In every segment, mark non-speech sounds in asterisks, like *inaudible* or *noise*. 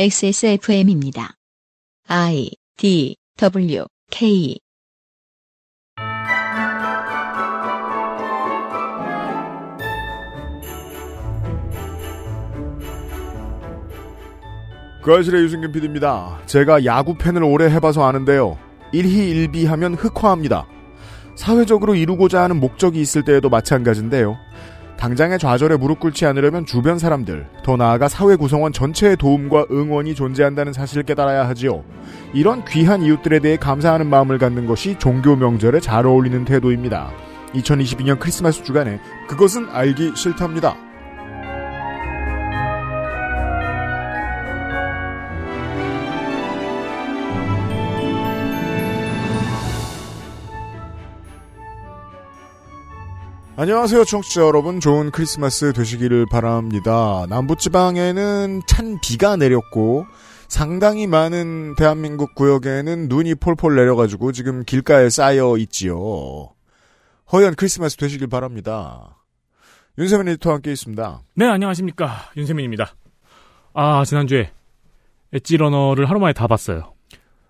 XSFM입니다. I D W K 그 아실의 유승균 PD입니다. 제가 야구 팬을 오래 해봐서 아는데요. 일희일비하면 흑화합니다. 사회적으로 이루고자 하는 목적이 있을 때에도 마찬가지인데요. 당장의 좌절에 무릎 꿇지 않으려면 주변 사람들, 더 나아가 사회 구성원 전체의 도움과 응원이 존재한다는 사실을 깨달아야 하지요. 이런 귀한 이웃들에 대해 감사하는 마음을 갖는 것이 종교 명절에 잘 어울리는 태도입니다. 2022년 크리스마스 주간에 그것은 알기 싫답니다. 안녕하세요, 청취자 여러분. 좋은 크리스마스 되시기를 바랍니다. 남부지방에는 찬 비가 내렸고, 상당히 많은 대한민국 구역에는 눈이 폴폴 내려가지고 지금 길가에 쌓여 있지요. 허연 크리스마스 되시길 바랍니다. 윤세민 에디터와 함께 있습니다. 네, 안녕하십니까. 윤세민입니다. 아, 지난주에 엣지 러너를 하루 만에 다 봤어요.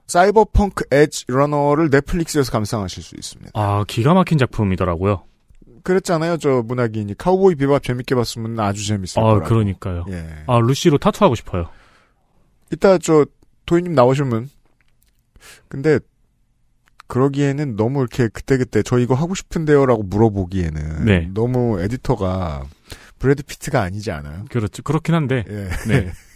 사이버펑크 엣지 러너를 넷플릭스에서 감상하실 수 있습니다. 아, 기가 막힌 작품이더라고요. 그랬잖아요, 저 문학인이. 카우보이 비밥 재밌게 봤으면 아주 재밌을 아, 거라고. 그러니까요. 예. 아, 루시로 타투하고 싶어요. 이따 저 도희님 나오시면 근데 그러기에는 너무 이렇게 그때그때 저 이거 하고 싶은데요라고 물어보기에는 네. 너무 에디터가 브래드 피트가 아니지 않아요? 그렇죠. 그렇긴 한데. 예. 네. *laughs*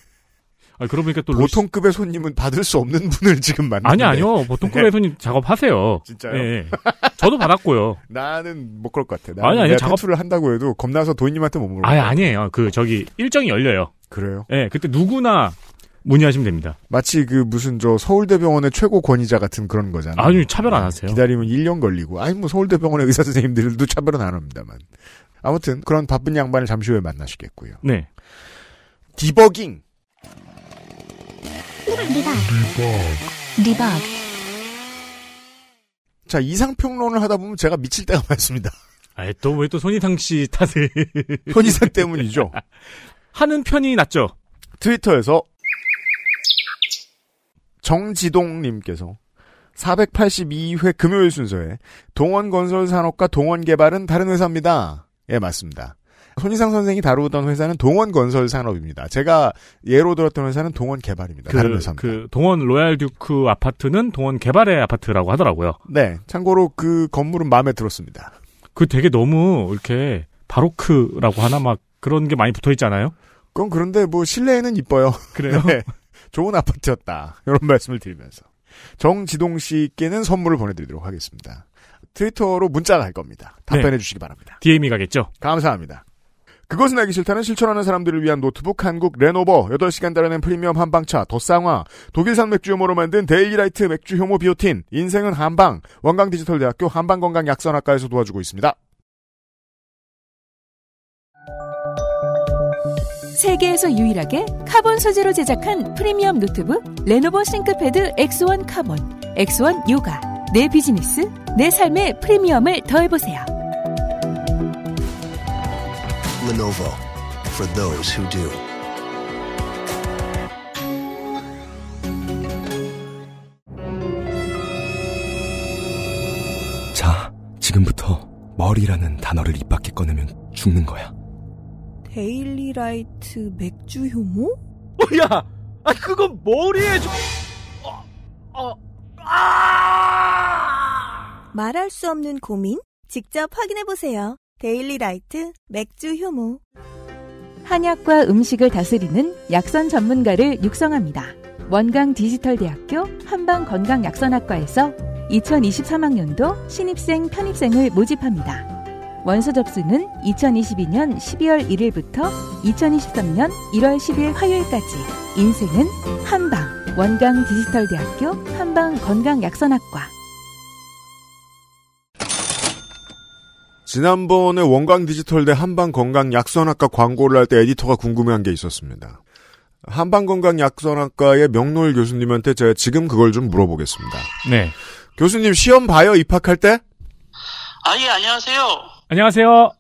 아, 그러고 보니까 또 루시... 보통급의 손님은 받을 수 없는 분을 지금 만났는데 아니, 아니요. 보통 급의 손님 작업하세요. 진짜요? 예. 저도 받았고요. *laughs* 나는 못 그럴 것 같아. 아니, 아니, 작업-. 를 한다고 해도 겁나서 도희님한테 못 물어볼 아니. 아니에요. 그, 저기, 일정이 열려요. 그래요? 예, 그때 누구나 문의하시면 됩니다. 마치 그 무슨 저 서울대병원의 최고 권위자 같은 그런 거잖아요. 아니, 차별 안 하세요. 기다리면 1년 걸리고. 아니 뭐 서울대병원의 의사 선생님들도 차별은 안 합니다만. 아무튼 그런 바쁜 양반을 잠시 후에 만나시겠고요. 네. 디버깅. 리박 자 이상평론을 하다 보면 제가 미칠 때가 많습니다. 아이, 또 왜 또 손이상 씨 탓을 손이상 때문이죠. *laughs* 하는 편이 낫죠. 트위터에서 정지동님께서 482회 금요일 순서에 동원건설산업과 동원개발은 다른 회사입니다. 예, 맞습니다. 손이상 선생이 다루던 회사는 동원 건설 산업입니다. 제가 예로 들었던 회사는 동원 개발입니다. 다른 그, 회사입니다. 그 동원 로얄 듀크 아파트는 동원 개발의 아파트라고 하더라고요. 네, 참고로 그 건물은 마음에 들었습니다. 그 되게 너무 이렇게 바로크라고 하나 막 그런 게 많이 붙어 있잖아요. 그건 그런데 뭐 실내에는 이뻐요. *laughs* 그래요? 네, 좋은 아파트였다. 이런 말씀을 드리면서 정지동 씨께는 선물을 보내드리도록 하겠습니다. 트위터로 문자가 갈 겁니다. 답변해 주시기 바랍니다. DM이 가겠죠. 감사합니다. 그것은 알기 싫다는 실천하는 사람들을 위한 노트북 한국 레노버 8시간 달여낸 프리미엄 한방차 더 쌍화 독일산 맥주 효모로 만든 데일리라이트 맥주 효모 비오틴 인생은 한방 원광디지털대학교 한방건강약선학과에서 도와주고 있습니다. 세계에서 유일하게 카본 소재로 제작한 프리미엄 노트북 레노버 싱크패드 X1 카본, X1 요가. 내 비즈니스, 내 삶의 프리미엄을 더해보세요. Lenovo for those who do. 자, 지금부터 머리라는 단어를 입 밖에 꺼내면 죽는 거야. 데일리라이트 맥주 효모? 야, 아 그건 머리에 좀. 어, 아! 말할 수 없는 고민? 직접 확인해 보세요. 데일리라이트 맥주 효모. 한약과 음식을 다스리는 약선 전문가를 육성합니다. 원광 디지털대학교 한방건강약선학과에서 2023학년도 신입생 편입생을 모집합니다. 원서 접수는 2022년 12월 1일부터 2023년 1월 10일 화요일까지. 인생은 한방. 원광 디지털대학교 한방건강약선학과. 지난번에 원광 디지털대 한방 건강 약선학과 광고를 할 때 에디터가 궁금해한 게 있었습니다. 한방 건강 약선학과의 명노일 교수님한테 제가 지금 그걸 좀 물어보겠습니다. 네. 교수님 시험 봐요 입학할 때? 아, 예, 안녕하세요. 안녕하세요.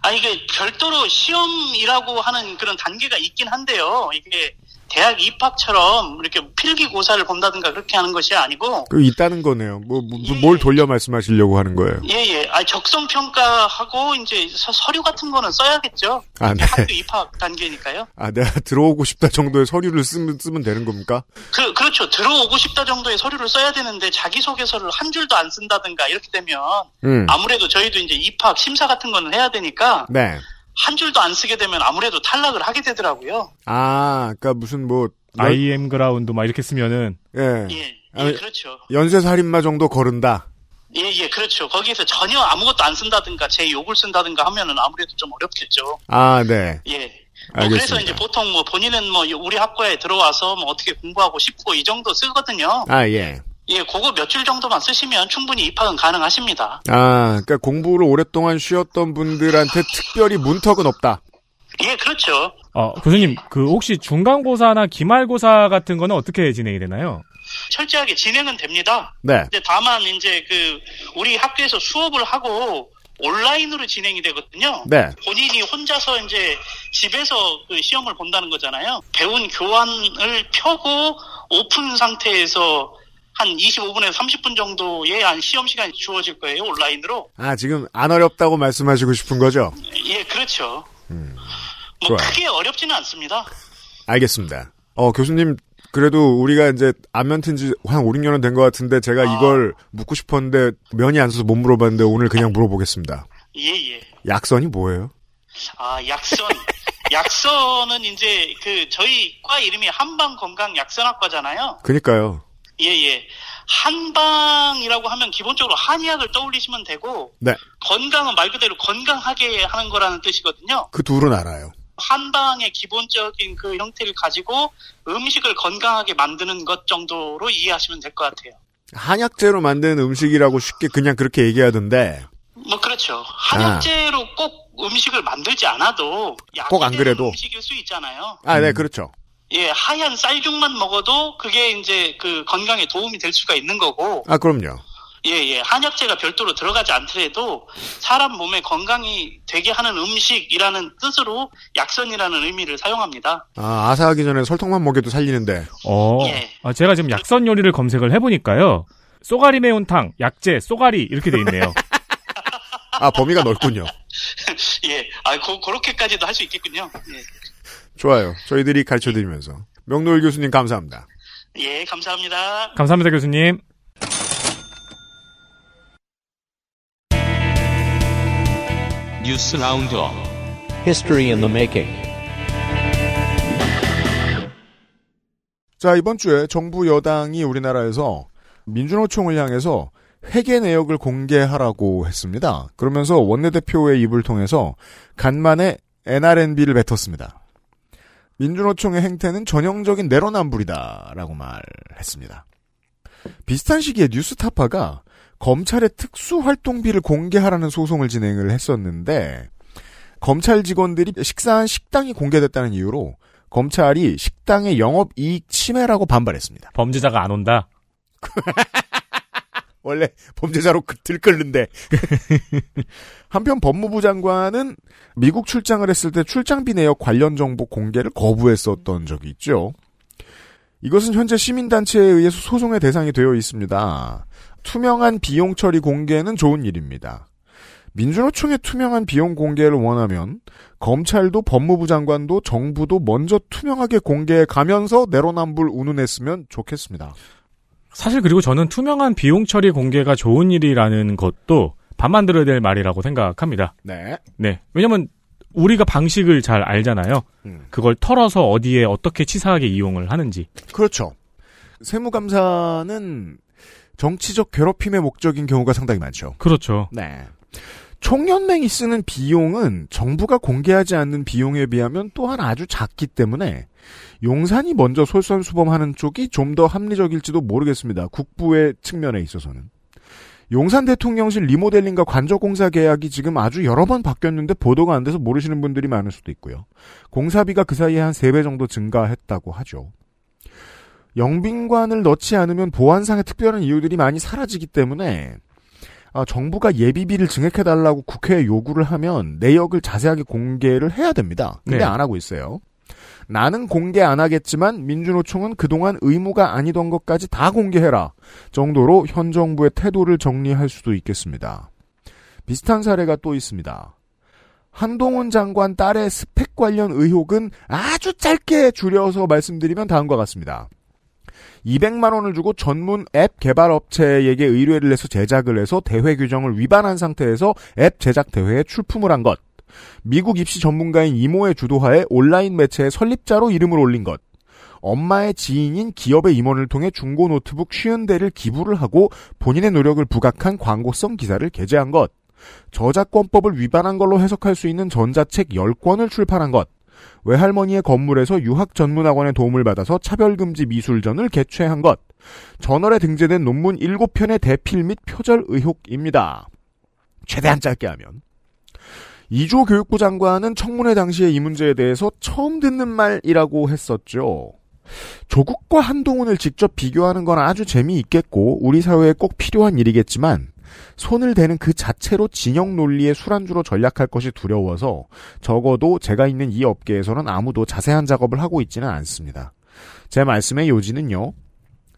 아, 이게 별도로 시험이라고 하는 그런 단계가 있긴 한데요. 이게 대학 입학처럼 이렇게 필기 고사를 본다든가 그렇게 하는 것이 아니고 그 있다는 거네요. 뭐, 뭐, 예, 뭘 예. 돌려 말씀하시려고 하는 거예요. 예예. 아 적성 평가하고 이제 서, 서류 같은 거는 써야겠죠. 아, 네. 학교 입학 단계니까요. 아, 내가 *laughs* 들어오고 싶다 정도의 서류를 쓰면, 쓰면 되는 겁니까? 그 그렇죠. 들어오고 싶다 정도의 서류를 써야 되는데 자기 소개서를 한 줄도 안 쓴다든가 이렇게 되면 음. 아무래도 저희도 이제 입학 심사 같은 거는 해야 되니까 네. 한 줄도 안 쓰게 되면 아무래도 탈락을 하게 되더라고요. 아, 그니까 무슨 뭐, 연, IM 그라운드 막 이렇게 쓰면은 예. 예, 예, 아니, 그렇죠. 연쇄 살인마 정도 거른다. 예, 예, 그렇죠. 거기에서 전혀 아무것도 안 쓴다든가 제 욕을 쓴다든가 하면은 아무래도 좀 어렵겠죠. 아, 네. 예. 뭐 알겠습니다. 그래서 이제 보통 뭐 본인은 뭐 우리 학과에 들어와서 뭐 어떻게 공부하고 싶고 이 정도 쓰거든요. 아, 예. 예, 그거 몇 줄 정도만 쓰시면 충분히 입학은 가능하십니다. 아, 그니까 공부를 오랫동안 쉬었던 분들한테 특별히 문턱은 없다. 예, 그렇죠. 어, 교수님 그 혹시 중간고사나 기말고사 같은 거는 어떻게 진행이 되나요? 철저하게 진행은 됩니다. 네. 이제 다만 이제 그 우리 학교에서 수업을 하고 온라인으로 진행이 되거든요. 네. 본인이 혼자서 이제 집에서 그 시험을 본다는 거잖아요. 배운 교환을 펴고 오픈 상태에서 한 25분에서 30분 정도의 한 시험 시간이 주어질 거예요, 온라인으로. 아, 지금 안 어렵다고 말씀하시고 싶은 거죠? 예, 그렇죠. 뭐 음. 좋아요. 크게 어렵지는 않습니다. 알겠습니다. 어, 교수님, 그래도 우리가 이제 안 면 튼 지 한 5, 6년은 된 것 같은데 제가 아. 이걸 묻고 싶었는데 면이 안 써서 못 물어봤는데 오늘 그냥 물어보겠습니다. 예, 예. 약선이 뭐예요? 아, 약선. 약선은 이제 그 저희 과 이름이 한방건강약선학과잖아요. 그니까요. 예, 예. 한방이라고 하면 기본적으로 한의학을 떠올리시면 되고 네. 건강은 말 그대로 건강하게 하는 거라는 뜻이거든요. 그 둘은 알아요. 한방의 기본적인 그 형태를 가지고 음식을 건강하게 만드는 것 정도로 이해하시면 될 것 같아요. 한약재로 만든 음식이라고 쉽게 그냥 그렇게 얘기하던데 뭐 그렇죠. 한약재로 꼭 음식을 만들지 않아도 꼭안 되는 그래도. 음식일 수 있잖아요. 아, 네, 그렇죠. 예, 하얀 쌀죽만 먹어도 그게 이제 그 건강에 도움이 될 수가 있는 거고, 아, 그럼요. 예, 예, 한약재가 별도로 들어가지 않더라도 사람 몸에 건강이 되게 하는 음식이라는 뜻으로 약선이라는 의미를 사용합니다. 아, 아사하기 전에 설탕만 먹여도 살리는데. 어, 예. 아, 제가 지금 약선 요리를 검색을 해보니까요. 쏘가리 매운탕, 약재, 쏘가리 이렇게 돼 있네요. 아, 범위가 넓군요. *laughs* 예, 아, 고, 그렇게까지도 할 수 있겠군요. 좋아요. 저희들이 가르쳐 드리면서. 명노일 교수님 감사합니다. 예, 예, 감사합니다. 감사합니다, 교수님. 뉴스 라운드업 History in the making. 자, 이번 주에 정부 여당이 우리나라에서 민주노총을 향해서 회계 내역을 공개하라고 했습니다. 그러면서 원내대표의 입을 통해서 간만에 NRNB를 뱉었습니다. 민주노총의 행태는 전형적인 내로남불이다라고 말했습니다. 비슷한 시기에 뉴스타파가 검찰의 특수활동비를 공개하라는 소송을 진행을 했었는데 검찰 직원들이 식사한 식당이 공개됐다는 이유로 검찰이 식당의 영업이익 침해라고 반발했습니다. 범죄자가 안 온다. *laughs* 원래 범죄자로 그- 들끓는데. *laughs* 한편 법무부 장관은 미국 출장을 했을 때 출장비 내역 관련 정보 공개를 거부했었던 적이 있죠. 이것은 현재 시민단체에 의해서 소송의 대상이 되어 있습니다. 투명한 비용 처리 공개는 좋은 일입니다. 민주노총의 투명한 비용 공개를 원하면 검찰도 법무부 장관도 정부도 먼저 투명하게 공개해 가면서 내로남불 운운했으면 좋겠습니다. 사실 그리고 저는 투명한 비용 처리 공개가 좋은 일이라는 것도 반만 들어야 될 말이라고 생각합니다. 네. 네. 왜냐면 우리가 방식을 잘 알잖아요. 음. 그걸 털어서 어디에 어떻게 치사하게 이용을 하는지. 그렇죠. 세무감사는 정치적 괴롭힘의 목적인 경우가 상당히 많죠. 그렇죠. 네. 총연맹이 쓰는 비용은 정부가 공개하지 않는 비용에 비하면 또한 아주 작기 때문에 용산이 먼저 솔선수범하는 쪽이 좀 더 합리적일지도 모르겠습니다. 국부의 측면에 있어서는. 용산 대통령실 리모델링과 관저공사 계약이 지금 아주 여러 번 바뀌었는데 보도가 안 돼서 모르시는 분들이 많을 수도 있고요. 공사비가 그 사이에 한 3배 정도 증가했다고 하죠. 영빈관을 넣지 않으면 보안상의 특별한 이유들이 많이 사라지기 때문에 아, 정부가 예비비를 증액해달라고 국회에 요구를 하면 내역을 자세하게 공개를 해야 됩니다. 근데 네. 안 하고 있어요. 나는 공개 안 하겠지만 민주노총은 그동안 의무가 아니던 것까지 다 공개해라 정도로 현 정부의 태도를 정리할 수도 있겠습니다. 비슷한 사례가 또 있습니다. 한동훈 장관 딸의 스펙 관련 의혹은 아주 짧게 줄여서 말씀드리면 다음과 같습니다. 200만 원을 주고 전문 앱 개발 업체에게 의뢰를 해서 제작을 해서 대회 규정을 위반한 상태에서 앱 제작 대회에 출품을 한 것. 미국 입시 전문가인 이모의 주도하에 온라인 매체의 설립자로 이름을 올린 것. 엄마의 지인인 기업의 임원을 통해 중고 노트북 50대를 기부를 하고 본인의 노력을 부각한 광고성 기사를 게재한 것. 저작권법을 위반한 걸로 해석할 수 있는 전자책 10권을 출판한 것. 외할머니의 건물에서 유학 전문학원의 도움을 받아서 차별금지 미술전을 개최한 것. 저널에 등재된 논문 7편의 대필 및 표절 의혹입니다. 최대한 짧게 하면. 이조 교육부 장관은 청문회 당시에 이 문제에 대해서 처음 듣는 말이라고 했었죠. 조국과 한동훈을 직접 비교하는 건 아주 재미있겠고 우리 사회에 꼭 필요한 일이겠지만 손을 대는 그 자체로 진영 논리의 술안주로 전략할 것이 두려워서 적어도 제가 있는 이 업계에서는 아무도 자세한 작업을 하고 있지는 않습니다. 제 말씀의 요지는요.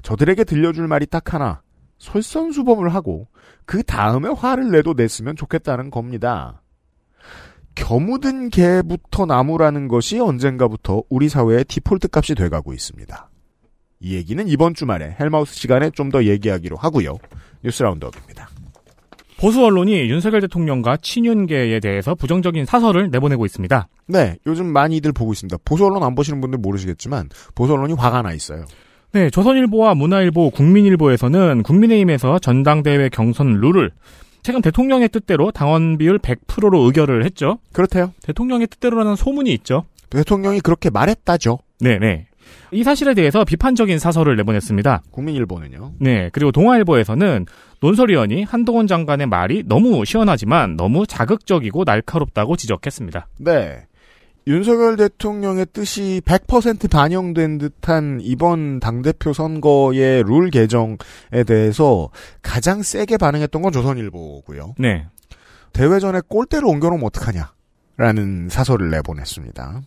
저들에게 들려줄 말이 딱 하나. 솔선수범을 하고 그 다음에 화를 내도 냈으면 좋겠다는 겁니다. 겨묻은 개부터 나무라는 것이 언젠가부터 우리 사회의 디폴트 값이 돼가고 있습니다. 이 얘기는 이번 주말에 헬마우스 시간에 좀 더 얘기하기로 하고요. 뉴스 라운드업입니다. 보수 언론이 윤석열 대통령과 친윤계에 대해서 부정적인 사설을 내보내고 있습니다. 네, 요즘 많이들 보고 있습니다. 보수 언론 안 보시는 분들 모르시겠지만 보수 언론이 화가 나 있어요. 네, 조선일보와 문화일보, 국민일보에서는 국민의힘에서 전당대회 경선 룰을 최근 대통령의 뜻대로 당원 비율 100%로 의결을 했죠. 그렇대요. 대통령의 뜻대로라는 소문이 있죠. 대통령이 그렇게 말했다죠. 네네. 이 사실에 대해서 비판적인 사설을 내보냈습니다. 국민일보는요. 네, 그리고 동아일보에서는 논설위원이 한동훈 장관의 말이 너무 시원하지만 너무 자극적이고 날카롭다고 지적했습니다. 네. 윤석열 대통령의 뜻이 100% 반영된 듯한 이번 당대표 선거의 룰 개정에 대해서 가장 세게 반응했던 건 조선일보고요. 네. 대회 전에 골대를 옮겨놓으면 어떡하냐. 라는 사설을 내보냈습니다.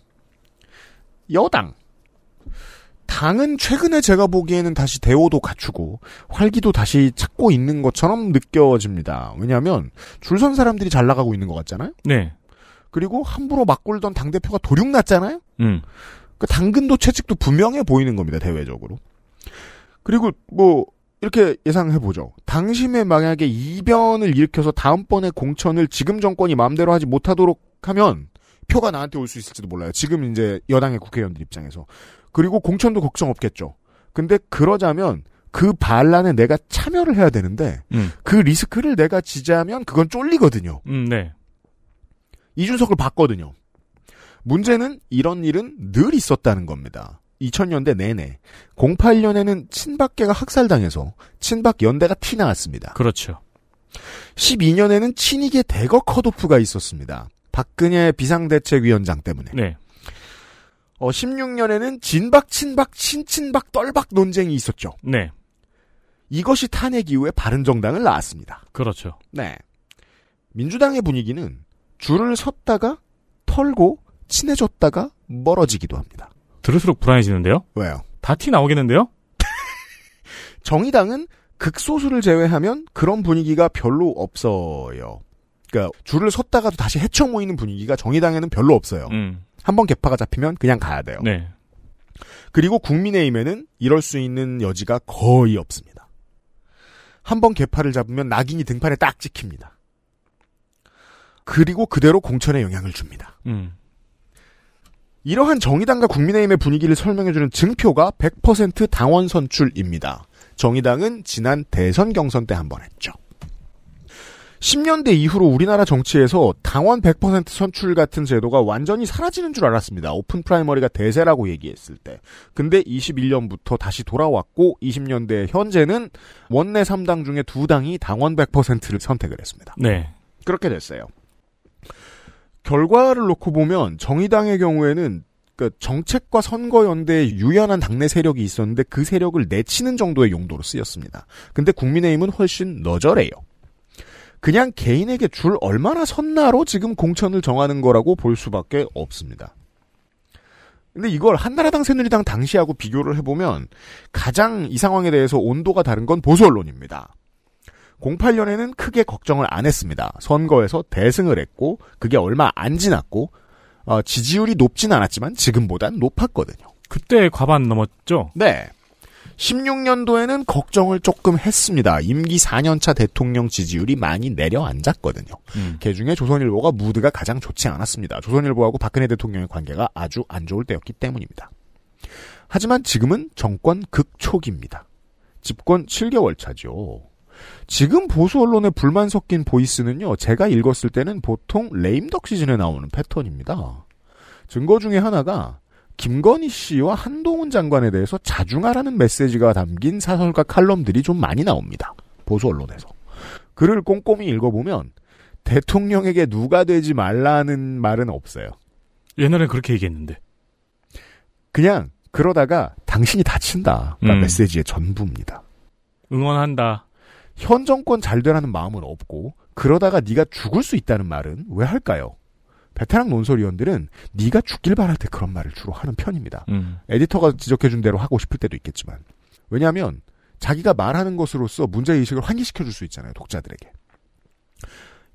여당. 당은 최근에 제가 보기에는 다시 대오도 갖추고 활기도 다시 찾고 있는 것처럼 느껴집니다. 왜냐하면 줄 선 사람들이 잘 나가고 있는 것 같잖아요. 네. 그리고 함부로 막 굴던 당 대표가 도륙 났잖아요. 음. 그 당근도 채찍도 분명해 보이는 겁니다 대외적으로. 그리고 뭐 이렇게 예상해 보죠. 당심에 만약에 이변을 일으켜서 다음번에 공천을 지금 정권이 마음대로 하지 못하도록 하면 표가 나한테 올 수 있을지도 몰라요. 지금 이제 여당의 국회의원들 입장에서. 그리고 공천도 걱정 없겠죠. 근데 그러자면 그 반란에 내가 참여를 해야 되는데 음. 그 리스크를 내가 지지하면 그건 쫄리거든요. 음, 네. 이준석을 봤거든요. 문제는 이런 일은 늘 있었다는 겁니다. 2000년대 내내 08년에는 친박계가 학살당해서 친박 연대가 티 나왔습니다. 그렇죠. 12년에는 친이계 대거 컷오프가 있었습니다. 박근혜 비상대책위원장 때문에. 네. 어, 16년에는 진박, 친박, 친친박, 떨박 논쟁이 있었죠. 네. 이것이 탄핵 이후에 바른정당을 낳았습니다. 그렇죠. 네. 민주당의 분위기는 줄을 섰다가 털고 친해졌다가 멀어지기도 합니다. 들을수록 불안해지는데요? 왜요? 다 티 나오겠는데요? *laughs* 정의당은 극소수를 제외하면 그런 분위기가 별로 없어요. 그러니까 줄을 섰다가도 다시 헤쳐 모이는 분위기가 정의당에는 별로 없어요. 음. 한 번 개파가 잡히면 그냥 가야 돼요. 네. 그리고 국민의힘에는 이럴 수 있는 여지가 거의 없습니다. 한 번 개파를 잡으면 낙인이 등판에 딱 찍힙니다. 그리고 그대로 공천에 영향을 줍니다. 음. 이러한 정의당과 국민의힘의 분위기를 설명해주는 증표가 100% 당원 선출입니다. 정의당은 지난 대선 경선 때 한 번 했죠. 10년대 이후로 우리나라 정치에서 당원 100% 선출 같은 제도가 완전히 사라지는 줄 알았습니다. 오픈 프라이머리가 대세라고 얘기했을 때. 근데 21년부터 다시 돌아왔고 20년대 현재는 원내 3당 중에 두 당이 당원 100%를 선택을 했습니다. 네. 그렇게 됐어요. 결과를 놓고 보면 정의당의 경우에는 그 정책과 선거 연대에 유연한 당내 세력이 있었는데 그 세력을 내치는 정도의 용도로 쓰였습니다. 근데 국민의힘은 훨씬 너절해요. 그냥 개인에게 줄 얼마나 섰나로 지금 공천을 정하는 거라고 볼 수밖에 없습니다. 근데 이걸 한나라당 새누리당 당시하고 비교를 해보면 가장 이 상황에 대해서 온도가 다른 건 보수 언론입니다. 08년에는 크게 걱정을 안 했습니다. 선거에서 대승을 했고 그게 얼마 안 지났고 어, 지지율이 높진 않았지만 지금보단 높았거든요. 그때 과반 넘었죠? 네. 16년도에는 걱정을 조금 했습니다. 임기 4년차 대통령 지지율이 많이 내려앉았거든요. 음. 그 중에 조선일보가 무드가 가장 좋지 않았습니다. 조선일보하고 박근혜 대통령의 관계가 아주 안 좋을 때였기 때문입니다. 하지만 지금은 정권 극초기입니다. 집권 7개월 차죠. 지금 보수 언론의 불만 섞인 보이스는요, 제가 읽었을 때는 보통 레임덕 시즌에 나오는 패턴입니다. 증거 중에 하나가 김건희 씨와 한동훈 장관에 대해서 자중하라는 메시지가 담긴 사설과 칼럼들이 좀 많이 나옵니다. 보수 언론에서. 글을 꼼꼼히 읽어보면 대통령에게 누가 되지 말라는 말은 없어요. 옛날엔 그렇게 얘기했는데. 그냥 그러다가 당신이 다친다가 음. 메시지의 전부입니다. 응원한다. 현 정권 잘 되라는 마음은 없고 그러다가 네가 죽을 수 있다는 말은 왜 할까요? 베테랑 논설위원들은 네가 죽길 바랄 때 그런 말을 주로 하는 편입니다. 음. 에디터가 지적해준 대로 하고 싶을 때도 있겠지만 왜냐하면 자기가 말하는 것으로서 문제 의식을 환기시켜 줄 수 있잖아요 독자들에게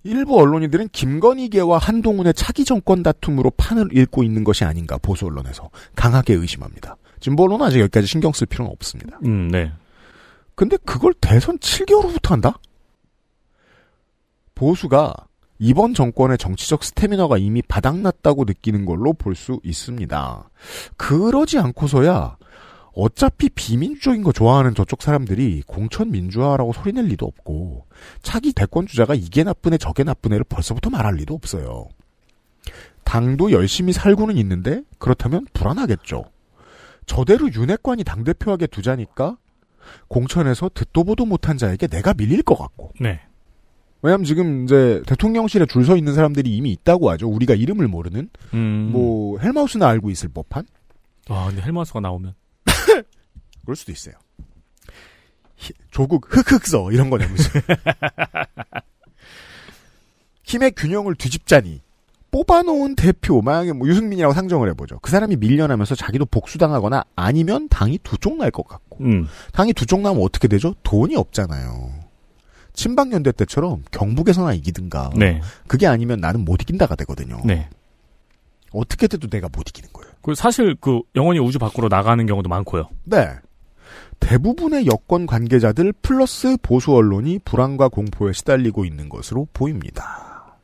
일부 언론인들은 김건희계와 한동훈의 차기 정권 다툼으로 판을 읽고 있는 것이 아닌가 보수 언론에서 강하게 의심합니다 진보 언론은 아직 여기까지 신경 쓸 필요는 없습니다 음, 네. 근데 그걸 대선 7개월 후부터 한다? 보수가 이번 정권의 정치적 스태미너가 이미 바닥났다고 느끼는 걸로 볼 수 있습니다. 그러지 않고서야 어차피 비민주적인 거 좋아하는 저쪽 사람들이 공천 민주화라고 소리낼 리도 없고 차기 대권 주자가 이게 나쁜 애 저게 나쁜 애를 벌써부터 말할 리도 없어요. 당도 열심히 살고는 있는데 그렇다면 불안하겠죠. 저대로 윤핵관이 당대표하게 두자니까 공천에서 듣도 보도 못한 자에게 내가 밀릴 것 같고. 네. 왜냐면 지금 이제 대통령실에 줄 서 있는 사람들이 이미 있다고 하죠. 우리가 이름을 모르는. 음. 뭐 헬마우스는 알고 있을 법한. 와, 근데 헬마우스가 나오면. *laughs* 그럴 수도 있어요. 히- 조국 흑흑서 이런 거냐 무슨. *laughs* 힘의 균형을 뒤집자니 뽑아놓은 대표 만약에 뭐 유승민이라고 상정을 해보죠. 그 사람이 밀려나면서 자기도 복수당하거나 아니면 당이 두 쪽 날 것 같고 음. 당이 두 쪽 나면 어떻게 되죠? 돈이 없잖아요. 친박연대 때처럼 경북에서나 이기든가 네. 그게 아니면 나는 못 이긴다가 되거든요. 네. 어떻게 돼도 내가 못 이기는 거예요. 그 사실 그 영원히 우주 밖으로 나가는 경우도 많고요. 네. 대부분의 여권 관계자들 플러스 보수 언론이 불안과 공포에 시달리고 있는 것으로 보입니다.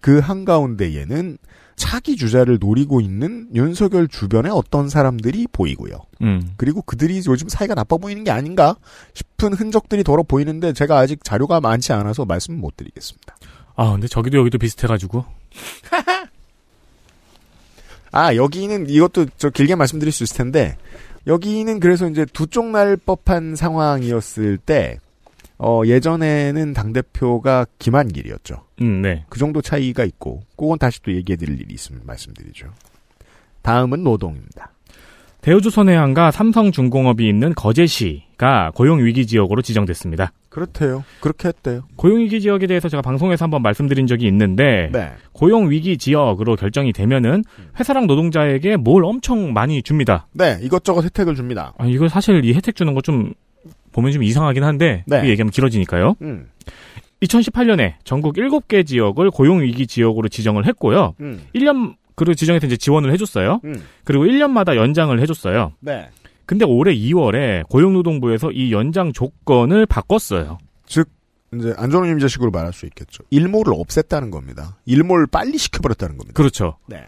그 한가운데에는 차기 주자를 노리고 있는 윤석열 주변의 어떤 사람들이 보이고요. 음. 그리고 그들이 요즘 사이가 나빠 보이는 게 아닌가 싶은 흔적들이 더러 보이는데 제가 아직 자료가 많지 않아서 말씀 못 드리겠습니다. 아, 근데 저기도 여기도 비슷해가지고. *laughs* 아, 여기는 이것도 저 길게 말씀드릴 수 있을 텐데, 여기는 그래서 이제 두 쪽 날 법한 상황이었을 때, 어, 예전에는 당대표가 김한길이었죠. 음, 네. 그 정도 차이가 있고, 그건 다시 또 얘기해 드릴 일이 있으면 말씀드리죠. 다음은 노동입니다. 대우조선해양과 삼성중공업이 있는 거제시가 고용위기 지역으로 지정됐습니다. 그렇대요. 그렇게 했대요. 고용위기 지역에 대해서 제가 방송에서 한번 말씀드린 적이 있는데 네. 고용위기 지역으로 결정이 되면은 회사랑 노동자에게 뭘 엄청 많이 줍니다. 네, 이것저것 혜택을 줍니다. 아, 이거 사실 이 혜택 주는 거 좀 보면 좀 이상하긴 한데 네. 이 얘기하면 길어지니까요. 음, 2018년에 전국 7개 지역을 고용위기 지역으로 지정을 했고요. 음, 1년 그리고 지정해서 이제 지원을 해줬어요. 음. 그리고 1년마다 연장을 해줬어요. 네. 근데 올해 2월에 고용노동부에서 이 연장 조건을 바꿨어요. 즉, 이제 안전원 임자식으로 말할 수 있겠죠. 일몰을 없앴다는 겁니다. 일몰을 빨리 시켜버렸다는 겁니다. 그렇죠. 네.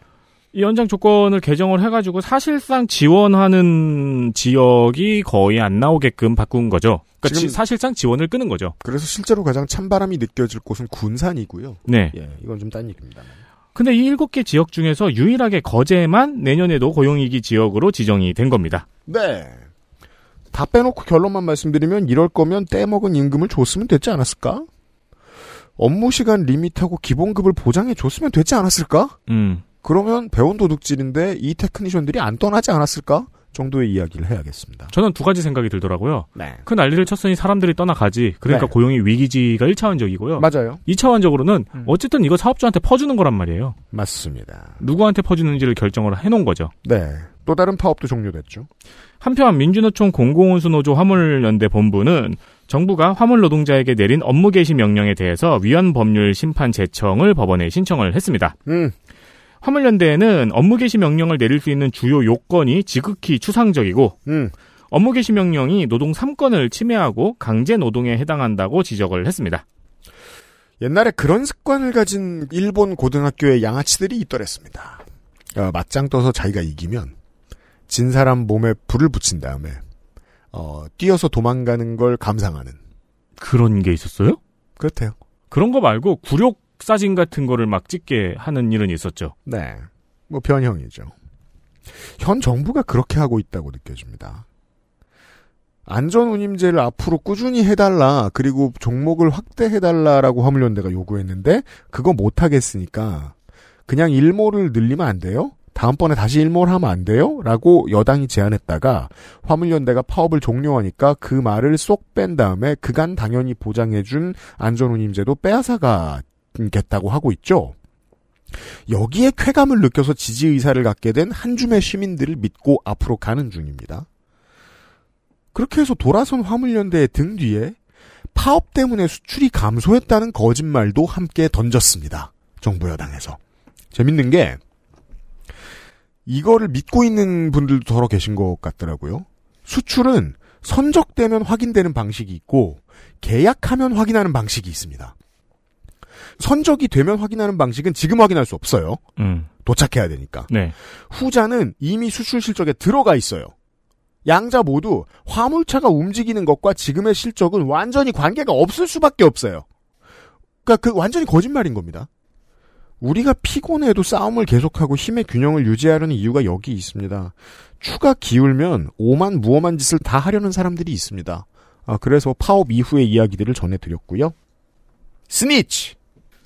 이 연장 조건을 개정을 해가지고 사실상 지원하는 지역이 거의 안 나오게끔 바꾼 거죠. 그러니까 지금- 지- 사실상 지원을 끄는 거죠. 그래서 실제로 가장 찬바람이 느껴질 곳은 군산이고요. 네. 예, 이건 좀 딴 얘기입니다. 근데 이 일곱 개 지역 중에서 유일하게 거제만 내년에도 고용위기 지역으로 지정이 된 겁니다. 네. 다 빼놓고 결론만 말씀드리면 이럴 거면 떼먹은 임금을 줬으면 됐지 않았을까? 업무 시간 리밋하고 기본급을 보장해 줬으면 됐지 않았을까? 음. 그러면 배운 도둑질인데 이 테크니션들이 안 떠나지 않았을까? 정도의 이야기를 해야겠습니다. 저는 두 가지 생각이 들더라고요. 네. 그 난리를 쳤으니 사람들이 떠나가지. 그러니까 네. 고용이 위기지가 1차원적이고요. 맞아요. 2차원적으로는 음. 어쨌든 이거 사업주한테 퍼주는 거란 말이에요. 맞습니다. 누구한테 퍼주는지를 결정을 해놓은 거죠. 네. 또 다른 파업도 종료됐죠. 한편 민주노총 공공운수노조 화물연대 본부는 정부가 화물 노동자에게 내린 업무 개시 명령에 대해서 위헌 법률 심판 제청을 법원에 신청을 했습니다. 음. 화물연대는 업무 개시 명령을 내릴 수 있는 주요 요건이 지극히 추상적이고 음. 업무 개시 명령이 노동 3건을 침해하고 강제 노동에 해당한다고 지적을 했습니다. 옛날에 그런 습관을 가진 일본 고등학교의 양아치들이 있더랬습니다. 어, 맞짱 떠서 자기가 이기면 진 사람 몸에 불을 붙인 다음에 어, 뛰어서 도망가는 걸 감상하는 그런 게 있었어요? 그렇대요. 그런 거 말고 굴욕 사진 같은 거를 막 찍게 하는 일은 있었죠. 네. 뭐 변형이죠. 현 정부가 그렇게 하고 있다고 느껴집니다. 안전운임제를 앞으로 꾸준히 해달라, 그리고 종목을 확대해달라라고 화물연대가 요구했는데, 그거 못하겠으니까, 그냥 일몰을 늘리면 안 돼요? 다음번에 다시 일몰 하면 안 돼요? 라고 여당이 제안했다가, 화물연대가 파업을 종료하니까 그 말을 쏙 뺀 다음에, 그간 당연히 보장해준 안전운임제도 빼앗아 가겠다고 하고 있죠? 여기에 쾌감을 느껴서 지지 의사를 갖게 된 한 줌의 시민들을 믿고 앞으로 가는 중입니다. 그렇게 해서 돌아선 화물연대의 등 뒤에 파업 때문에 수출이 감소했다는 거짓말도 함께 던졌습니다. 정부 여당에서. 재밌는 게 이거를 믿고 있는 분들도 더러 계신 것 같더라고요. 수출은 선적되면 확인되는 방식이 있고 계약하면 확인하는 방식이 있습니다. 선적이 되면 확인하는 방식은 지금 확인할 수 없어요. 음. 도착해야 되니까. 네. 후자는 이미 수출 실적에 들어가 있어요. 양자 모두 화물차가 움직이는 것과 지금의 실적은 완전히 관계가 없을 수밖에 없어요. 그러니까 그 완전히 거짓말인 겁니다. 우리가 피곤해도 싸움을 계속하고 힘의 균형을 유지하려는 이유가 여기 있습니다. 추가 기울면 오만 무엄한 짓을 다 하려는 사람들이 있습니다. 아, 그래서 파업 이후의 이야기들을 전해드렸고요. 스니치!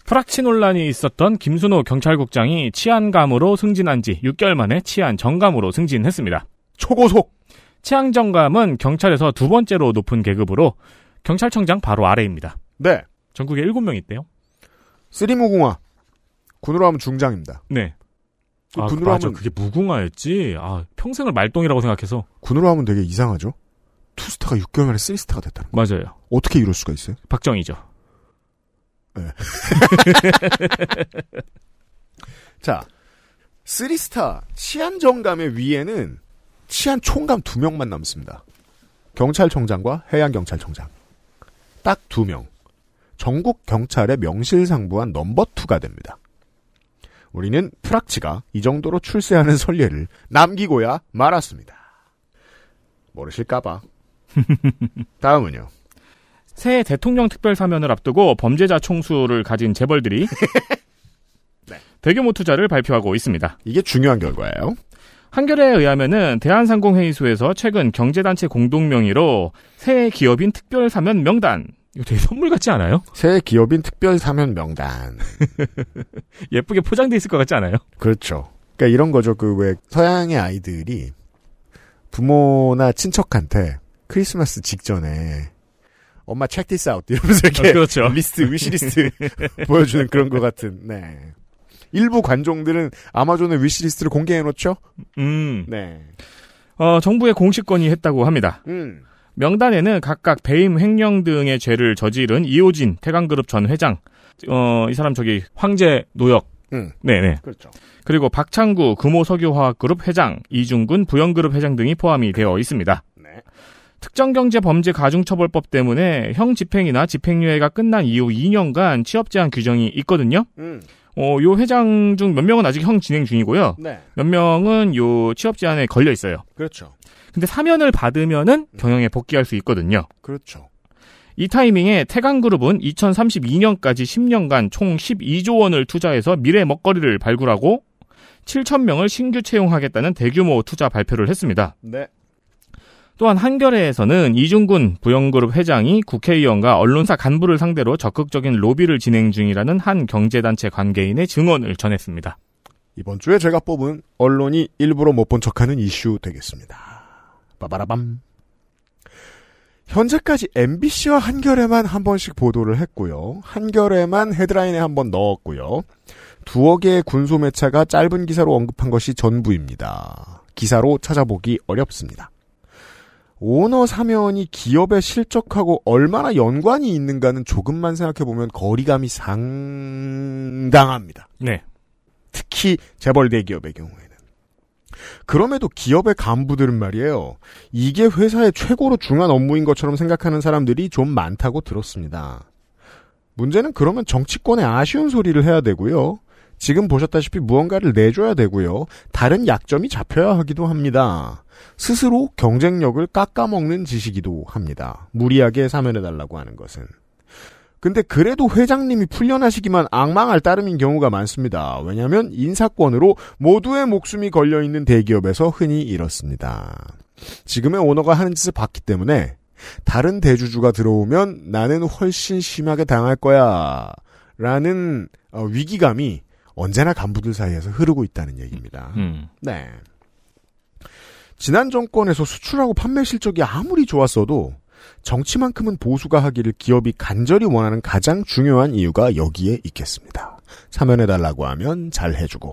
프락치 논란이 있었던 김순호 경찰국장이 치안감으로 승진한 지 6개월 만에 치안 정감으로 승진했습니다. 초고속! 치안 정감은 경찰에서 두 번째로 높은 계급으로 경찰청장 바로 아래입니다. 네. 전국에 7명 있대요. three무궁화. 군으로 하면 중장입니다. 네. 그 아, 군으로 맞아. 하면 그게 무궁화였지. 아, 평생을 말똥이라고 생각해서. 군으로 하면 되게 이상하죠. two star가 6개월 만에 three star가 됐다는 거. 맞아요. 어떻게 이럴 수가 있어요? 박정희죠. 네. *laughs* 자, three star 치안 정감의 위에는 치안 총감 두 명만 남습니다. 경찰청장과 해양경찰청장. 딱 두 명. 전국 경찰의 명실상부한 넘버 투가 됩니다. 우리는 프락치가 이 정도로 출세하는 선례를 남기고야 말았습니다. 모르실까봐. *laughs* 다음은요. 새 대통령 특별 사면을 앞두고 범죄자 총수를 가진 재벌들이 *laughs* 대규모 투자를 발표하고 있습니다. 이게 중요한 결과예요. 한겨레에 의하면은 대한상공회의소에서 최근 경제단체 공동 명의로 새 기업인 특별 사면 명단 이거 되게 선물 같지 않아요? 새 기업인 특별 사면 명단. *laughs* 예쁘게 포장돼 있을 것 같지 않아요? 그렇죠. 그러니까 이런 거죠. 그 왜 서양의 아이들이 부모나 친척한테 크리스마스 직전에 엄마 check this out *laughs* 이러면서 이렇게 어, 그렇죠. 리스트 위시리스트 *laughs* *laughs* 보여주는 그런 것 같은. 네. 일부 관종들은 아마존의 위시리스트를 공개해 놓죠. 음. 네. 어, 정부의 공식 건의했다고 합니다. 음. 명단에는 각각 배임 횡령 등의 죄를 저지른 이호진 태강그룹 전 회장, 어, 이 사람 저기 황제 노역, 음. 네네. 그렇죠. 그리고 박창구 금호석유화학그룹 회장, 이중근 부영그룹 회장 등이 포함이 되어 있습니다. 네. 특정경제범죄가중처벌법 때문에 형 집행이나 집행유예가 끝난 이후 2년간 취업 제한 규정이 있거든요. 음. 어, 요 회장 중 몇 명은 아직 형 진행 중이고요. 네. 몇 명은 요 취업 제한에 걸려 있어요. 그렇죠. 근데 사면을 받으면은 경영에 복귀할 수 있거든요. 그렇죠. 이 타이밍에 태강그룹은 2032년까지 10년간 총 12조 원을 투자해서 미래 먹거리를 발굴하고 7천 명을 신규 채용하겠다는 대규모 투자 발표를 했습니다. 네. 또한 한겨레에서는 이중군 부영그룹 회장이 국회의원과 언론사 간부를 상대로 적극적인 로비를 진행 중이라는 한 경제단체 관계인의 증언을 전했습니다. 이번 주에 제가 뽑은 언론이 일부러 못 본 척하는 이슈 되겠습니다. 빠바라밤. 현재까지 MBC와 한겨레만 한 번씩 보도를 했고요. 한겨레만 헤드라인에 한 번 넣었고요. 두어 개의 군소매체가 짧은 기사로 언급한 것이 전부입니다. 기사로 찾아보기 어렵습니다. 오너 사면이 기업에 실적하고 얼마나 연관이 있는가는 조금만 생각해 보면 거리감이 상당합니다. 네. 특히 재벌 대기업의 경우에는. 그럼에도 기업의 간부들은 말이에요. 이게 회사의 최고로 중요한 업무인 것처럼 생각하는 사람들이 좀 많다고 들었습니다. 문제는 그러면 정치권에 아쉬운 소리를 해야 되고요. 지금 보셨다시피 무언가를 내줘야 되고요. 다른 약점이 잡혀야 하기도 합니다. 스스로 경쟁력을 깎아먹는 짓이기도 합니다. 무리하게 사면해달라고 하는 것은. 근데 그래도 회장님이 풀려나시기만 악망할 따름인 경우가 많습니다. 왜냐하면 인사권으로 모두의 목숨이 걸려있는 대기업에서 흔히 이렇습니다. 지금의 오너가 하는 짓을 봤기 때문에 다른 대주주가 들어오면 나는 훨씬 심하게 당할 거야. 라는 어, 위기감이 언제나 간부들 사이에서 흐르고 있다는 얘기입니다. 음. 네. 지난 정권에서 수출하고 판매 실적이 아무리 좋았어도 정치만큼은 보수가 하기를 기업이 간절히 원하는 가장 중요한 이유가 여기에 있겠습니다. 사면해달라고 하면 잘 해주고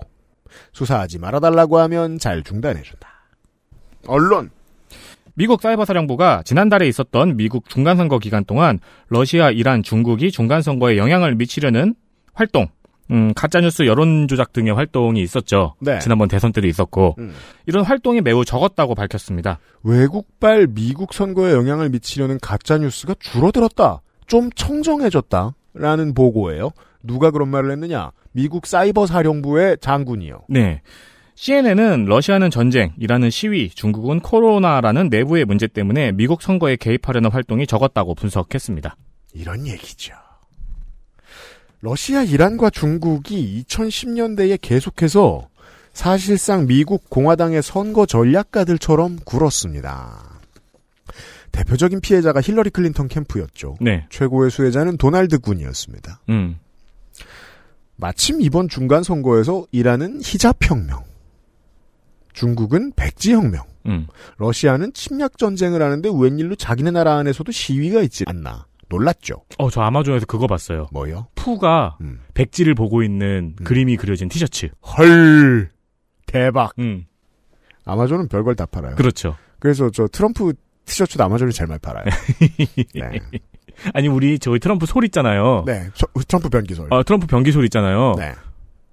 수사하지 말아달라고 하면 잘 중단해준다. 언론 미국 사이버사령부가 지난달에 있었던 미국 중간선거 기간 동안 러시아, 이란, 중국이 중간선거에 영향을 미치려는 활동, 음, 가짜뉴스 여론조작 등의 활동이 있었죠. 네. 지난번 대선 때도 있었고, 음. 이런 활동이 매우 적었다고 밝혔습니다. 외국발 미국 선거에 영향을 미치려는 가짜 뉴스가 줄어들었다. 좀 청정해졌다. 라는 보고예요. 누가 그런 말을 했느냐? 미국 사이버 사령부의 장군이요. 네. CNN은 러시아는 전쟁이라는 시위, 중국은 코로나라는 내부의 문제 때문에 미국 선거에 개입하려는 활동이 적었다고 분석했습니다. 이런 얘기죠. 러시아, 이란과 중국이 2010년대에 계속해서 사실상 미국 공화당의 선거 전략가들처럼 굴었습니다. 대표적인 피해자가 힐러리 클린턴 캠프였죠. 네. 최고의 수혜자는 도널드 군이었습니다. 음. 마침 이번 중간 선거에서 이란은 히잡 혁명, 중국은 백지 혁명, 음. 러시아는 침략 전쟁을 하는데 웬일로 자기네 나라 안에서도 시위가 있지 않나 놀랐죠. 어, 저 아마존에서 그거 봤어요. 뭐요? 푸가 음. 백지를 보고 있는 그림이 그려진 티셔츠. 헐 대박. 음. 아마존은 별걸 다 팔아요. 그렇죠. 그래서 저 트럼프 티셔츠도 아마존이 제일 많이 팔아요. *laughs* 네. 아니, 우리 저기 트럼프 솔 있잖아요. 네. 저- 트럼프 변기설. 아, 트럼프 변기 솔 있잖아요. 네.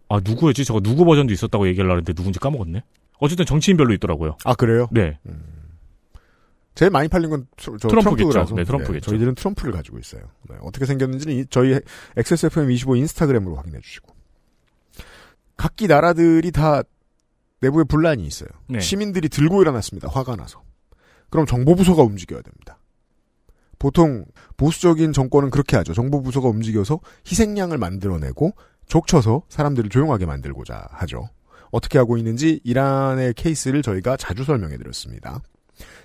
아, 누구였지? 저거 누구 버전도 있었다고 얘기하려고 했는데 누군지 까먹었네. 어쨌든 정치인별로 있더라고요. 아 그래요? 네. 제일 많이 팔린 건 트, 저 트럼프겠죠. 네, 트럼프겠죠. 저희들은 트럼프를 가지고 있어요. 네, 어떻게 생겼는지는 이- 저희 XSFM25 인스타그램으로 확인해 주시고. 각기 나라들이 다 내부에 분란이 있어요. 네. 시민들이 들고 일어났습니다. 화가 나서. 그럼 정보부서가 움직여야 됩니다. 보통 보수적인 정권은 그렇게 하죠. 정보부서가 움직여서 희생양을 만들어내고 족쳐서 사람들을 조용하게 만들고자 하죠. 어떻게 하고 있는지 이란의 케이스를 저희가 자주 설명해 드렸습니다.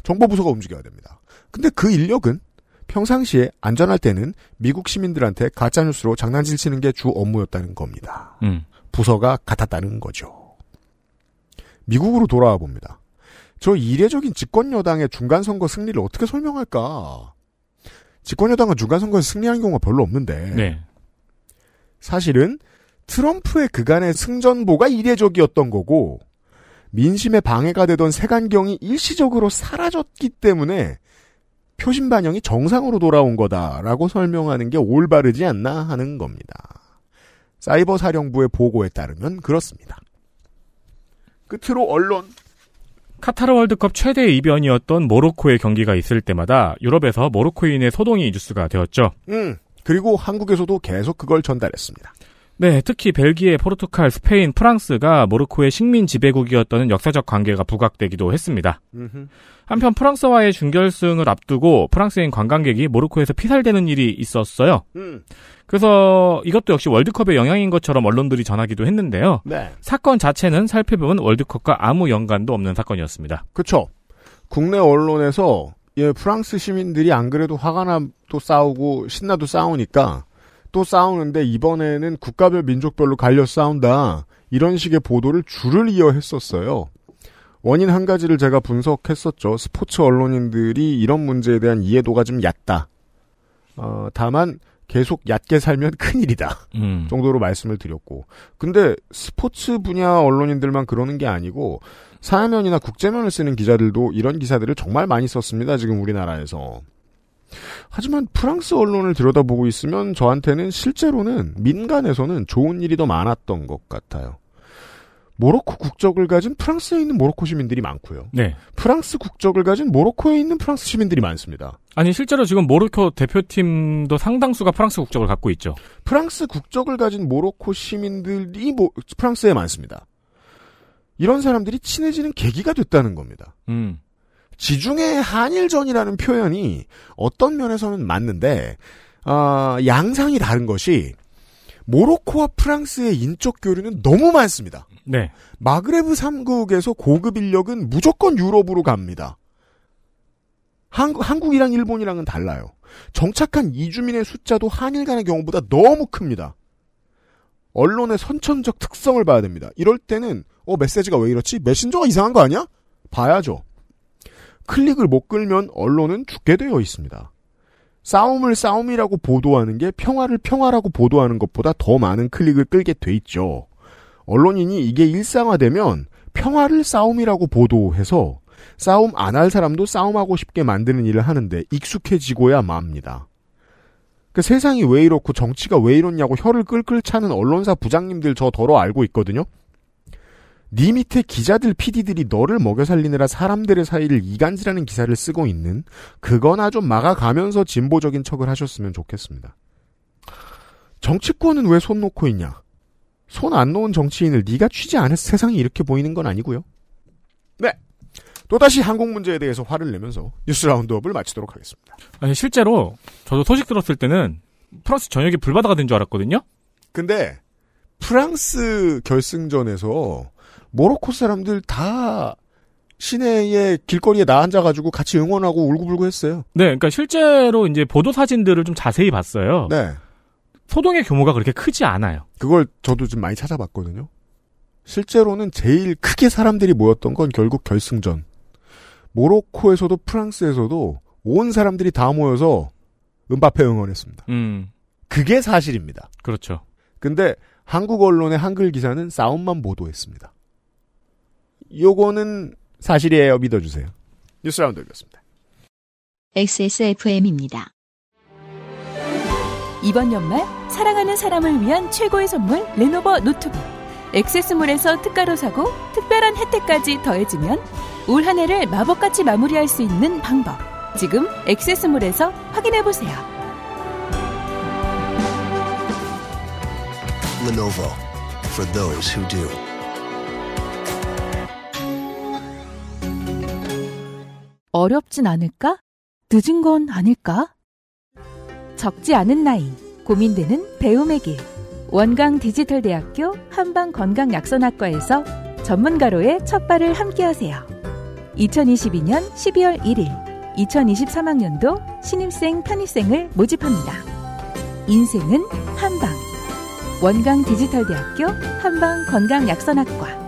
정보부서가 움직여야 됩니다. 근데 그 인력은 평상시에 안전할 때는 미국 시민들한테 가짜뉴스로 장난질 치는 게 주 업무였다는 겁니다. 음. 부서가 같았다는 거죠. 미국으로 돌아와 봅니다. 저 이례적인 집권여당의 중간선거 승리를 어떻게 설명할까? 집권여당은 중간선거에서 승리한 경우가 별로 없는데 네. 사실은 트럼프의 그간의 승전보가 이례적이었던 거고 민심에 방해가 되던 색안경이 일시적으로 사라졌기 때문에 표심 반영이 정상으로 돌아온 거다라고 설명하는 게 올바르지 않나 하는 겁니다. 사이버 사령부의 보고에 따르면 그렇습니다. 끝으로 언론 카타르 월드컵 최대 이변이었던 모로코의 경기가 있을 때마다 유럽에서 모로코인의 소동이 뉴스가 되었죠. 음, 그리고 한국에서도 계속 그걸 전달했습니다. 네, 특히 벨기에, 포르투갈, 스페인, 프랑스가 모로코의 식민 지배국이었다는 역사적 관계가 부각되기도 했습니다. 한편 프랑스와의 준결승을 앞두고 프랑스인 관광객이 모로코에서 피살되는 일이 있었어요. 음. 그래서 이것도 역시 월드컵의 영향인 것처럼 언론들이 전하기도 했는데요. 네. 사건 자체는 살펴보면 월드컵과 아무 연관도 없는 사건이었습니다. 그쵸. 국내 언론에서, 예, 프랑스 시민들이 안 그래도 화가 나도 싸우고, 신나도 싸우니까, 또 싸우는데 이번에는 국가별 민족별로 갈려 싸운다. 이런 식의 보도를 줄을 이어 했었어요. 원인 한 가지를 제가 분석했었죠. 스포츠 언론인들이 이런 문제에 대한 이해도가 좀 얕다. 어, 다만 계속 얕게 살면 *laughs* 큰일이다. 음. 정도로 말씀을 드렸고. 근데 스포츠 분야 언론인들만 그러는 게 아니고 사면이나 국제면을 쓰는 기자들도 이런 기사들을 정말 많이 썼습니다. 지금 우리나라에서. 하지만 프랑스 언론을 들여다보고 있으면 저한테는 실제로는 민간에서는 좋은 일이 더 많았던 것 같아요. 모로코 국적을 가진 프랑스에 있는 모로코 시민들이 많고요. 네. 프랑스 국적을 가진 모로코에 있는 프랑스 시민들이 많습니다. 아니 실제로 지금 모로코 대표팀도 상당수가 프랑스 국적을 갖고 있죠. 프랑스 국적을 가진 모로코 시민들이 모, 프랑스에 많습니다. 이런 사람들이 친해지는 계기가 됐다는 겁니다. 음. 지중해 한일전이라는 표현이 어떤 면에서는 맞는데 어, 양상이 다른 것이 모로코와 프랑스의 인적 교류는 너무 많습니다. 네. 마그레브 3국에서 고급 인력은 무조건 유럽으로 갑니다. 한국, 한국이랑 일본이랑은 달라요. 정착한 이주민의 숫자도 한일 간의 경우보다 너무 큽니다. 언론의 선천적 특성을 봐야 됩니다. 이럴 때는 어 메시지가 왜 이렇지? 메신저가 이상한 거 아니야? 봐야죠. 클릭을 못 끌면 언론은 죽게 되어 있습니다. 싸움을 싸움이라고 보도하는 게 평화를 평화라고 보도하는 것보다 더 많은 클릭을 끌게 돼 있죠. 언론인이 이게 일상화되면 평화를 싸움이라고 보도해서 싸움 안 할 사람도 싸움하고 싶게 만드는 일을 하는데 익숙해지고야 맙니다. 그 세상이 왜 이렇고 정치가 왜 이렇냐고 혀를 끌끌 차는 언론사 부장님들 저 더러 알고 있거든요. 네 밑에 기자들, PD들이 너를 먹여 살리느라 사람들의 사이를 이간질하는 기사를 쓰고 있는 그거나 좀 막아가면서 진보적인 척을 하셨으면 좋겠습니다. 정치권은 왜 손 놓고 있냐? 손 안 놓은 정치인을 네가 취지 않아서 세상이 이렇게 보이는 건 아니고요. 네. 또다시 항공 문제에 대해서 화를 내면서 뉴스 라운드업을 마치도록 하겠습니다. 아니 실제로 저도 소식 들었을 때는 프랑스 전역이 불바다가 된 줄 알았거든요. 근데 프랑스 결승전에서 모로코 사람들 다 시내의 길거리에 나 앉아가지고 같이 응원하고 울고불고 했어요. 네, 그러니까 실제로 이제 보도 사진들을 좀 자세히 봤어요. 네. 소동의 규모가 그렇게 크지 않아요. 그걸 저도 좀 많이 찾아봤거든요. 실제로는 제일 크게 사람들이 모였던 건 결국 결승전. 모로코에서도 프랑스에서도 온 사람들이 다 모여서 음바페 응원했습니다. 음, 그게 사실입니다. 그렇죠. 근데 한국 언론의 한글 기사는 싸움만 보도했습니다. 요거는 사실이에요. 믿어주세요. 뉴스 라운드업이었습니다. XSFM입니다. 이번 연말 사랑하는 사람을 위한 최고의 선물 레노버 노트북. 엑세스몰에서 특가로 사고 특별한 혜택까지 더해지면 올 한 해를 마법같이 마무리할 수 있는 방법. 지금 액세스몰에서 확인해 보세요. Lenovo for those who do. 어렵진 않을까? 늦은 건 아닐까? 적지 않은 나이, 고민되는 배움의 길. 원광 디지털 대학교 한방 건강 약선학과에서 전문가로의 첫 발을 함께하세요. 2022년 12월 1일, 2023학년도 신입생 편입생을 모집합니다. 인생은 한방. 원광 디지털 대학교 한방 건강 약선학과.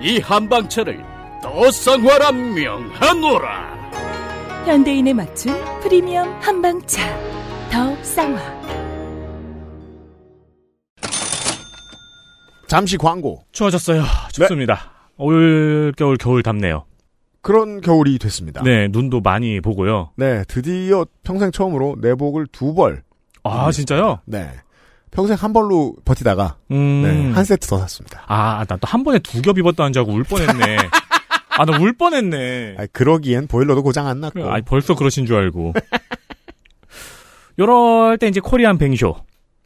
이 한방차를 더 쌍화라 명하노라. 현대인에 맞춘 프리미엄 한방차. 더 쌍화. 잠시 광고. 추워졌어요. 춥습니다. 올 겨울 겨울 답네요. 그런 겨울이 됐습니다. 네, 눈도 많이 보고요. 네, 드디어 평생 처음으로 내복을 두 벌. 아, 진짜요? 네. 평생 한 벌로 버티다가 음. 네, 한 세트 더 샀습니다. 아, 나 또 한 번에 두 겹 입었다는 줄 알고 울 뻔했네. *laughs* 아, 나 울 뻔했네. 아니, 그러기엔 보일러도 고장 안 났고. 아, 벌써 그러신 줄 알고. *laughs* 요럴 때 이제 코리안 뱅쇼.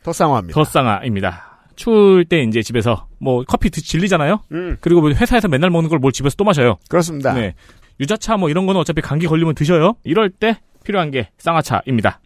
더 쌍화입니다. 더 쌍화입니다. 추울 때 이제 집에서 뭐 커피 드- 질리잖아요. 음. 그리고 뭐 회사에서 맨날 먹는 걸 뭘 집에서 또 마셔요. 그렇습니다. 네. 유자차 뭐 이런 거는 어차피 감기 걸리면 드셔요. 이럴 때 필요한 게 쌍화차입니다.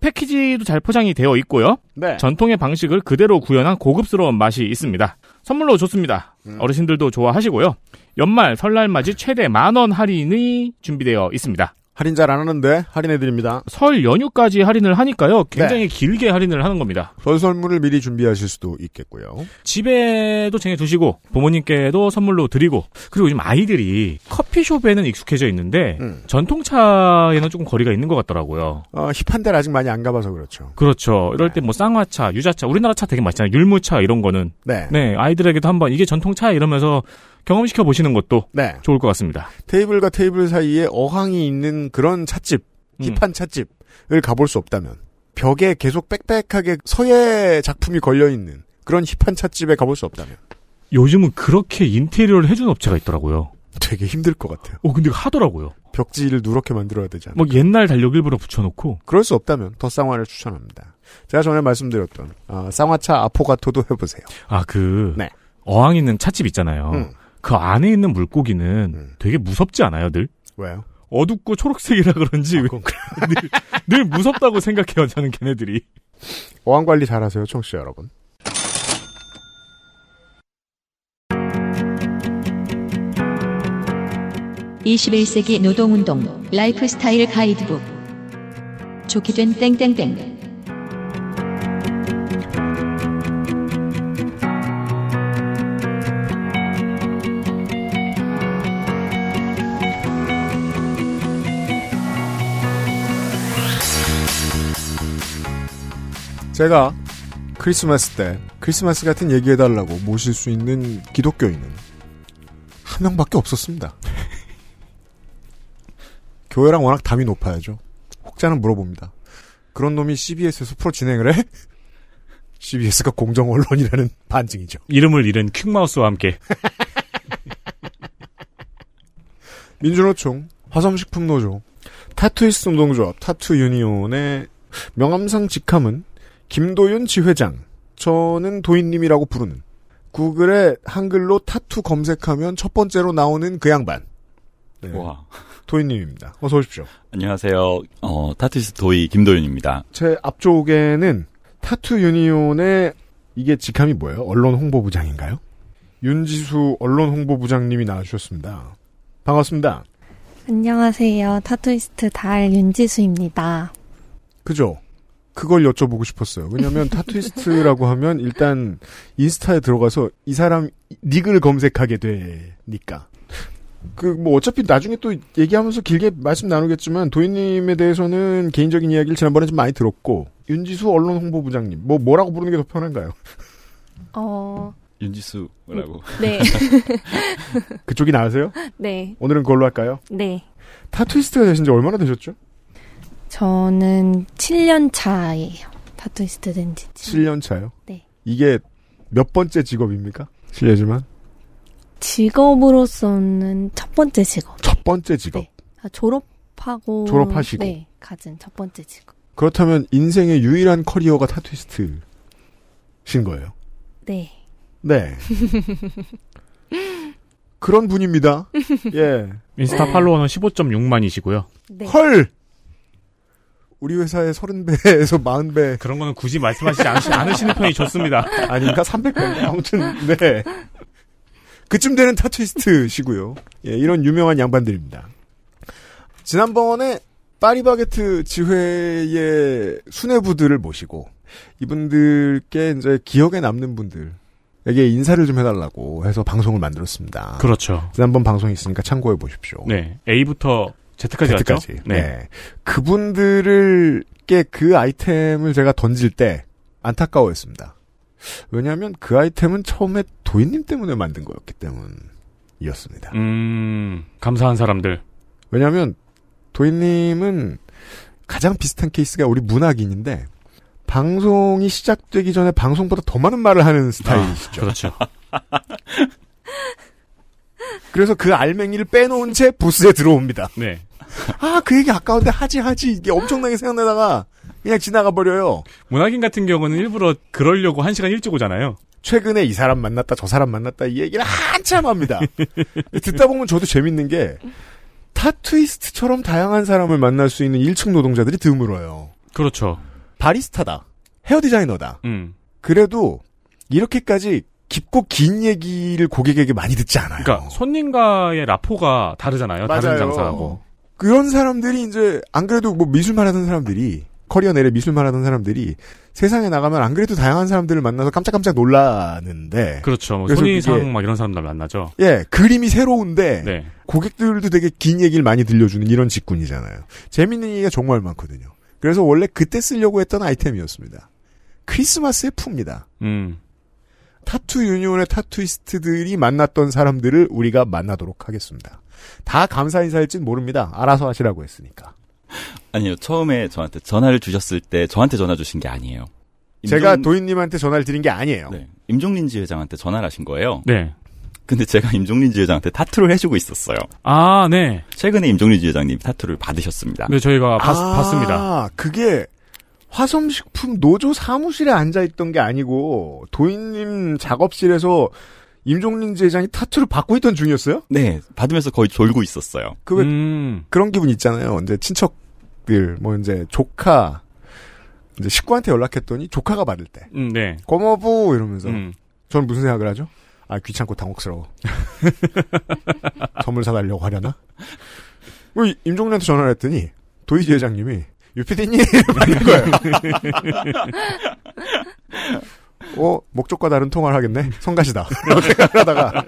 패키지도 잘 포장이 되어 있고요. 네. 전통의 방식을 그대로 구현한 고급스러운 맛이 있습니다. 선물로 좋습니다. 어르신들도 좋아하시고요. 연말 설날 맞이 최대 만 원 할인이 준비되어 있습니다. 할인 잘 안 하는데 할인해드립니다. 설 연휴까지 할인을 하니까요. 굉장히 네. 길게 할인을 하는 겁니다. 설설물을 미리 준비하실 수도 있겠고요. 집에도 쟁여 두시고 부모님께도 선물로 드리고 그리고 요즘 아이들이 커피숍에는 익숙해져 있는데 음. 전통차에는 조금 거리가 있는 것 같더라고요. 어, 힙한 데를 아직 많이 안 가봐서 그렇죠. 그렇죠. 이럴 때뭐 쌍화차, 유자차, 우리나라 차 되게 맛있잖아요. 율무차 이런 거는 네. 네 아이들에게도 한번 이게 전통차 이러면서 경험시켜 보시는 것도 네. 좋을 것 같습니다. 테이블과 테이블 사이에 어항이 있는 그런 찻집, 음. 힙한 찻집을 가볼 수 없다면 벽에 계속 빽빽하게 서예 작품이 걸려 있는 그런 힙한 찻집에 가볼 수 없다면 요즘은 그렇게 인테리어를 해주는 업체가 있더라고요. 되게 힘들 것 같아요. 어 근데 하더라고요. 벽지를 누렇게 만들어야 되지 않나. 뭐 옛날 달력 일부러 붙여놓고 그럴 수 없다면 더 쌍화를 추천합니다. 제가 전에 말씀드렸던 아, 쌍화차 아포가토도 해보세요. 아 그 네. 어항 있는 찻집 있잖아요. 음. 그 안에 있는 물고기는 되게 무섭지 않아요, 늘? 왜요? 어둡고 초록색이라 그런지 *laughs* 늘, 늘 무섭다고 생각해요, 저는 걔네들이. 어항 관리 잘하세요, 청취자 여러분. (21세기) 노동운동 라이프스타일 가이드북 좋게 된 땡땡땡 제가 크리스마스 때 크리스마스 같은 얘기해달라고 모실 수 있는 기독교인은 한 명밖에 없었습니다. *laughs* 교회랑 워낙 담이 높아야죠. 혹자는 물어봅니다. 그런 놈이 CBS에서 프로 진행을 해? *laughs* CBS가 공정 언론이라는 반증이죠. 이름을 잃은 퀵마우스와 함께. *laughs* 민주노총, 화섬식품노조, 타투이스트 노동조합, 타투 유니온의 명함상 직함은 김도윤 지회장, 저는 도이님이라고 부르는 구글에 한글로 타투 검색하면 첫 번째로 나오는 그 양반. 네. 와. 도이님입니다. 어서 오십시오. 안녕하세요. 어, 타투이스트 도이 김도윤입니다. 제 앞쪽에는 타투 유니온의 이게 직함이 뭐예요? 언론 홍보부장인가요? 윤지수 언론 홍보부장님이 나와주셨습니다. 반갑습니다. 안녕하세요. 타투이스트 달 윤지수입니다. 그죠? 그걸 여쭤보고 싶었어요. 왜냐면 *laughs* 타투이스트라고 하면 일단 인스타에 들어가서 이 사람 닉을 검색하게 되니까. 그 뭐 어차피 나중에 또 얘기하면서 길게 말씀 나누겠지만 도희님에 대해서는 개인적인 이야기를 지난번에 좀 많이 들었고 윤지수 언론 홍보 부장님 뭐 뭐라고 부르는 게 더 편한가요? 어, 윤지수라고. 네. *laughs* 그쪽이 나으세요? 네. 오늘은 그걸로 할까요? 네. 타투이스트가 되신 지 얼마나 되셨죠? 저는 7년 차예요. 타투이스트 된 지. 7년 차요? 네. 이게 몇 번째 직업입니까? 실례지만 직업으로서는 첫 번째 직업. 첫 번째 직업. 아, 졸업하고. 졸업하시고. 네. 가진 첫 번째 직업. 그렇다면 인생의 유일한 커리어가 타투이스트신 거예요. 네. 네. 그런 분입니다. *laughs* 예. 인스타 팔로워는 15.6만이시고요. 네. 헐! 우리 회사의 30배에서 40배. 그런 거는 굳이 말씀하시지 않으시, 않으시 는 편이 좋습니다. 아닌가? 300배. 아무튼, 네. 그쯤 되는 타투이스트시고요. 예, 이런 유명한 양반들입니다. 지난번에 파리바게트 지회의 수뇌부들을 모시고 이분들께 이제 기억에 남는 분들에게 인사를 좀 해달라고 해서 방송을 만들었습니다. 그렇죠. 지난번 방송이 있으니까 참고해 보십시오. 네. A부터 Z까지? Z까지. 네. 그분들을께 그 아이템을 제가 던질 때 안타까워했습니다. 왜냐하면 그 아이템은 처음에 도인님 때문에 만든 거였기 때문이었습니다. 음, 감사한 사람들. 왜냐하면 도인님은 가장 비슷한 케이스가 우리 문학인인데 방송이 시작되기 전에 방송보다 더 많은 말을 하는 스타일이시죠. 아, 그렇죠. *laughs* 그래서 그 알맹이를 빼놓은 채 부스에 들어옵니다. 네. 아, 그 얘기 아까운데 하지 하지 이게 엄청나게 생각나다가 그냥 지나가 버려요. 문학인 같은 경우는 일부러 그러려고 한 시간 일찍 오잖아요. 최근에 이 사람 만났다 저 사람 만났다 이 얘기를 한참 합니다. *laughs* 듣다 보면 저도 재밌는 게 타투이스트처럼 다양한 사람을 만날 수 있는 1층 노동자들이 드물어요. 그렇죠. 바리스타다. 헤어 디자이너다. 음. 그래도 이렇게까지 깊고 긴 얘기를 고객에게 많이 듣지 않아요. 그러니까 손님과의 라포가 다르잖아요. 다른 맞아요. 장사하고. 그런 사람들이 이제 안 그래도 뭐 미술만 하던 사람들이 커리어 내내 미술만 하던 사람들이 세상에 나가면 안 그래도 다양한 사람들을 만나서 깜짝깜짝 놀라는데 그렇죠. 뭐 손이상 막 이런 사람들 만나죠. 예 그림이 새로운데 네. 고객들도 되게 긴 얘기를 많이 들려주는 이런 직군이잖아요. 재밌는 얘기가 정말 많거든요. 그래서 원래 그때 쓰려고 했던 아이템이었습니다. 크리스마스에 풉니다. 음. 타투 유니온의 타투이스트들이 만났던 사람들을 우리가 만나도록 하겠습니다. 다 감사 인사일진 모릅니다. 알아서 하시라고 했으니까. 아니요, 처음에 저한테 전화를 주셨을 때 저한테 전화 주신 게 아니에요. 제가 임종- 도인님한테 전화를 드린 게 아니에요. 네. 임종린지 회장한테 전화를 하신 거예요. 네. 근데 제가 임종린지 회장한테 타투를 해주고 있었어요. 아, 네. 최근에 임종린지 회장님 타투를 받으셨습니다. 네, 저희가 봤, 아, 봤습니다. 그게 화성식품 노조 사무실에 앉아 있던 게 아니고 도인님 작업실에서 임종린 제장이 타투를 받고 있던 중이었어요? 네, 받으면서 거의 졸고 있었어요. 그왜 음. 그런 기분 있잖아요. 이제 친척들 뭐 이제 조카 이제 식구한테 연락했더니 조카가 받을 때 음, 네. 고모부 이러면서 음. 저는 무슨 생각을 하죠? 아 귀찮고 당혹스러워. *laughs* 선물 사달려고 하려나? 뭐 이- 임종련한테 전화를 했더니 도이지 회장님이 유피디님 받는 거예요. 어 목적과 다른 통화를 하겠네. 성가시다. 이렇게 생각을 하다가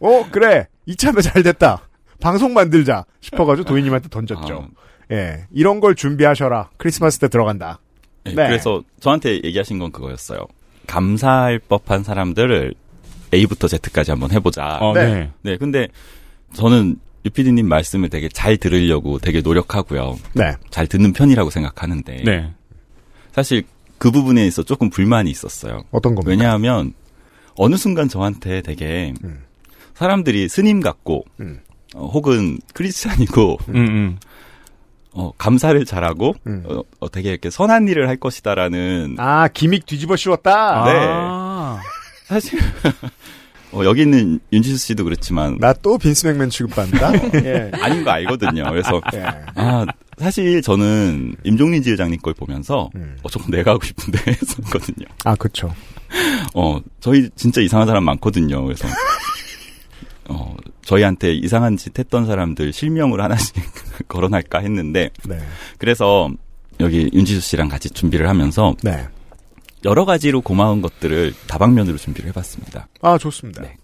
어 그래 이참에 잘 됐다. 방송 만들자 싶어가지고 도희님한테 던졌죠. 예 이런 걸 준비하셔라. 크리스마스 때 들어간다. 네, 네. 그래서 저한테 얘기하신 건 그거였어요. 감사할 법한 사람들을 A부터 Z까지 한번 해보자. 어, 네. 네, 근데 저는 유피디님 말씀을 되게 잘 들으려고 되게 노력하고요. 네. 잘 듣는 편이라고 생각하는데. 네. 사실 그 부분에 있어 조금 불만이 있었어요. 어떤 겁니까? 왜냐하면 어느 순간 저한테 되게 음. 사람들이 스님 같고 음. 어, 혹은 크리스찬이고 음, 음. 어, 감사를 잘하고 음. 어, 어, 되게 이렇게 선한 일을 할 것이다라는 아 기믹 뒤집어 씌웠다. 네. 아. *laughs* 사실 어, 여기 있는 윤지수 씨도 그렇지만 나 또 빈스 맥맨 취급받는다. 예. *laughs* 아닌 거 알거든요. 그래서 예. 아 사실 저는 임종린 지 회장님 걸 보면서 음. 어, 조금 내가 하고 싶은데 *laughs* 했었거든요. 아 그렇죠. 어 저희 진짜 이상한 사람 많거든요. 그래서 *laughs* 어 저희한테 이상한 짓 했던 사람들 실명을 하나씩 *laughs* 거론할까 했는데 네. 그래서 여기 윤지수 씨랑 같이 준비를 하면서 네. 여러 가지로 고마운 것들을 다방면으로 준비를 해봤습니다. 아 좋습니다. 네.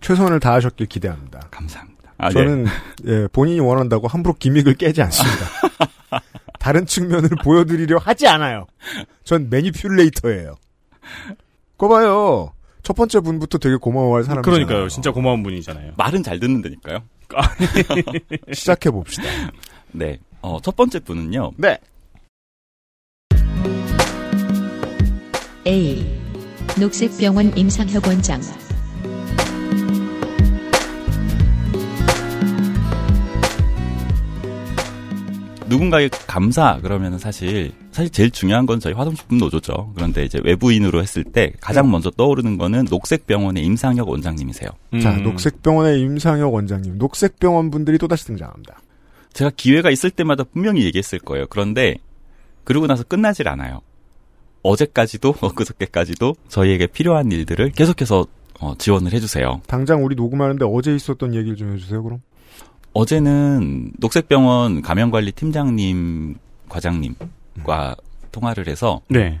최선을 다하셨길 기대합니다. 감사합니다. 아, 네. 저는 예, 본인이 원한다고 함부로 기믹을 깨지 않습니다. *laughs* 다른 측면을 보여드리려 하지 않아요. 전 매니퓰레이터예요. 거 봐요. 첫 번째 분부터 되게 고마워할 사람이잖아요. 그러니까요. 진짜 고마운 분이잖아요. 말은 잘 듣는다니까요. *laughs* 시작해 봅시다. 네. 어, 첫 번째 분은요. 네. A. 녹색병원 임상혁 원장. 누군가의 감사 그러면은 사실 사실 제일 중요한 건 저희 화성식품 노조죠. 그런데 이제 외부인으로 했을 때 가장 네. 먼저 떠오르는 거는 녹색병원의 임상혁 원장님이세요. 자, 음. 녹색병원의 임상혁 원장님, 녹색병원 분들이 또다시 등장합니다. 제가 기회가 있을 때마다 분명히 얘기했을 거예요. 그런데 그러고 나서 끝나질 않아요. 어제까지도 *laughs* 엊그저께까지도 저희에게 필요한 일들을 계속해서 어, 지원을 해주세요. 당장 우리 녹음하는데 어제 있었던 얘기를 좀 해주세요, 그럼. 어제는 녹색병원 감염관리 팀장님 과장님과 통화를 해서 네.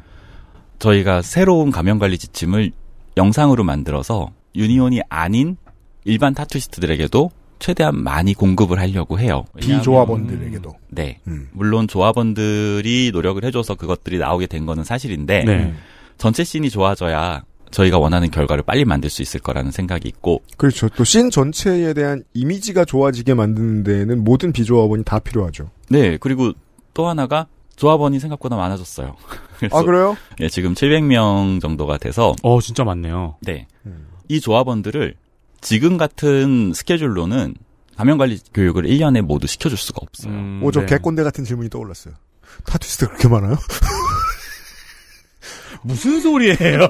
저희가 새로운 감염관리 지침을 영상으로 만들어서 유니온이 아닌 일반 타투이스트들에게도 최대한 많이 공급을 하려고 해요. 비조합원들에게도. 네. 음. 물론 조합원들이 노력을 해줘서 그것들이 나오게 된 거는 사실인데 네. 전체 씬이 좋아져야 저희가 원하는 결과를 빨리 만들 수 있을 거라는 생각이 있고 그렇죠. 또 씬 전체에 대한 이미지가 좋아지게 만드는 데에는 모든 비조합원이 다 필요하죠. 네 그리고 또 하나가 조합원이 생각보다 많아졌어요. *laughs* 그래서 아, 그래요? 예, 지금 700명 정도가 돼서 어, 진짜 많네요. 네. 음. 이 조합원들을 지금 같은 스케줄로는 감염관리 교육을 1년에 모두 시켜줄 수가 없어요. 음, 오, 저 네. 개꼰대 같은 질문이 떠올랐어요. 타투이스트 그렇게 많아요? 무슨 소리예요?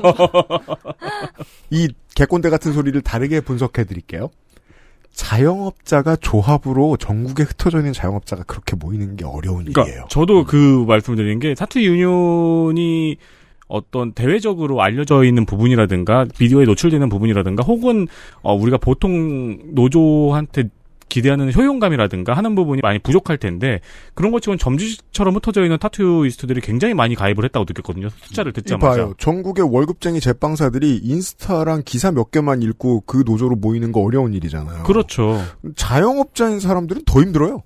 *laughs* 이 개꼰대 같은 소리를 다르게 분석해 드릴게요. 자영업자가 조합으로 전국에 흩어져 있는 자영업자가 그렇게 모이는 게 어려운 그러니까 일이에요. 저도 그 말씀드리는 게 타투 유니온이 어떤 대외적으로 알려져 있는 부분이라든가 미디어에 노출되는 부분이라든가 혹은 어, 우리가 보통 노조한테 기대하는 효용감이라든가 하는 부분이 많이 부족할 텐데 그런 것 치고는 점주처럼 흩어져 있는 타투이스트들이 굉장히 많이 가입을 했다고 느꼈거든요. 숫자를 듣자마자. 봐요. 전국의 월급쟁이 제빵사들이 인스타랑 기사 몇 개만 읽고 그 노조로 모이는 거 어려운 일이잖아요. 그렇죠. 자영업자인 사람들은 더 힘들어요.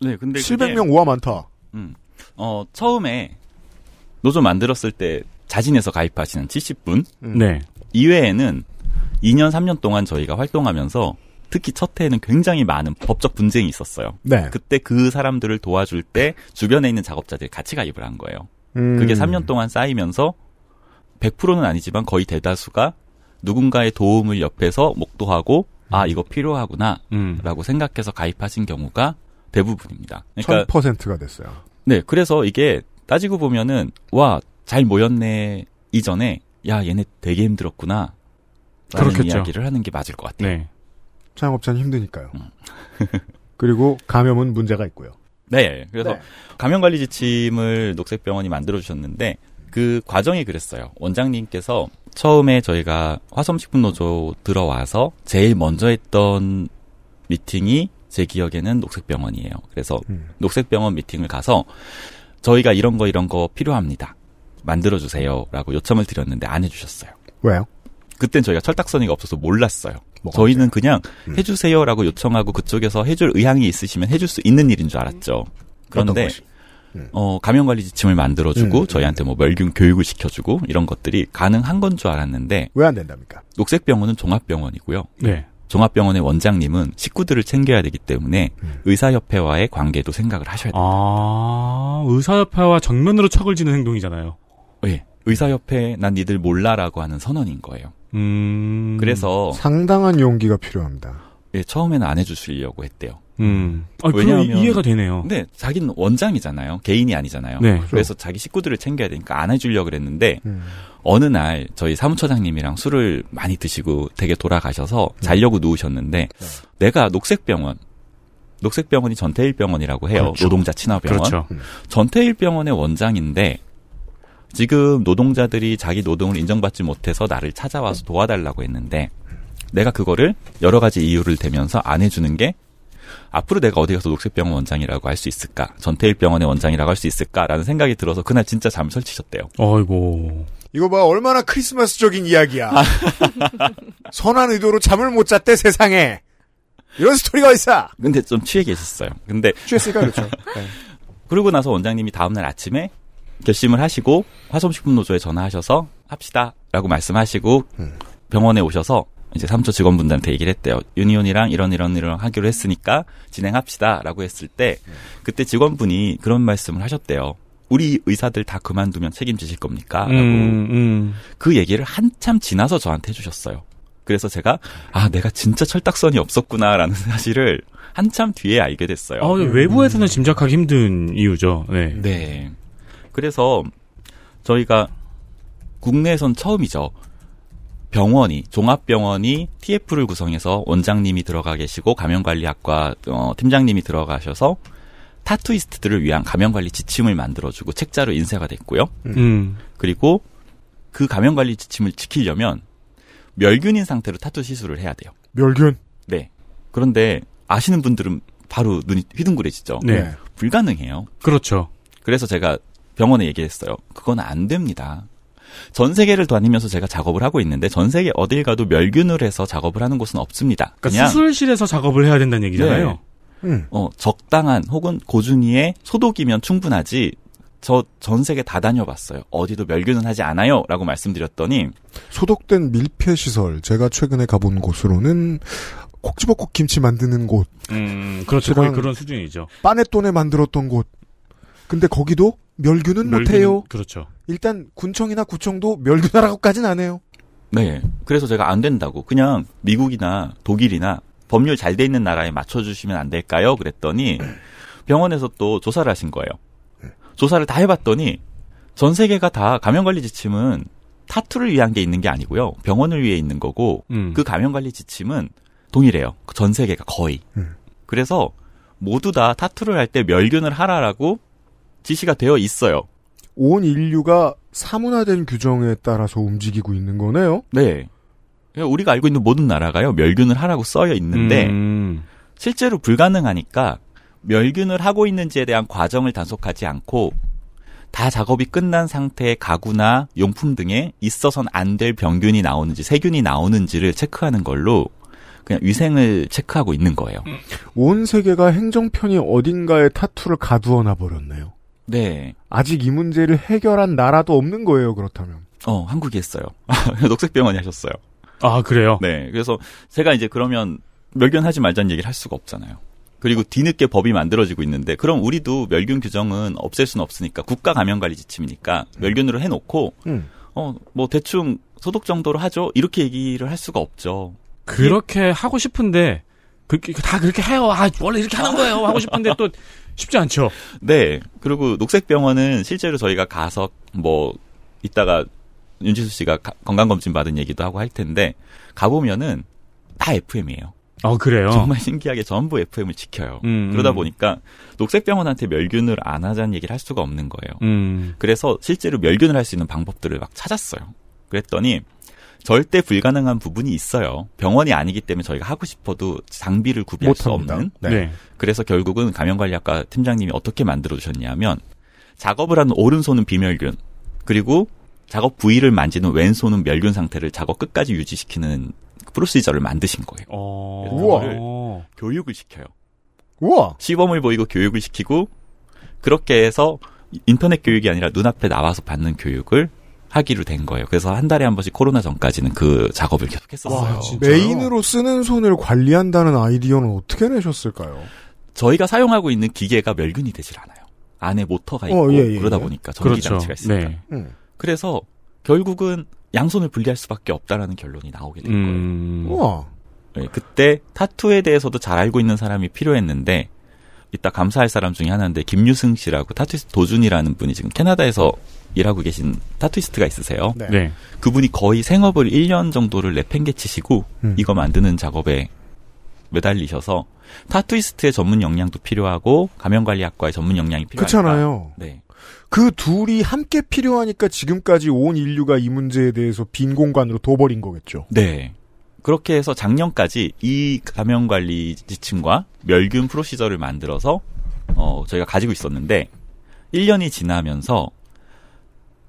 네, 근데 700명 우와 많다. 음. 어, 처음에 노조 만들었을 때 자진해서 가입하시는 70분 네. 이외에는 2년 3년 동안 저희가 활동하면서 특히 첫 해에는 굉장히 많은 법적 분쟁이 있었어요. 네. 그때 그 사람들을 도와줄 때 주변에 있는 작업자들이 같이 가입을 한 거예요. 음. 그게 3년 동안 쌓이면서 100%는 아니지만 거의 대다수가 누군가의 도움을 옆에서 목도하고 아 이거 필요하구나 음. 라고 생각해서 가입하신 경우가 대부분입니다. 그러니까 1000%가 됐어요. 네, 그래서 이게 따지고 보면은 와 잘 모였네 이전에 야 얘네 되게 힘들었구나 라는 그렇겠죠. 이야기를 하는 게 맞을 것 같아요. 네. 자영업자는 힘드니까요. 그리고 감염은 문제가 있고요. 네, 그래서 네. 감염 관리 지침을 녹색병원이 만들어 주셨는데 그 과정이 그랬어요. 원장님께서 처음에 저희가 화섬식품노조 들어와서 제일 먼저 했던 미팅이 제 기억에는 녹색병원이에요. 그래서 음. 녹색병원 미팅을 가서 저희가 이런 거 이런 거 필요합니다. 만들어 주세요라고 요청을 드렸는데 안 해주셨어요. 왜요? 그땐 저희가 철딱서니가 없어서 몰랐어요. 뭐가 저희는 그냥 음. 해주세요라고 요청하고 그쪽에서 해줄 의향이 있으시면 해줄 수 있는 일인 줄 알았죠. 그런데 어떤 것이? 음. 어, 감염관리 지침을 만들어주고 음. 저희한테 뭐 멸균 교육을 시켜주고 이런 것들이 가능한 건 줄 알았는데 왜 안 된답니까? 녹색병원은 종합병원이고요. 네. 종합병원의 원장님은 식구들을 챙겨야 되기 때문에 음. 의사협회와의 관계도 생각을 하셔야 돼요. 아, 의사협회와 정면으로 척을 지는 행동이잖아요. 예. 의사협회 난 니들 몰라라고 하는 선언인 거예요. 음. 그래서 상당한 용기가 필요합니다. 예, 처음에는 안 해주시려고 했대요. 음. 아, 그럼 이해가 되네요. 네, 자기는 원장이잖아요. 개인이 아니잖아요. 네. 그래서 자기 식구들을 챙겨야 되니까 안 해주려고 그랬는데 음. 어느 날 저희 사무처장님이랑 술을 많이 드시고 되게 돌아가셔서 네. 자려고 누우셨는데 내가 녹색병원 녹색병원이 전태일병원이라고 해요. 그렇죠. 노동자 친화병원. 그렇죠. 전태일병원의 원장인데 지금 노동자들이 자기 노동을 인정받지 못해서 나를 찾아와서 도와달라고 했는데 내가 그거를 여러 가지 이유를 대면서 안 해주는 게 앞으로 내가 어디 가서 녹색병원 원장이라고 할 수 있을까? 전태일 병원의 원장이라고 할 수 있을까라는 생각이 들어서 그날 진짜 잠을 설치셨대요. 어이고. 이거 봐 얼마나 크리스마스적인 이야기야. *laughs* 선한 의도로 잠을 못 잤대 세상에. 이런 스토리가 있어. 근데 좀 취해 계셨어요. 근데 취했으니까 그렇죠. 네. *laughs* 그러고 나서 원장님이 다음날 아침에 결심을 하시고 화성식품노조에 전화하셔서 합시다라고 말씀하시고 병원에 오셔서 이제 삼초 직원분들한테 얘기를 했대요. 유니온이랑 이런 이런 이런 하기로 했으니까 진행합시다라고 했을 때 그때 직원분이 그런 말씀을 하셨대요. 우리 의사들 다 그만두면 책임지실 겁니까? 라고 음, 음. 그 얘기를 한참 지나서 저한테 해주셨어요. 그래서 제가 아 내가 진짜 철딱선이 없었구나라는 사실을 한참 뒤에 알게 됐어요. 아, 외부에서는 짐작하기 힘든 이유죠. 네. 네. 그래서 저희가 국내에선 처음이죠. 병원이 종합병원이 TF를 구성해서 원장님이 들어가 계시고 감염관리학과 어, 팀장님이 들어가셔서 타투이스트들을 위한 감염관리 지침을 만들어주고 책자로 인쇄가 됐고요. 음. 그리고 그 감염관리 지침을 지키려면 멸균인 상태로 타투 시술을 해야 돼요. 멸균. 네. 그런데 아시는 분들은 바로 눈이 휘둥그레지죠. 네. 불가능해요. 그렇죠. 그래서 제가 병원에 얘기했어요. 그건 안 됩니다. 전 세계를 다니면서 제가 작업을 하고 있는데 전 세계 어딜 가도 멸균을 해서 작업을 하는 곳은 없습니다. 그러니까 그냥 수술실에서 작업을 해야 된다는 얘기잖아요. 네. 음. 어, 적당한 혹은 고준위의 소독이면 충분하지. 저 전 세계 다 다녀봤어요. 어디도 멸균은 하지 않아요라고 말씀드렸더니 소독된 밀폐 시설 제가 최근에 가본 곳으로는 콕 집어 콕 김치 만드는 곳, 음, 그렇죠. 거의 그런 수준이죠. 빠네톤에 만들었던 곳. 근데 거기도 멸균은 멸균은- 못해요. 그렇죠. 일단 군청이나 구청도 멸균하라고까지는 안 해요. 네. 그래서 제가 안 된다고 그냥 미국이나 독일이나 법률 잘 돼 있는 나라에 맞춰주시면 안 될까요? 그랬더니 병원에서 또 조사를 하신 거예요. 조사를 다 해봤더니 전 세계가 다 감염관리 지침은 타투를 위한 게 있는 게 아니고요. 병원을 위해 있는 거고 음. 그 감염관리 지침은 동일해요. 전 세계가 거의. 음. 그래서 모두 다 타투를 할 때 멸균을 하라라고 지시가 되어 있어요. 온 인류가 사문화된 규정에 따라서 움직이고 있는 거네요. 네. 그러니까 우리가 알고 있는 모든 나라가요. 멸균을 하라고 써여 있는데 음. 실제로 불가능하니까 멸균을 하고 있는지에 대한 과정을 단속하지 않고 다 작업이 끝난 상태의 가구나 용품 등에 있어선 안 될 병균이 나오는지 세균이 나오는지를 체크하는 걸로 그냥 위생을 체크하고 있는 거예요. 온 세계가 행정편이 어딘가에 타투를 가두어 놔 버렸네요. 네. 아직 이 문제를 해결한 나라도 없는 거예요, 그렇다면. 어, 한국이 했어요. *laughs* 녹색병원이 하셨어요. 아, 그래요? 네. 그래서 제가 이제 그러면 멸균하지 말자는 얘기를 할 수가 없잖아요. 그리고 뒤늦게 법이 만들어지고 있는데 그럼 우리도 멸균 규정은 없앨 수는 없으니까 국가 감염 관리 지침이니까 멸균으로 해놓고 음. 어뭐 대충 소독 정도로 하죠 이렇게 얘기를 할 수가 없죠. 그렇게 하고 싶은데 그렇게 다 그렇게 해요. 아 원래 이렇게 하는 거예요. 하고 싶은데 또 쉽지 않죠. 네. 그리고 녹색병원은 실제로 저희가 가서 뭐 이따가 윤지수 씨가 가- 건강검진 받은 얘기도 하고 할 텐데 가보면은 다 FM이에요. 아 그래요. 정말 신기하게 전부 FM을 지켜요. 음, 그러다 음. 보니까 녹색병원한테 멸균을 안 하자는 얘기를 할 수가 없는 거예요. 음. 그래서 실제로 멸균을 할 수 있는 방법들을 막 찾았어요. 그랬더니 절대 불가능한 부분이 있어요. 병원이 아니기 때문에 저희가 하고 싶어도 장비를 구비할 수 못합니다. 없는. 네. 네. 그래서 결국은 감염관리학과 팀장님이 어떻게 만들어 주셨냐면 작업을 하는 오른손은 비멸균 그리고 작업 부위를 만지는 왼손은 멸균 상태를 작업 끝까지 유지시키는 프로시저를 만드신 거예요. 어. 우와. 교육을 시켜요. 우와. 시범을 보이고 교육을 시키고 그렇게 해서 인터넷 교육이 아니라 눈앞에 나와서 받는 교육을 하기로 된 거예요. 그래서 한 달에 한 번씩 코로나 전까지는 그 작업을 계속 했었어요. 메인으로 쓰는 손을 관리한다는 아이디어는 어떻게 내셨을까요? 저희가 사용하고 있는 기계가 멸균이 되질 않아요. 안에 모터가 있고 어, 예, 예, 그러다 예. 보니까 전기 그렇죠. 장치가 있으니까. 네. 음. 그래서 결국은 양손을 분리할 수밖에 없다라는 결론이 나오게 된 거예요. 음. 우와. 네, 그때 타투에 대해서도 잘 알고 있는 사람이 필요했는데 이따 감사할 사람 중에 하나인데 김유승 씨라고 타투이스트 도준이라는 분이 지금 캐나다에서 일하고 계신 타투이스트가 있으세요. 네. 네. 그분이 거의 생업을 1년 정도를 내팽개치시고 음. 이거 만드는 작업에 매달리셔서 타투이스트의 전문 역량도 필요하고 감염관리학과의 전문 역량이 필요하니까 그렇잖아요. 네. 그 둘이 함께 필요하니까 지금까지 온 인류가 이 문제에 대해서 빈 공간으로 둬버린 거겠죠. 네. 그렇게 해서 작년까지 이 감염관리 지침과 멸균 프로시저를 만들어서 어, 저희가 가지고 있었는데 1년이 지나면서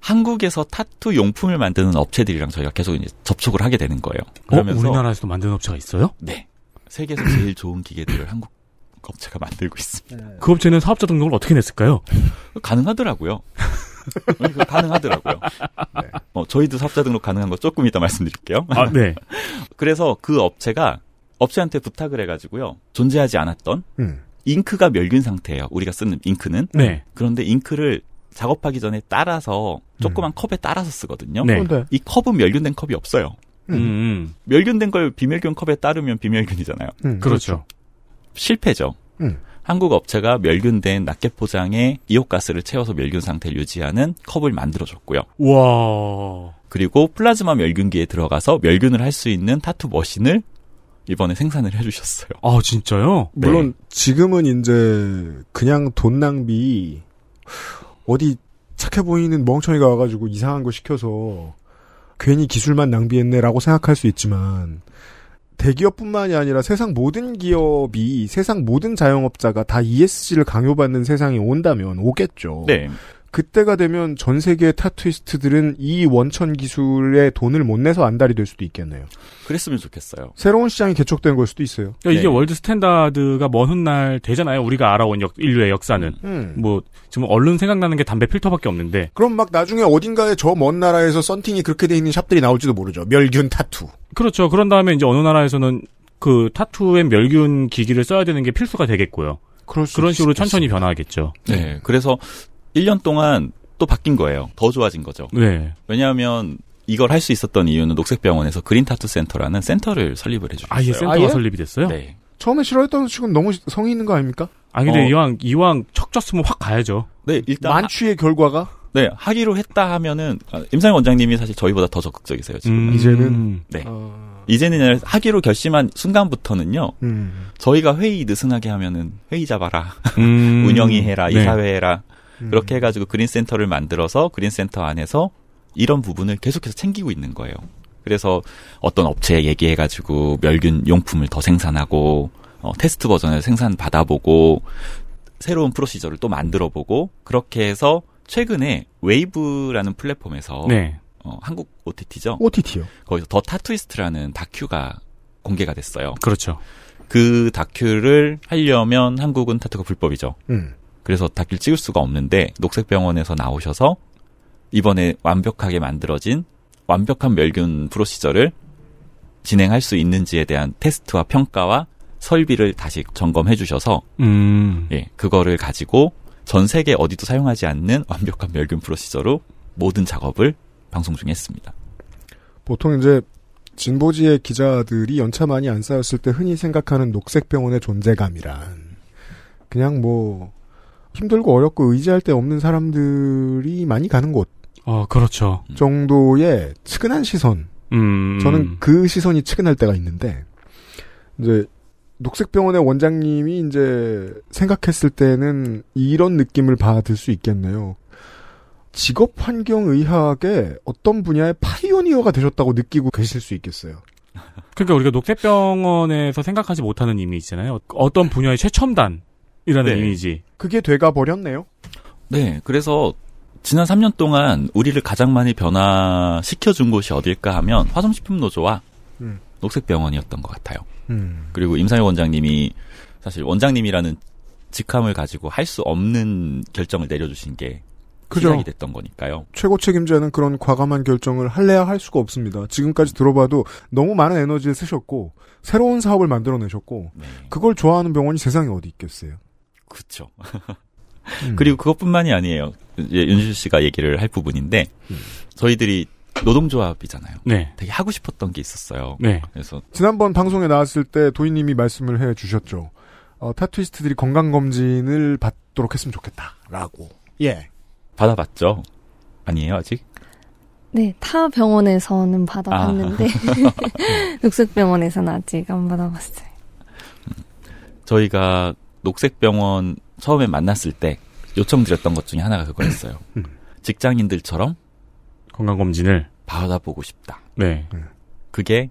한국에서 타투 용품을 만드는 업체들이랑 저희가 계속 이제 접촉을 하게 되는 거예요. 어, 그러면서 우리나라에서도 만드는 업체가 있어요? 네. 세계에서 제일 좋은 기계들을 한국 업체가 만들고 있습니다. 그 업체는 사업자 등록을 어떻게 냈을까요? 가능하더라고요. 그거 가능하더라고요. 어, 저희도 사업자 등록 가능한 거 조금 이따 말씀드릴게요. 아, 네. 그래서 그 업체가 업체한테 부탁을 해가지고요. 존재하지 않았던 음. 잉크가 멸균 상태예요. 우리가 쓰는 잉크는. 네. 그런데 잉크를 작업하기 전에 따라서 조그만 컵에 따라서 쓰거든요. 네. 그런데 이 컵은 멸균된 컵이 없어요. 음. 음. 멸균된 걸 비멸균 컵에 따르면 비멸균이잖아요. 음, 그렇죠. 실패죠. 음. 한국 업체가 멸균된 낱개 포장에 EO가스를 채워서 멸균 상태를 유지하는 컵을 만들어줬고요. 와. 그리고 플라즈마 멸균기에 들어가서 멸균을 할 수 있는 타투 machine을 이번에 생산을 해주셨어요. 아, 진짜요? 물론 지금은 이제 그냥 돈 낭비 어디 착해 보이는 멍청이가 와가지고 이상한 거 시켜서 괜히 기술만 낭비했네라고 생각할 수 있지만 대기업뿐만이 아니라 세상 모든 기업이 세상 모든 자영업자가 다 ESG를 강요받는 세상이 온다면 오겠죠. 네. 그때가 되면 전 세계 타투이스트들은 이 원천 기술에 돈을 못 내서 안달이 될 수도 있겠네요. 그랬으면 좋겠어요. 새로운 시장이 개척된 걸 수도 있어요. 그러니까 이게 네. world standard가 먼 훗날 되잖아요. 우리가 알아온 역, 인류의 역사는. 음. 뭐, 지금 얼른 생각나는 게 담배 필터밖에 없는데. 그럼 막 나중에 어딘가에 저 먼 나라에서 세팅이 그렇게 돼 있는 샵들이 나올지도 모르죠. 멸균 타투. 그렇죠. 그런 다음에 이제 어느 나라에서는 그 타투의 멸균 기기를 써야 되는 게 필수가 되겠고요. 그럴 수 그런 식으로 있겠습니다. 천천히 변화하겠죠. 네. 그래서 1년 동안 또 바뀐 거예요. 더 좋아진 거죠. 네. 왜냐하면 이걸 할 수 있었던 이유는 녹색병원에서 그린 타투 센터라는 센터를 설립을 해주셨어요. 아예 센터가 아예? 설립이 됐어요? 네. 처음에 싫어했던 식은 너무 성의 있는 거 아닙니까? 아 근데 어. 이왕 이왕 척 졌으면 확 가야죠. 네, 일단 만취의 결과가 하- 네, 하기로 했다 하면은 아, 임상혁 원장님이 사실 저희보다 더 적극적이세요 지금. 음. 이제는? 네. 어. 이제는 하기로 결심한 순간부터는요. 음. 저희가 회의 느슨하게 하면은 회의 잡아라, 음. *laughs* 운영위 해라, 네. 이사회 해라. 음. 그렇게 해가지고 그린센터를 만들어서 그린센터 안에서 이런 부분을 계속해서 챙기고 있는 거예요. 그래서 어떤 업체에 얘기해가지고 멸균 용품을 더 생산하고 어, 테스트 버전을 생산 받아보고 새로운 procedure를 또 만들어보고 그렇게 해서 최근에 웨이브라는 플랫폼에서 네. 어, 한국 OTT죠. OTT요. 거기서 더 타투이스트라는 다큐가 공개가 됐어요. 그렇죠. 그 다큐를 하려면 한국은 타투가 불법이죠. 음. 그래서 다큐를 찍을 수가 없는데 녹색병원에서 나오셔서 이번에 완벽하게 만들어진 완벽한 멸균 프로시저를 진행할 수 있는지에 대한 테스트와 평가와 설비를 다시 점검해 주셔서 음. 예, 그거를 가지고 전 세계 어디도 사용하지 않는 완벽한 멸균 프로시저로 모든 작업을 방송 중에 했습니다. 보통 이제 진보지의 기자들이 연차 많이 안 쌓였을 때 흔히 생각하는 녹색병원의 존재감이란 그냥 뭐 힘들고 어렵고 의지할 데 없는 사람들이 많이 가는 곳 어, 그렇죠. 정도의 측은한 시선. 음. 저는 그 시선이 측은할 때가 있는데 이제 녹색병원의 원장님이 이제 생각했을 때는 이런 느낌을 받을 수 있겠네요. 직업 환경 의학의 어떤 분야의 파이오니어가 되셨다고 느끼고 계실 수 있겠어요. 그러니까 우리가 녹색병원에서 생각하지 못하는 이미지잖아요. 어떤 분야의 최첨단 이라는 네. 이미지. 그게 돼가 버렸네요. 네, 그래서 지난 3년 동안 우리를 가장 많이 변화시켜준 곳이 어딜까 하면 화성식품노조와 음. 녹색병원이었던 것 같아요. 음. 그리고 임상희 원장님이 사실 원장님이라는 직함을 가지고 할 수 없는 결정을 내려주신 게 그죠. 시작이 됐던 거니까요. 최고 책임자는 그런 과감한 결정을 할래야 할 수가 없습니다. 지금까지 들어봐도 너무 많은 에너지를 쓰셨고 새로운 사업을 만들어내셨고 그걸 좋아하는 병원이 세상에 어디 있겠어요. 그렇죠. 음. 그리고 그것뿐만이 아니에요. 이제 윤실 씨가 얘기를 할 부분인데 저희들이 노동조합이잖아요. 네. 되게 하고 싶었던 게 있었어요. 네. 그래서 지난번 방송에 나왔을 때 도희님이 말씀을 해 주셨죠. 어, 타투이스트들이 건강 검진을 받도록 했으면 좋겠다라고. 예. 받아봤죠. 아니에요 아직? 네, 타 병원에서는 받아봤는데 *laughs* 녹색병원에서는 아직 안 받아봤어요. 저희가 녹색병원 처음에 만났을 때 요청드렸던 것 중에 하나가 그거였어요. 직장인들처럼 건강검진을 받아보고 싶다. 네. 그게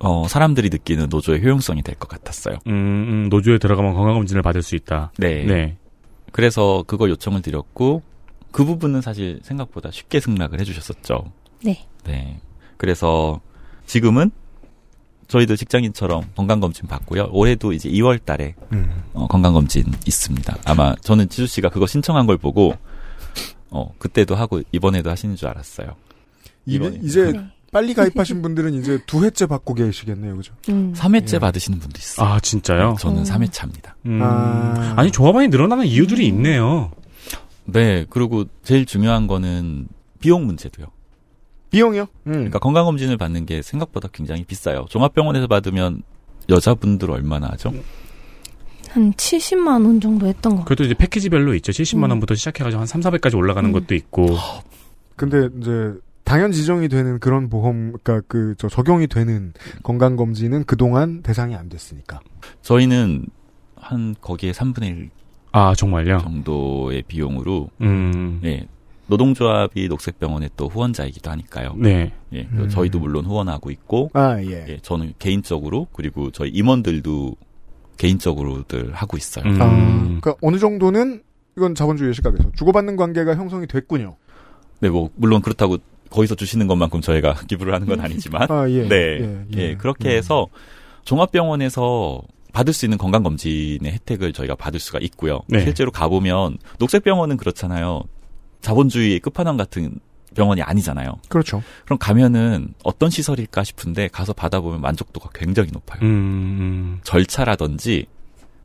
어, 사람들이 느끼는 노조의 효용성이 될 것 같았어요. 음, 음, 노조에 들어가면 건강검진을 받을 수 있다. 네. 네. 그래서 그거 요청을 드렸고 그 부분은 사실 생각보다 쉽게 승낙을 해주셨었죠. 네. 네. 그래서 지금은 저희도 직장인처럼 건강검진 받고요. 올해도 이제 2월 달에 음. 어, 건강검진 있습니다. 아마 저는 지수 씨가 그거 신청한 걸 보고 어, 그때도 하고 이번에도 하시는 줄 알았어요. 이, 이번에. 이제 빨리 가입하신 분들은 이제 두 회째 받고 계시겠네요, 그죠? 음. 3회째 받으시는 분도 있어요. 아, 진짜요? 저는 음. 3회차입니다. 음. 아. 아니, 조합원이 늘어나는 이유들이 있네요. 네. 그리고 제일 중요한 거는 비용 문제도요. 비용이요? 음. 그러니까 건강검진을 받는 게 생각보다 굉장히 비싸요. 종합병원에서 받으면 여자분들 얼마나 하죠? 한 70만 원 정도 했던 것 같아요. 그것도 이제 패키지별로 있죠. 70만 원부터 시작해가지고 한 3, 400까지 올라가는 음. 것도 있고. 근데 이제 당연 지정이 되는 그런 보험, 그러니까 그 저 적용이 되는 건강 검진은 그 동안 대상이 안 됐으니까. 저희는 한 거기에 3분의 1 아, 정말요? 정도의 비용으로 음. 예. 노동조합이 녹색병원의 또 후원자이기도 하니까요. 네. 예. 음. 저희도 물론 후원하고 있고 아, 예. 예, 저는 개인적으로 그리고 저희 임원들도 개인적으로들 하고 있어요. 음. 아, 그러니까 어느 정도는 이건 자본주의 시각에서 주고받는 관계가 형성이 됐군요. 네, 뭐 물론 그렇다고 거기서 주시는 것만큼 저희가 *laughs* 기부를 하는 건 아니지만 아, 예. 네. 예, 예, 예. 그렇게 음. 해서 종합병원에서 받을 수 있는 건강검진의 혜택을 저희가 받을 수가 있고요. 네. 실제로 가보면 녹색병원은 그렇잖아요. 자본주의의 끝판왕 같은 병원이 아니잖아요. 그렇죠. 그럼 가면은 어떤 시설일까 싶은데 가서 받아보면 만족도가 굉장히 높아요. 음. 절차라든지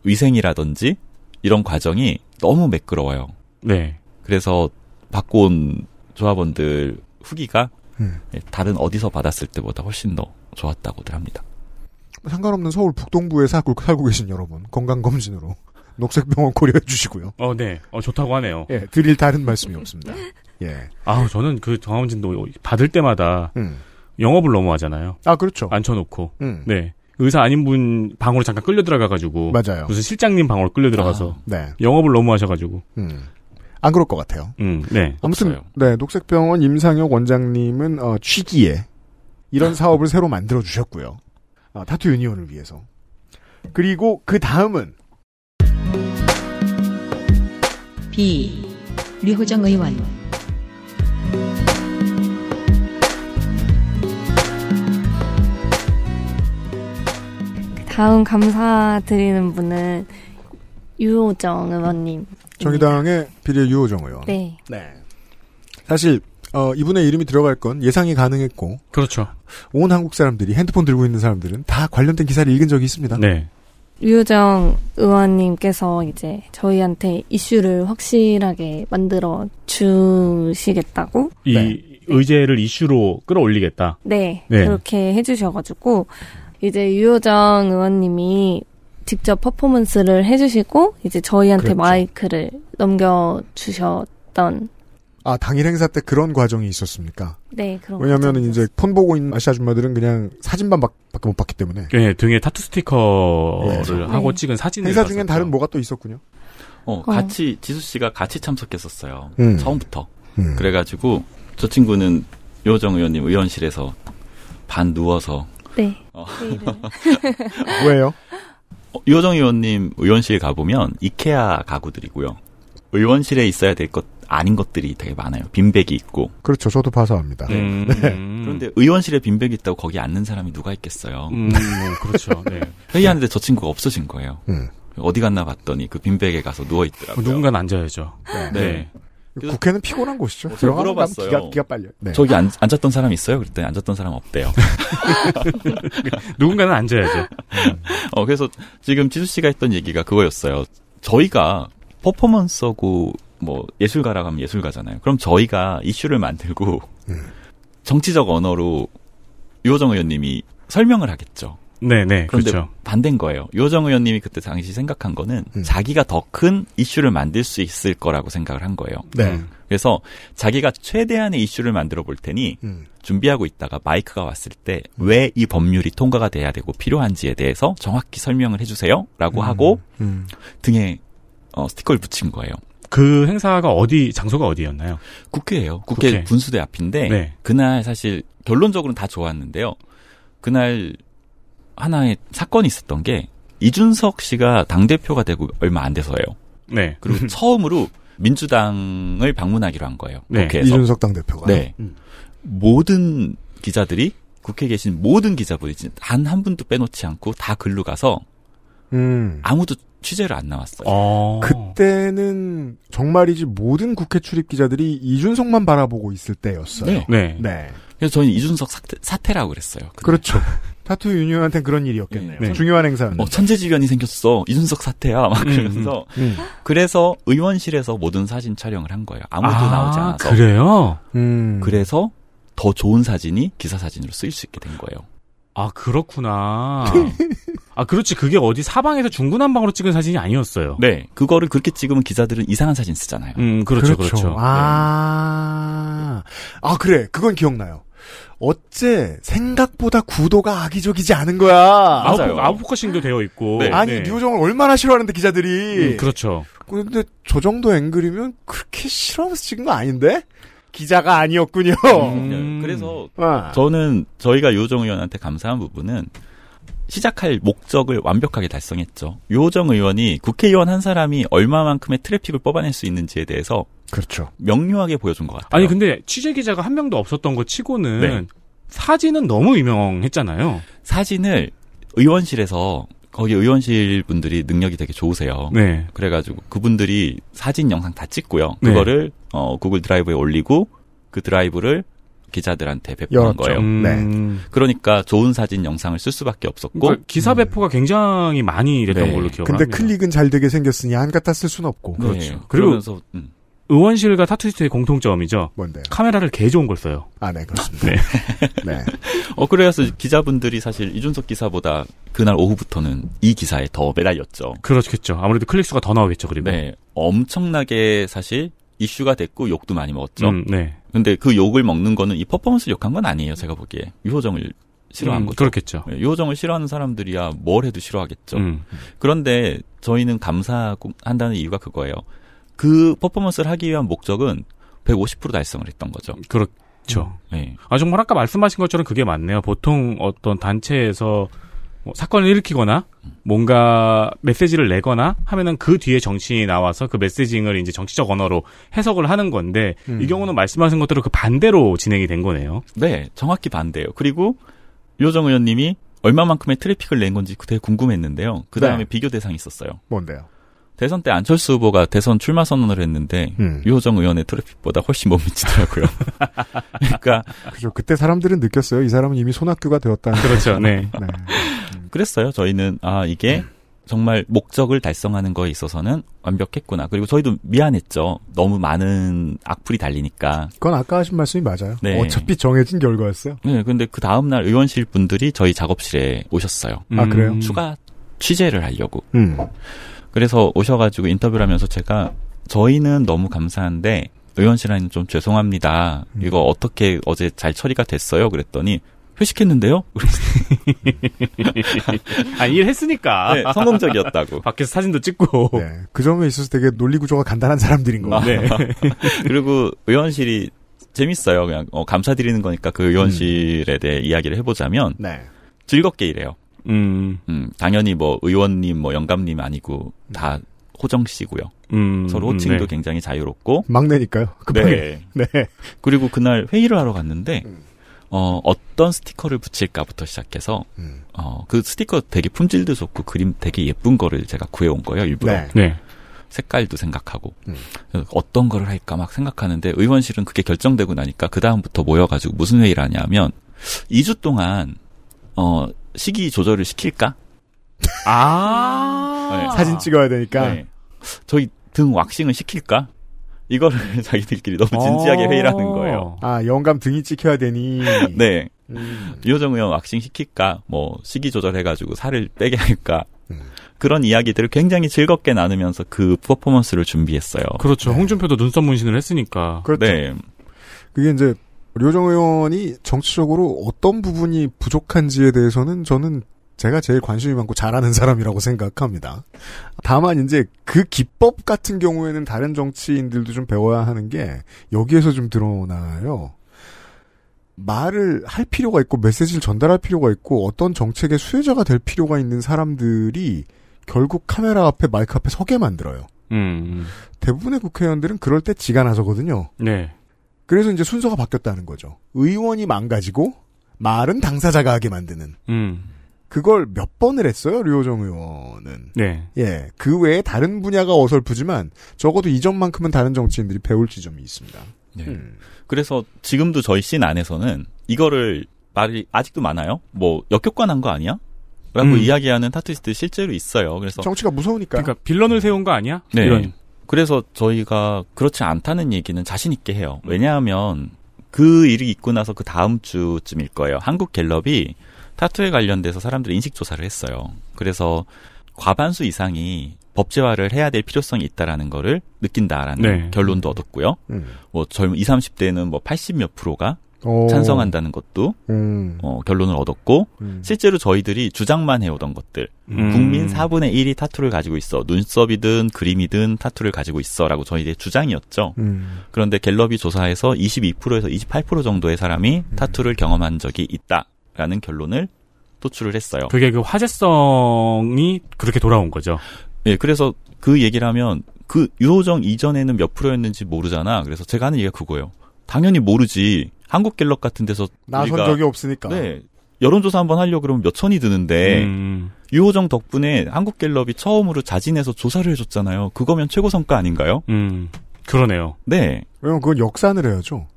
위생이라든지 이런 과정이 너무 매끄러워요. 네. 그래서 받고 온 조합원들 후기가 음. 예, 다른 어디서 받았을 때보다 훨씬 더 좋았다고들 합니다. 상관없는 서울 북동부에 살고, 살고 계신 여러분 건강 검진으로 녹색병원 고려해 주시고요. 어, 네. 어, 좋다고 하네요. 예, 드릴 다른 말씀이 없습니다. 예. 아, 저는 그 정하원진도 받을 때마다 음. 영업을 너무 하잖아요. 아, 그렇죠. 앉혀놓고. 음. 네. 의사 아닌 분 방으로 잠깐 끌려 들어가가지고. 맞아요. 무슨 실장님 방으로 끌려 들어가서. 아, 네. 영업을 너무 하셔가지고. 음. 안 그럴 것 같아요. 음, 네. 아무튼 없어요. 네 녹색병원 임상혁 원장님은 어, 취기에 이런 *laughs* 사업을 새로 만들어 주셨고요. 어, 타투 유니온을 위해서. 그리고 그 다음은 B. 류호정 의원 다음 감사드리는 분은 유호정 의원님. 정의당의 비례 유호정 의원. 네. 네. 사실 어, 이분의 이름이 들어갈 건 예상이 가능했고 그렇죠. 온 한국 사람들이 핸드폰 들고 있는 사람들은 다 관련된 기사를 읽은 적이 있습니다. 네. 유호정 의원님께서 이제 저희한테 이슈를 확실하게 만들어 주시겠다고? 이 의제를 이슈로 끌어올리겠다. 네, 네. 그렇게 해주셔가지고 이제 유호정 의원님이 직접 퍼포먼스를 해주시고 이제 저희한테 그랬죠. 마이크를 넘겨 주셨던 아 당일 행사 때 그런 과정이 있었습니까? 네 그런 왜냐하면 이제 폰 보고 있는 아시 아 줌마들은 그냥 사진만 밖- 밖에 못 봤기 때문에 네, 등에 타투 스티커를 네. 하고 네. 찍은 사진을 행사 봤었죠. 중엔 다른 뭐가 또 있었군요. 어, 같이 지수 씨가 같이 참석했었어요. 음. 처음부터. 음. 그래가지고 저 친구는 요정 의원님 의원실에서 반 누워서 네. 어. *laughs* 왜요? 어, 요정 의원님 의원실 가보면 이케아 가구들이고요. 의원실에 있어야 될 것 아닌 것들이 되게 많아요. 빈백이 있고. 그렇죠. 저도 봐서 압니다. 음. 네. 그런데 의원실에 빈백이 있다고 거기 앉는 사람이 누가 있겠어요. 음, 뭐, 그렇죠. 네. 회의하는데 저 친구가 없어진 거예요. 음. 어디 갔나 봤더니 그 빈백에 가서 누워 있더라고요. 누군가는 앉아야죠. 네. 국회는 피곤한 곳이죠. 제가 들어가면 물어봤어요. 기가, 기가 빨려. 네. 저기 앉, 앉았던 사람 있어요? 그랬더니 앉았던 사람 없대요. *laughs* 누군가는 앉아야죠. 어, 그래서 지금 지수 씨가 했던 얘기가 그거였어요. 저희가 퍼포먼서고 뭐 예술가라고 하면 예술가잖아요. 그럼 저희가 이슈를 만들고 정치적 언어로 유호정 의원님이 설명을 하겠죠. 네네. 그런데 그렇죠. 반대인 거예요. 유호정 의원님이 그때 당시 생각한 거는 자기가 더 큰 이슈를 만들 수 있을 거라고 생각을 한 거예요. 네. 그래서 자기가 최대한의 이슈를 만들어 볼 테니 음. 준비하고 있다가 마이크가 왔을 때 왜 이 법률이 통과가 돼야 되고 필요한지에 대해서 정확히 설명을 해주세요라고 하고 음. 등에 어, 스티커를 붙인 거예요. 그 행사가 어디 장소가 어디였나요? 국회예요. 국회, 국회. 분수대 앞인데 네. 그날 사실 결론적으로는 다 좋았는데요. 그날 하나의 사건이 있었던 게 이준석 씨가 당 대표가 되고 얼마 안 돼서예요. 네. 그리고 *laughs* 처음으로 민주당을 방문하기로 한 거예요. 네. 국회에서. 이준석 당 대표가. 네. 모든 기자들이 국회에 계신 모든 기자분이 단 한 분도 빼놓지 않고 다 글로 가서 음. 아무도 취재를 안 나왔어요. 어. 그때는 정말이지 모든 국회 출입 기자들이 이준석만 바라보고 있을 때였어요. 네. 네. 네. 그래서 저희는 이준석 사태, 사태 라고 그랬어요. 그날. 그렇죠. 타투 유니온한테는 그런 일이었겠네요. 네. 중요한 행사는. 어, 천재지변이 생겼어. 이준석 사태야. 막 음, 그러면서. 음. 그래서 의원실에서 모든 사진 촬영을 한 거예요. 아무도 아, 나오지 않아서. 그래요? 음. 그래서 더 좋은 사진이 기사 사진으로 쓰일 수 있게 된 거예요. 아, 그렇구나. 아, 그렇지. 그게 어디 사방에서 중구난방으로 찍은 사진이 아니었어요. 네. 그거를 그렇게 찍으면 기자들은 이상한 사진 쓰잖아요. 음, 그렇죠, 그렇죠. 아, 아 그래, 그건 기억나요. 어째 생각보다 구도가 악의적이지 않은 거야. 아웃, 맞아요. 아웃포커싱도 되어 있고. 네. 아니 류호정을 얼마나 싫어하는데 기자들이. 음, 그렇죠. 근데 저 정도 앵글이면 그렇게 싫어하면서 찍은 거 아닌데? 기자가 아니었군요. 음. 그래서 아. 저는 저희가 류호정 의원한테 감사한 부분은 시작할 목적을 완벽하게 달성했죠. 류호정 의원이 국회의원 한 사람이 얼마만큼의 트래픽을 뽑아낼 수 있는지에 대해서 그렇죠. 명료하게 보여준 것 같아요. 아니, 근데 취재 기자가 한 명도 없었던 거 치고는 네. 사진은 너무 유명했잖아요. 사진을 의원실에서 거기 의원실 분들이 능력이 되게 좋으세요. 네. 그래가지고 그분들이 사진 영상 다 찍고요. 네. 그거를 어, 구글 드라이브에 올리고 그 드라이브를 기자들한테 배포한 열었죠. 거예요. 음, 그러니까 좋은 사진 영상을 쓸 수밖에 없었고 그러니까 기사 배포가 굉장히 많이 됐던 네. 걸로 기억을 근데 합니다. 클릭은 잘 되게 생겼으니 안 갖다 쓸 수는 없고. 네. 그렇죠. 그리고- 그러면서 음. 의원실과 타투이스트의 공통점이죠. 뭔데요? 카메라를 개 좋은 걸 써요. 아, 네, 그렇습니다. 네. *laughs* 네. 어 그래서 기자분들이 사실 이준석 기사보다 그날 오후부터는 이 기사에 더 매달렸죠. 그렇겠죠. 아무래도 클릭수가 더 나오겠죠. 그리고 네, 엄청나게 사실 이슈가 됐고 욕도 많이 먹었죠. 음, 네. 근데 그 욕을 먹는 거는 이 퍼포먼스를 욕한 건 아니에요. 제가 보기에 유호정을 싫어한 음, 거죠. 그렇겠죠. 네, 유호정을 싫어하는 사람들이야 뭘 해도 싫어하겠죠. 음. 그런데 저희는 감사한다는 이유가 그거예요. 그 퍼포먼스를 하기 위한 목적은 150% 달성을 했던 거죠. 그렇죠. 네. 아 정말 아까 말씀하신 것처럼 그게 맞네요. 보통 어떤 단체에서 뭐 사건을 일으키거나 뭔가 메시지를 내거나 하면은 그 뒤에 정치인이 나와서 그 메시징을 이제 정치적 언어로 해석을 하는 건데 음. 이 경우는 말씀하신 것대로 그 반대로 진행이 된 거네요. 네, 정확히 반대예요. 그리고 유호정 의원님이 얼마만큼의 트래픽을 낸 건지 되게 궁금했는데요. 그 다음에 네. 비교 대상이 있었어요. 뭔데요? 대선 때 안철수 후보가 대선 출마 선언을 했는데 음. 유호정 의원의 트래픽보다 훨씬 못 미치더라고요. *laughs* 그러니까 그죠. 그때 사람들은 느꼈어요. 이 사람은 이미 손학규가 되었다는. 그렇죠. 네. 그랬어요. 저희는 아 이게 정말 목적을 달성하는 거에 있어서는 완벽했구나. 그리고 저희도 미안했죠. 너무 많은 악플이 달리니까. 그건 아까 하신 말씀이 맞아요. 네. 어차피 정해진 결과였어요. 네, 근데 그 다음날 의원실 분들이 저희 작업실에 오셨어요. 아, 그래요? 추가 취재를 하려고. 음. 그래서 오셔가지고 인터뷰를 하면서 제가 저희는 너무 감사한데 의원실 안에 좀 죄송합니다. 음. 이거 어떻게 어제 잘 처리가 됐어요? 그랬더니 회식했는데요? *laughs* 아, 일했으니까. *laughs* 네, 성공적이었다고. *laughs* 밖에서 사진도 찍고. 네. 그 점에 있어서 되게 논리 구조가 간단한 사람들인 거. 네. 그리고 의원실이 재밌어요. 그냥 어, 감사드리는 거니까 그 의원실에 대해 이야기를 해보자면 네. 즐겁게 일해요. 음. 음, 당연히 뭐 의원님, 뭐 영감님 아니고 다 호정 씨고요. 음, 서로 음, 호칭도 네. 굉장히 자유롭고. 막내니까요. 급하게. 네. 네. 그리고 그날 회의를 하러 갔는데 어, 어떤 스티커를 붙일까부터 시작해서 어, 그 스티커 되게 품질도 좋고 그림 되게 예쁜 거를 제가 구해온 거예요. 일부러. 네. 네. 색깔도 생각하고 어떤 거를 할까 막 생각하는데 의원실은 그게 결정되고 나니까 그 다음부터 모여가지고 무슨 회의를 하냐면 2주 동안 어 시기 조절을 시킬까? 아. *laughs* 사진 찍어야 되니까. 네. 저희 등 왁싱을 시킬까? 이거를 *laughs* 자기들끼리 너무 진지하게 어. 회의를 하는 거예요. 아, 영감 등이 찍혀야 되니. *laughs* 네. 음. 유호정 의원 왁싱 시킬까? 뭐 시기 조절해가지고 살을 빼게 할까? 음. 그런 이야기들을 굉장히 즐겁게 나누면서 그 퍼포먼스를 준비했어요. 그렇죠. 홍준표도 눈썹 문신을 했으니까. 그렇죠. 네. 그게 이제 류정 의원이 정치적으로 어떤 부분이 부족한지에 대해서는 저는 제가 제일 관심이 많고 잘하는 사람이라고 생각합니다. 다만 이제 그 기법 같은 경우에는 다른 정치인들도 좀 배워야 하는 게 여기에서 좀 드러나요. 말을 할 필요가 있고 메시지를 전달할 필요가 있고 어떤 정책의 수혜자가 될 필요가 있는 사람들이 결국 카메라 앞에 마이크 앞에 서게 만들어요. 음. 대부분의 국회의원들은 그럴 때 지가 나서거든요. 네. 그래서 이제 순서가 바뀌었다는 거죠. 의원이 망가지고 말은 당사자가 하게 만드는. 음. 그걸 몇 번을 했어요, 류호정 의원은. 네. 예. 그 외에 다른 분야가 어설프지만 적어도 이 점만큼은 다른 정치인들이 배울 지점이 있습니다. 네. 음. 그래서 지금도 저희 씬 안에서는 이거를 말이 아직도 많아요. 뭐 역효과난 거 아니야? 라고 음. 이야기하는 타투이스트 실제로 있어요. 그래서 정치가 무서우니까. 그러니까 빌런을 세운 거 아니야? 네. 이런. 그래서 저희가 그렇지 않다는 얘기는 자신 있게 해요. 왜냐하면 그 일이 있고 나서 그 다음 주쯤일 거예요. 한국 갤럽이 타투에 관련돼서 사람들이 인식 조사를 했어요. 그래서 과반수 이상이 법제화를 해야 될 필요성이 있다라는 거를 느낀다라는 네. 결론도 얻었고요. 음. 뭐 젊은 20, 30대는 뭐 80 몇 프로가 오. 찬성한다는 것도 음. 어, 결론을 얻었고 음. 실제로 저희들이 주장만 해오던 것들 음. 국민 4분의 1이 타투를 가지고 있어 눈썹이든 그림이든 타투를 가지고 있어라고 저희의 주장이었죠. 음. 그런데 갤럽이 조사해서 22%에서 28% 정도의 사람이 음. 타투를 경험한 적이 있다라는 결론을 도출을 했어요. 그게 그 화제성이 그렇게 돌아온 거죠. 예, 그래서 그 얘기를 하면 그 유호정 이전에는 몇 프로였는지 모르잖아. 그래서 제가 하는 얘기가 그거예요. 당연히 모르지. 한국 갤럽 같은 데서 나선 우리가 적이 없으니까. 네. 여론조사 한번 하려고 그러면 몇 천이 드는데 음. 유호정 덕분에 한국 갤럽이 처음으로 자진해서 조사를 해줬잖아요. 그거면 최고 성과 아닌가요? 음. 그러네요. 네. 왜냐면 그건 역산을 해야죠.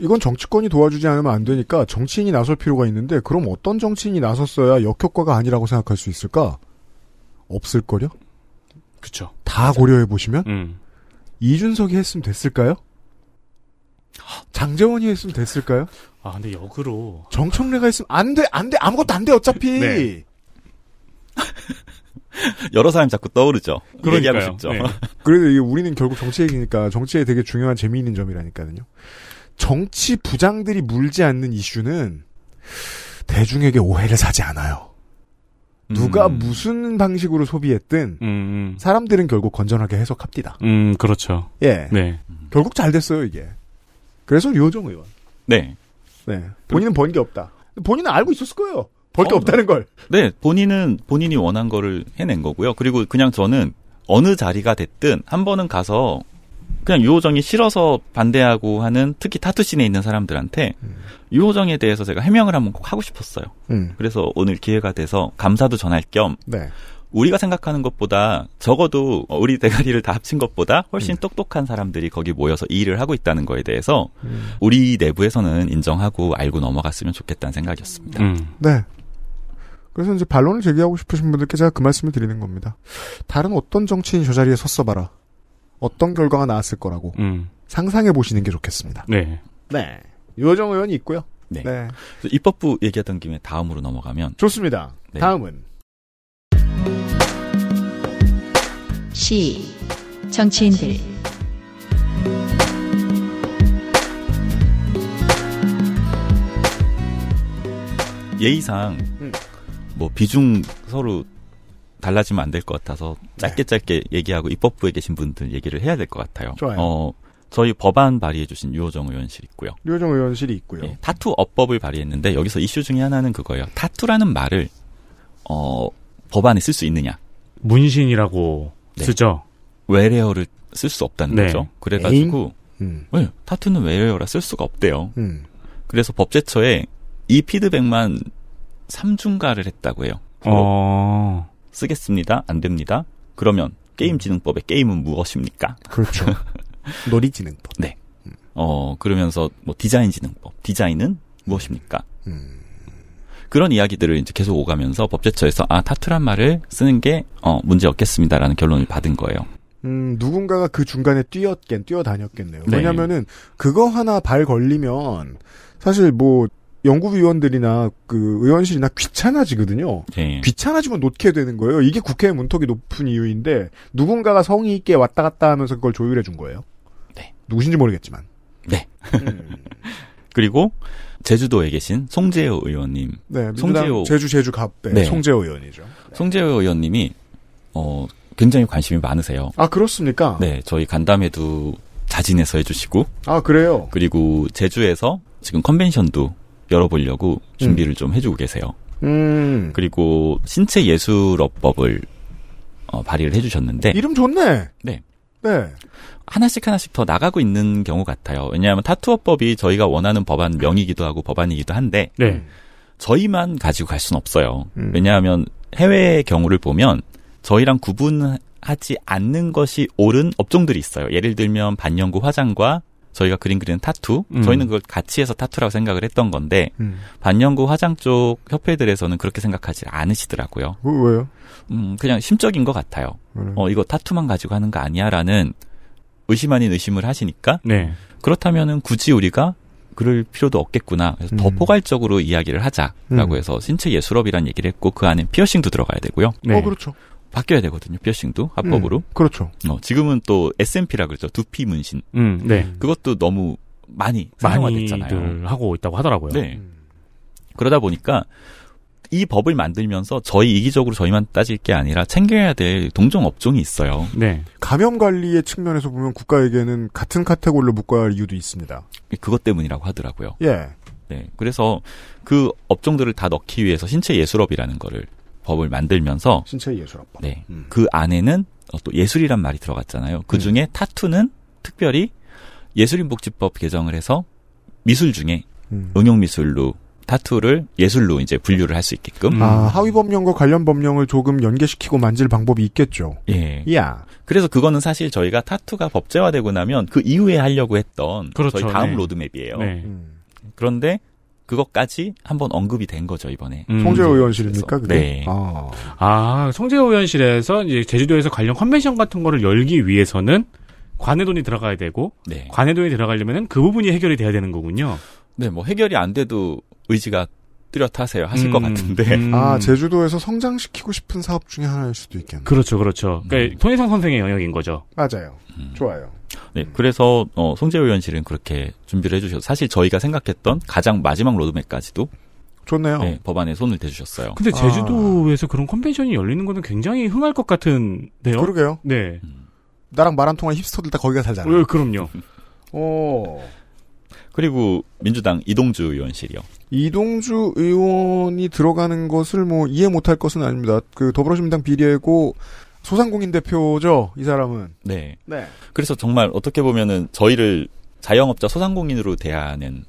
이건 정치권이 도와주지 않으면 안 되니까 정치인이 나설 필요가 있는데 그럼 어떤 정치인이 나섰어야 역효과가 아니라고 생각할 수 있을까? 없을걸요? 그쵸. 다 고려해 보시면 음. 이준석이 했으면 됐을까요? 장재원이 했으면 됐을까요? 아, 근데 역으로. 정청래가 했으면 안 돼, 안 돼, 아무것도 안 돼, 어차피. 네. *laughs* 여러 사람 자꾸 떠오르죠. 그러니까요. 얘기하고 싶죠. 네. *laughs* 그래도 이게 우리는 결국 정치 얘기니까 정치에 되게 중요한 재미있는 점이라니까요. 정치 부장들이 물지 않는 이슈는 대중에게 오해를 사지 않아요. 누가 음. 무슨 방식으로 소비했든 음, 사람들은 결국 건전하게 해석합니다. 음, 그렇죠. 예. 네. 결국 잘 됐어요 이게. 그래서 류호정 의원. 네. 네. 본인은 번 게 없다. 본인은 알고 있었을 거예요. 벌게 어, 없다는 걸. 네, 본인은 본인이 원한 거를 해낸 거고요. 그리고 그냥 저는 어느 자리가 됐든 한 번은 가서 그냥 유호정이 싫어서 반대하고 하는 특히 타투씬에 있는 사람들한테 유호정에 대해서 제가 해명을 한번 꼭 하고 싶었어요. 음. 그래서 오늘 기회가 돼서 감사도 전할 겸 네. 우리가 생각하는 것보다 적어도 우리 대가리를 다 합친 것보다 훨씬 똑똑한 사람들이 거기 모여서 이 일을 하고 있다는 거에 대해서 우리 내부에서는 인정하고 알고 넘어갔으면 좋겠다는 생각이었습니다. 음. 네. 그래서 이제 반론을 제기하고 싶으신 분들께 제가 그 말씀을 드리는 겁니다. 다른 어떤 정치인이 저 자리에 섰어 봐라. 어떤 결과가 나왔을 거라고 음. 상상해 보시는 게 좋겠습니다. 네. 네. 유호정 의원이 있고요. 네. 네. 입법부 얘기하던 김에 다음으로 넘어가면 좋습니다. 네. 다음은 시 정치인들 예의상 음. 뭐 비중 서로 달라지면 안 될 것 같아서 짧게 짧게 얘기하고 입법부에 계신 분들 얘기를 해야 될 것 같아요. 좋아요. 어, 저희 법안 발의해주신 유호정 의원실 있고요. 류호정 의원실이 있고요. 예, 타투 업법을 발의했는데 여기서 이슈 중에 하나는 그거예요. 타투라는 말을 어, 법안에 쓸 수 있느냐? 문신이라고 네. 쓰죠. 외래어를 쓸 수 없다는 네. 거죠. 그래가지고 음. 네, 타투는 외래어라 쓸 수가 없대요. 음. 그래서 법제처에 이 피드백만 3중가를 했다고 해요. 어. 쓰겠습니다. 안 됩니다. 그러면 게임진흥법의 게임은 무엇입니까? 그렇죠. *laughs* 놀이진흥법. 네. 어, 그러면서 뭐 디자인진흥법. 디자인은 무엇입니까? 음. 그런 이야기들을 이제 계속 오가면서 법제처에서 아, 타투란 말을 쓰는 게 어, 문제 없겠습니다라는 결론을 받은 거예요. 음, 누군가가 그 중간에 뛰었겠, 뛰어다녔겠네요. 네. 왜냐면은, 그거 하나 발 걸리면, 사실 뭐, 연구위원들이나 그 의원실이나 귀찮아지거든요. 네. 귀찮아지면 놓게 되는 거예요. 이게 국회의 문턱이 높은 이유인데, 누군가가 성의 있게 왔다 갔다 하면서 그걸 조율해 준 거예요. 네. 누구신지 모르겠지만. 네. *laughs* 그리고 제주도에 계신 송재호 의원님. 네, 민주당 제주 제주 갑배 네. 송재호 의원이죠. 송재호 의원님이 어 굉장히 관심이 많으세요. 아, 그렇습니까? 네, 저희 간담회도 자진해서 해주시고 아, 그래요? 그리고 제주에서 지금 컨벤션도 열어보려고 준비를 좀 해주고 계세요. 음. 그리고 신체 예술업법을 어, 발의를 해주셨는데 이름 좋네. 네. 네. 하나씩 하나씩 더 나가고 있는 경우 같아요. 왜냐하면 타투어법이 저희가 원하는 법안 명이기도 하고 법안이기도 한데 네. 저희만 가지고 갈 수는 없어요. 음. 왜냐하면 해외 경우를 보면 저희랑 구분하지 않는 것이 옳은 업종들이 있어요. 예를 들면 반영구 화장과 저희가 그림 그리는 타투, 음. 저희는 그걸 같이 해서 타투라고 생각을 했던 건데 음. 반영구 화장 쪽 협회들에서는 그렇게 생각하지 않으시더라고요. 그, 왜요? 음, 그냥 심적인 것 같아요. 음. 어, 이거 타투만 가지고 하는 거 아니야라는 의심 아닌 의심을 하시니까 네. 그렇다면은 굳이 우리가 그럴 필요도 없겠구나. 그래서 더 음. 포괄적으로 이야기를 하자라고 음. 해서 신체 예술업이라는 얘기를 했고 그 안에 피어싱도 들어가야 되고요. 네. 어, 그렇죠. 바뀌어야 되거든요. 피어싱도 합법으로. 음, 그렇죠. 어, 지금은 또 SMP라 그러죠. 두피 문신. 음, 네. 그것도 너무 많이 사용화됐잖아요. 많이들 하고 있다고 하더라고요. 네. 그러다 보니까 이 법을 만들면서 저희 이기적으로 저희만 따질 게 아니라 챙겨야 될 동종 업종이 있어요. 네. 감염 관리의 측면에서 보면 국가에게는 같은 카테고리로 묶어야 할 이유도 있습니다. 그것 때문이라고 하더라고요. 예. 네. 그래서 그 업종들을 다 넣기 위해서 신체 예술업이라는 거를 법을 만들면서 신체 예술업법. 네. 음. 그 안에는 어, 또 예술이란 말이 들어갔잖아요. 그 중에 타투는 특별히 예술인복지법 개정을 해서 미술 중에 음. 응용미술로 타투를 예술로 이제 분류를 할 수 있게끔. 아, 하위 법령과 관련 법령을 조금 연계시키고 만질 방법이 있겠죠. 예. 야. 그래서 그거는 사실 저희가 타투가 법제화되고 나면 그 이후에 하려고 했던 그렇죠. 저희 다음 네. 로드맵이에요. 네. 그런데 그것까지 한번 언급이 된 거죠 이번에. 음. 송재호 의원실입니까? 그게? 네. 아. 아, 송재호 의원실에서 이제 제주도에서 관련 컨벤션 같은 거를 열기 위해서는 관내 돈이 들어가야 되고 네. 관내 돈이 들어가려면은 그 부분이 해결이 돼야 되는 거군요. 네, 뭐 해결이 안 돼도 의지가 뚜렷하세요. 하실 것 같은데. 음. 아, 제주도에서 성장시키고 싶은 사업 중에 하나일 수도 있겠네요. 그렇죠, 그렇죠. 그러니까 통일성 선생의 영역인 거죠. 맞아요. 좋아요. 네, 그래서 어, 송재호 의원실은 그렇게 준비를 해주셔서 사실 저희가 생각했던 가장 마지막 로드맵까지도 좋네요. 네, 법안에 손을 대주셨어요. 근데 제주도에서 그런 컨벤션이 열리는 거는 굉장히 흥할 것 같은데요. 그러게요. 네. 나랑 말안 통하는 힙스터들 다 거기가 살잖아요. 어, 그럼요. 오. 그리고 민주당 이동주 의원실이요. 이동주 의원이 들어가는 것을 뭐 이해 못할 것은 아닙니다. 그 더불어민주당 비례고 소상공인 대표죠. 이 사람은. 네. 네. 그래서 정말 어떻게 보면은 저희를 자영업자 소상공인으로 대하는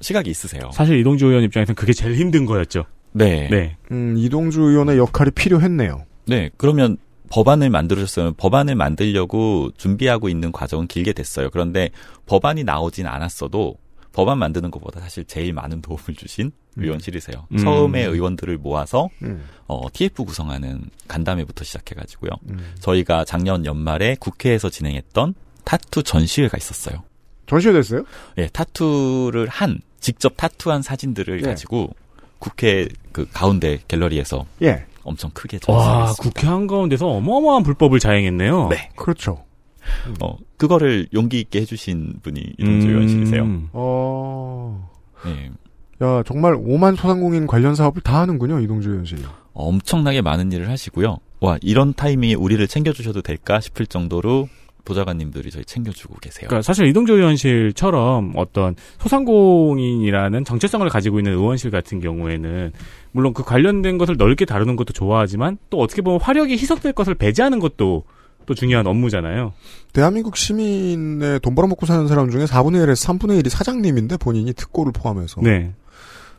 시각이 있으세요. 사실 이동주 의원 입장에서는 그게 제일 힘든 거였죠. 네. 네. 음, 이동주 의원의 역할이 필요했네요. 네. 그러면 법안을 만들어줬으면 법안을 만들려고 준비하고 있는 과정은 길게 됐어요. 그런데 법안이 나오진 않았어도 법안 만드는 것보다 사실 제일 많은 도움을 주신 음. 의원실이세요. 음. 처음에 의원들을 모아서 음. 어, TF 구성하는 간담회부터 시작해가지고요. 음. 저희가 작년 연말에 국회에서 진행했던 타투 전시회가 있었어요. 전시회 됐어요? 예, 타투를 한 직접 타투한 사진들을 예. 가지고 국회 그 가운데 갤러리에서 예. 엄청 크게 와, 전시했습니다. 국회 한 가운데서 어마어마한 불법을 자행했네요. 네. 그렇죠. 어, 그거를 용기 있게 해주신 분이 이동주 음. 의원실이세요. 어. 네. 야, 정말 오만 소상공인 관련 사업을 다 하는군요, 이동주 의원실이. 엄청나게 많은 일을 하시고요. 와, 이런 타이밍에 우리를 챙겨주셔도 될까 싶을 정도로 보좌관님들이 저희 챙겨주고 계세요. 그러니까 사실 이동주 의원실처럼 어떤 소상공인이라는 정체성을 가지고 있는 의원실 같은 경우에는 물론 그 관련된 것을 넓게 다루는 것도 좋아하지만 또 어떻게 보면 화력이 희석될 것을 배제하는 것도 또 중요한 업무잖아요. 대한민국 시민의 돈 벌어먹고 사는 사람 중에 4분의 1에서 3분의 1이 사장님인데 본인이 특고를 포함해서. 네.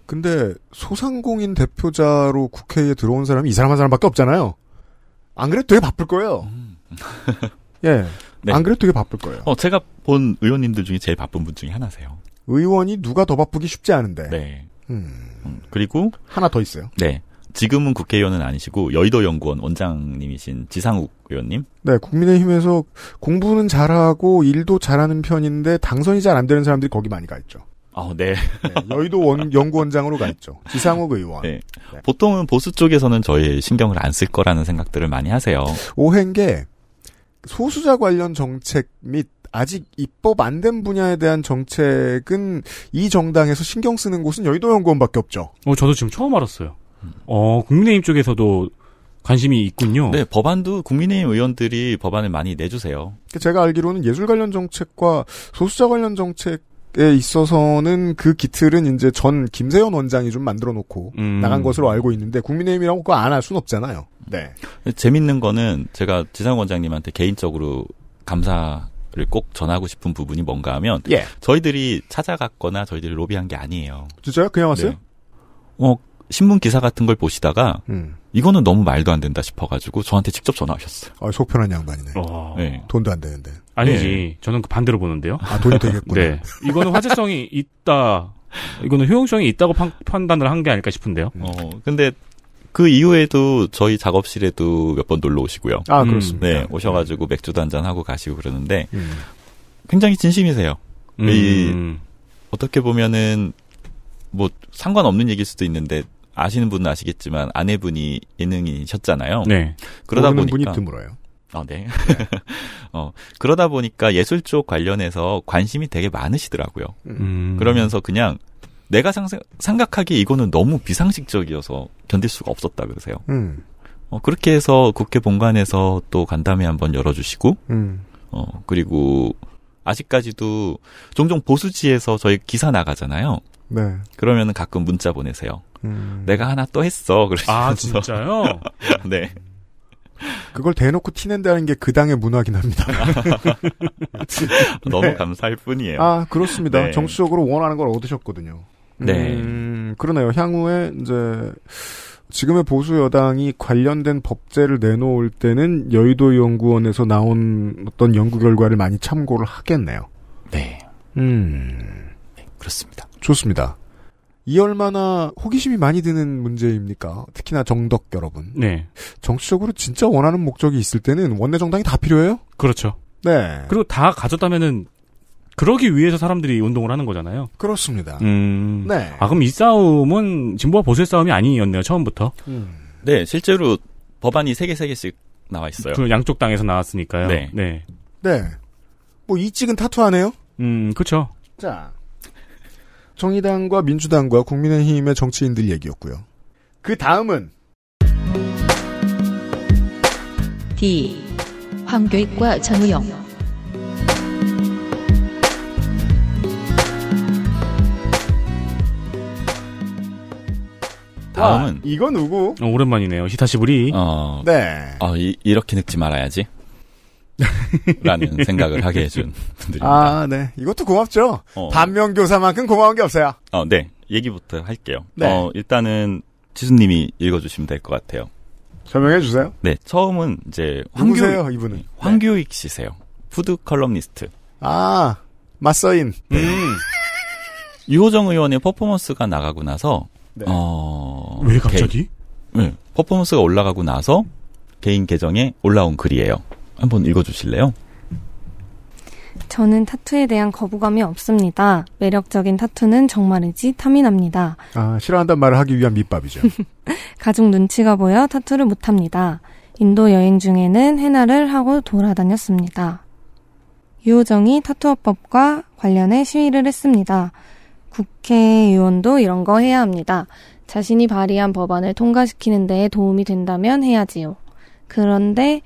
근데 소상공인 대표자로 국회에 들어온 사람이 이 사람 한 사람밖에 없잖아요. 안 그래도 되게 바쁠 거예요. 예. 네. 안 그래도 되게 바쁠 거예요. 어, 제가 본 의원님들 중에 제일 바쁜 분 중에 하나세요. 의원이 누가 더 바쁘기 쉽지 않은데. 네. 음. 음, 그리고 하나 더 있어요. 네. 지금은 국회의원은 아니시고 여의도 연구원 원장님이신 지상욱 의원님. 네, 국민의힘에서 공부는 잘하고 일도 잘하는 편인데 당선이 잘 안 되는 사람들이 거기 많이 가 있죠. 아, 네. 네, 여의도 원, *laughs* 연구원장으로 가 있죠. 지상욱 의원. 네. 보통은 보수 쪽에서는 저희 신경을 안 쓸 거라는 생각들을 많이 하세요. 오해인 게 소수자 관련 정책 및 아직 입법 안 된 분야에 대한 정책은 이 정당에서 신경 쓰는 곳은 여의도 연구원밖에 없죠. 어, 저도 지금 처음 알았어요. 어, 국민의힘 쪽에서도 관심이 있군요. 네, 법안도 국민의힘 의원들이 법안을 많이 내주세요. 제가 알기로는 예술 관련 정책과 소수자 관련 정책에 있어서는 그 기틀은 이제 전 김세현 원장이 좀 만들어 놓고 음. 나간 것으로 알고 있는데 국민의힘이라고 그거 안할 수는 없잖아요. 네. 재밌는 거는 제가 지상 원장님한테 개인적으로 감사 를 꼭 전하고 싶은 부분이 뭔가 하면 예. 저희들이 찾아갔거나 저희들이 로비한 게 아니에요. 진짜요? 그냥 왔어요? 네. 어, 신문 기사 같은 걸 보시다가 음. 이거는 너무 말도 안 된다 싶어가지고 저한테 직접 전화하셨어요. 아, 속 편한 양반이네. 어. 네. 돈도 안 되는데. 아니지. 저는 그 반대로 보는데요. 아, 돈이 되겠구나. 네. 이거는 화제성이 있다. 이거는 효용성이 있다고 판, 판단을 한 게 아닐까 싶은데요. 음. 어, 근데 그 이후에도 저희 작업실에도 몇 번 놀러 오시고요. 아, 그렇습니다. 네, 오셔가지고 맥주도 한잔 하고 가시고 그러는데 음. 굉장히 진심이세요. 음. 이 어떻게 보면은 뭐 상관없는 얘기일 수도 있는데 아시는 분은 아시겠지만 아내분이 예능이셨잖아요. 네. 그러다 보니까 분이 드물어요. 아, 네. *laughs* 어, 그러다 보니까 예술 쪽 관련해서 관심이 되게 많으시더라고요. 음. 그러면서 그냥 내가 상상, 생각하기에 이거는 너무 비상식적이어서 견딜 수가 없었다 그러세요. 음. 어, 그렇게 해서 국회 본관에서 또 간담회 한번 열어주시고, 음. 어, 그리고 아직까지도 종종 보수지에서 저희 기사 나가잖아요. 네. 그러면은 가끔 문자 보내세요. 음. 내가 하나 또 했어. *laughs* 그러시면서. 아, 진짜요? *laughs* 네. 그걸 대놓고 티낸다는 게 그 당의 문화긴 합니다. *laughs* 너무 감사할 뿐이에요. 아, 그렇습니다. 네. 정치적으로 원하는 걸 얻으셨거든요. 네. 음, 그러네요. 향후에 이제 지금의 보수 여당이 관련된 법제를 내놓을 때는 여의도 연구원에서 나온 어떤 연구 결과를 많이 참고를 하겠네요. 네. 음, 그렇습니다. 좋습니다. 이 얼마나 호기심이 많이 드는 문제입니까? 특히나 정덕 여러분. 네. 정치적으로 진짜 원하는 목적이 있을 때는 원내 정당이 다 필요해요? 그렇죠. 네. 그리고 다 가졌다면은 그러기 위해서 사람들이 운동을 하는 거잖아요. 그렇습니다. 음. 네. 아, 그럼 이 싸움은 진보와 보수의 싸움이 아니었네요, 처음부터. 네, 실제로 법안이 세 개 세 개씩 나와 있어요. 그 양쪽 당에서 나왔으니까요. 네. 네. 네. 뭐 이 찍은 타투하네요. 음, 그렇죠. 자, 정의당과 민주당과 국민의힘의 정치인들 얘기였고요. 그 다음은 D. 황교익과 정의용. 다음은 이거 누구? 어, 오랜만이네요. 히타시부리. 어, 네. 어, 이, 이렇게 늙지 말아야지. 라는 생각을 하게 해준 분들입니다. 아, 네. 이것도 고맙죠. 어. 반면교사만큼 고마운 게 없어요. 어, 네. 얘기부터 할게요. 네. 어, 일단은 지수님이 읽어주시면 될 것 같아요. 설명해 주세요. 네. 처음은 이제 누구세요, 이분은? 황교익 씨세요. 푸드 컬럼니스트. 아, 맞서인. 음. 류호정 의원의 퍼포먼스가 나가고 나서 네. 어, 왜 갑자기? 개인- 네. 퍼포먼스가 올라가고 나서 개인 계정에 올라온 글이에요. 한번 읽어주실래요? 저는 타투에 대한 거부감이 없습니다. 매력적인 타투는 정말이지 탐이 납니다. 아, 싫어한단 말을 하기 위한 밑밥이죠. *laughs* 가족 눈치가 보여 타투를 못합니다. 인도 여행 중에는 해나를 하고 돌아다녔습니다. 유호정이 타투어법과 관련해 시위를 했습니다. 국회의원도 이런 거 해야 합니다. 자신이 발의한 법안을 통과시키는 데 도움이 된다면 해야지요. 그런데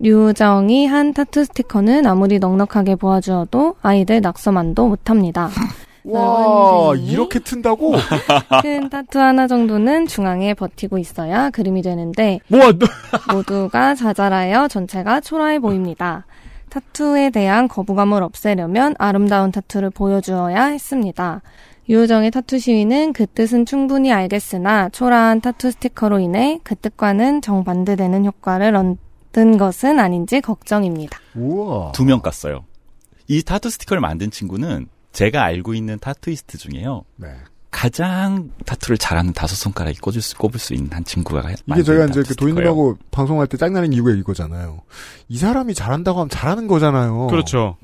류정이 한 타투 스티커는 아무리 넉넉하게 보아주어도 아이들 낙서만도 못합니다. *laughs* 와, 이렇게 튼다고? *laughs* 큰 타투 하나 정도는 중앙에 버티고 있어야 그림이 되는데 뭐 *laughs* 모두가 자잘하여 전체가 초라해 보입니다. 타투에 대한 거부감을 없애려면 아름다운 타투를 보여주어야 했습니다. 류호정의 타투 시위는 그 뜻은 충분히 알겠으나 초라한 타투 스티커로 인해 그 뜻과는 정반대되는 효과를 얻은 것은 아닌지 걱정입니다. 우와. 두명 깠어요. 이 타투 스티커를 만든 친구는 제가 알고 있는 타투이스트 중에요. 네. 가장 타투를 잘하는 다섯 손가락이 꽂을 수, 꼽을 수 있는 한 친구가 이게 저희가 이제 그 도이님하고 방송할 때 짱나는 이유가 이거잖아요. 이 사람이 잘한다고 하면 잘하는 거잖아요. 그렇죠.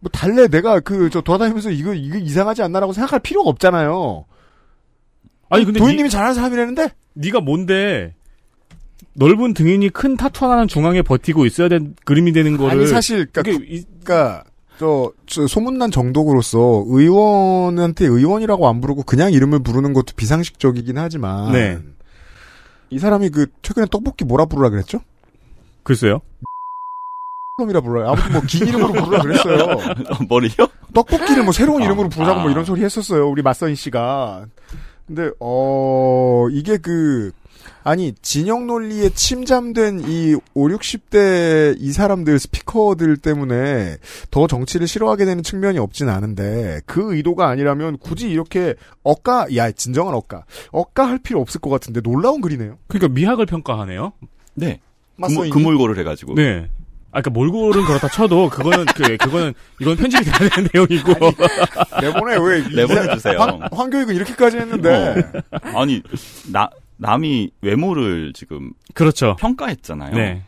뭐 달래 내가 그 저 돌아다니면서 이거 이거 이상하지 않나라고 생각할 필요가 없잖아요. 아니 근데 도인님이 잘하는 사람이라는데? 네가 뭔데? 넓은 등인이 큰 타투 하나는 중앙에 버티고 있어야 된 그림이 되는 거를 아니 사실 그러니까, 그- 그러니까 저, 저 소문난 정독으로서 의원한테 의원이라고 안 부르고 그냥 이름을 부르는 것도 비상식적이긴 하지만 네. 이 사람이 그 최근에 떡볶이 뭐라 부르라 그랬죠? 글쎄요. 이라 불러요. 아무튼 뭐 긴 이름으로 부르라 그랬어요. *laughs* 머리요? 떡볶이를 뭐 새로운 이름으로 부르자고 아. 뭐 이런 소리 했었어요. 우리 맞서인 씨가. 근데 어 이게 그 아니 진영 논리에 침잠된 이 5, 60대 이 사람들 스피커들 때문에 더 정치를 싫어하게 되는 측면이 없진 않은데 그 의도가 아니라면 굳이 이렇게 억까 야 진정한 억까 억까 할 필요 없을 것 같은데 놀라운 글이네요. 그러니까 미학을 평가하네요. 네. 그물, 그물고를 해가지고. 네. 아, 그니까 몰골은 그렇다 쳐도 그거는 그 그거는 이건 편집이 돼야 되는 내용이고. 내보내 왜 *laughs* 내보내 주세요. 황, 황교익은 이렇게까지 했는데 어. 아니 나 남이 외모를 지금 그렇죠. 평가했잖아요. 네.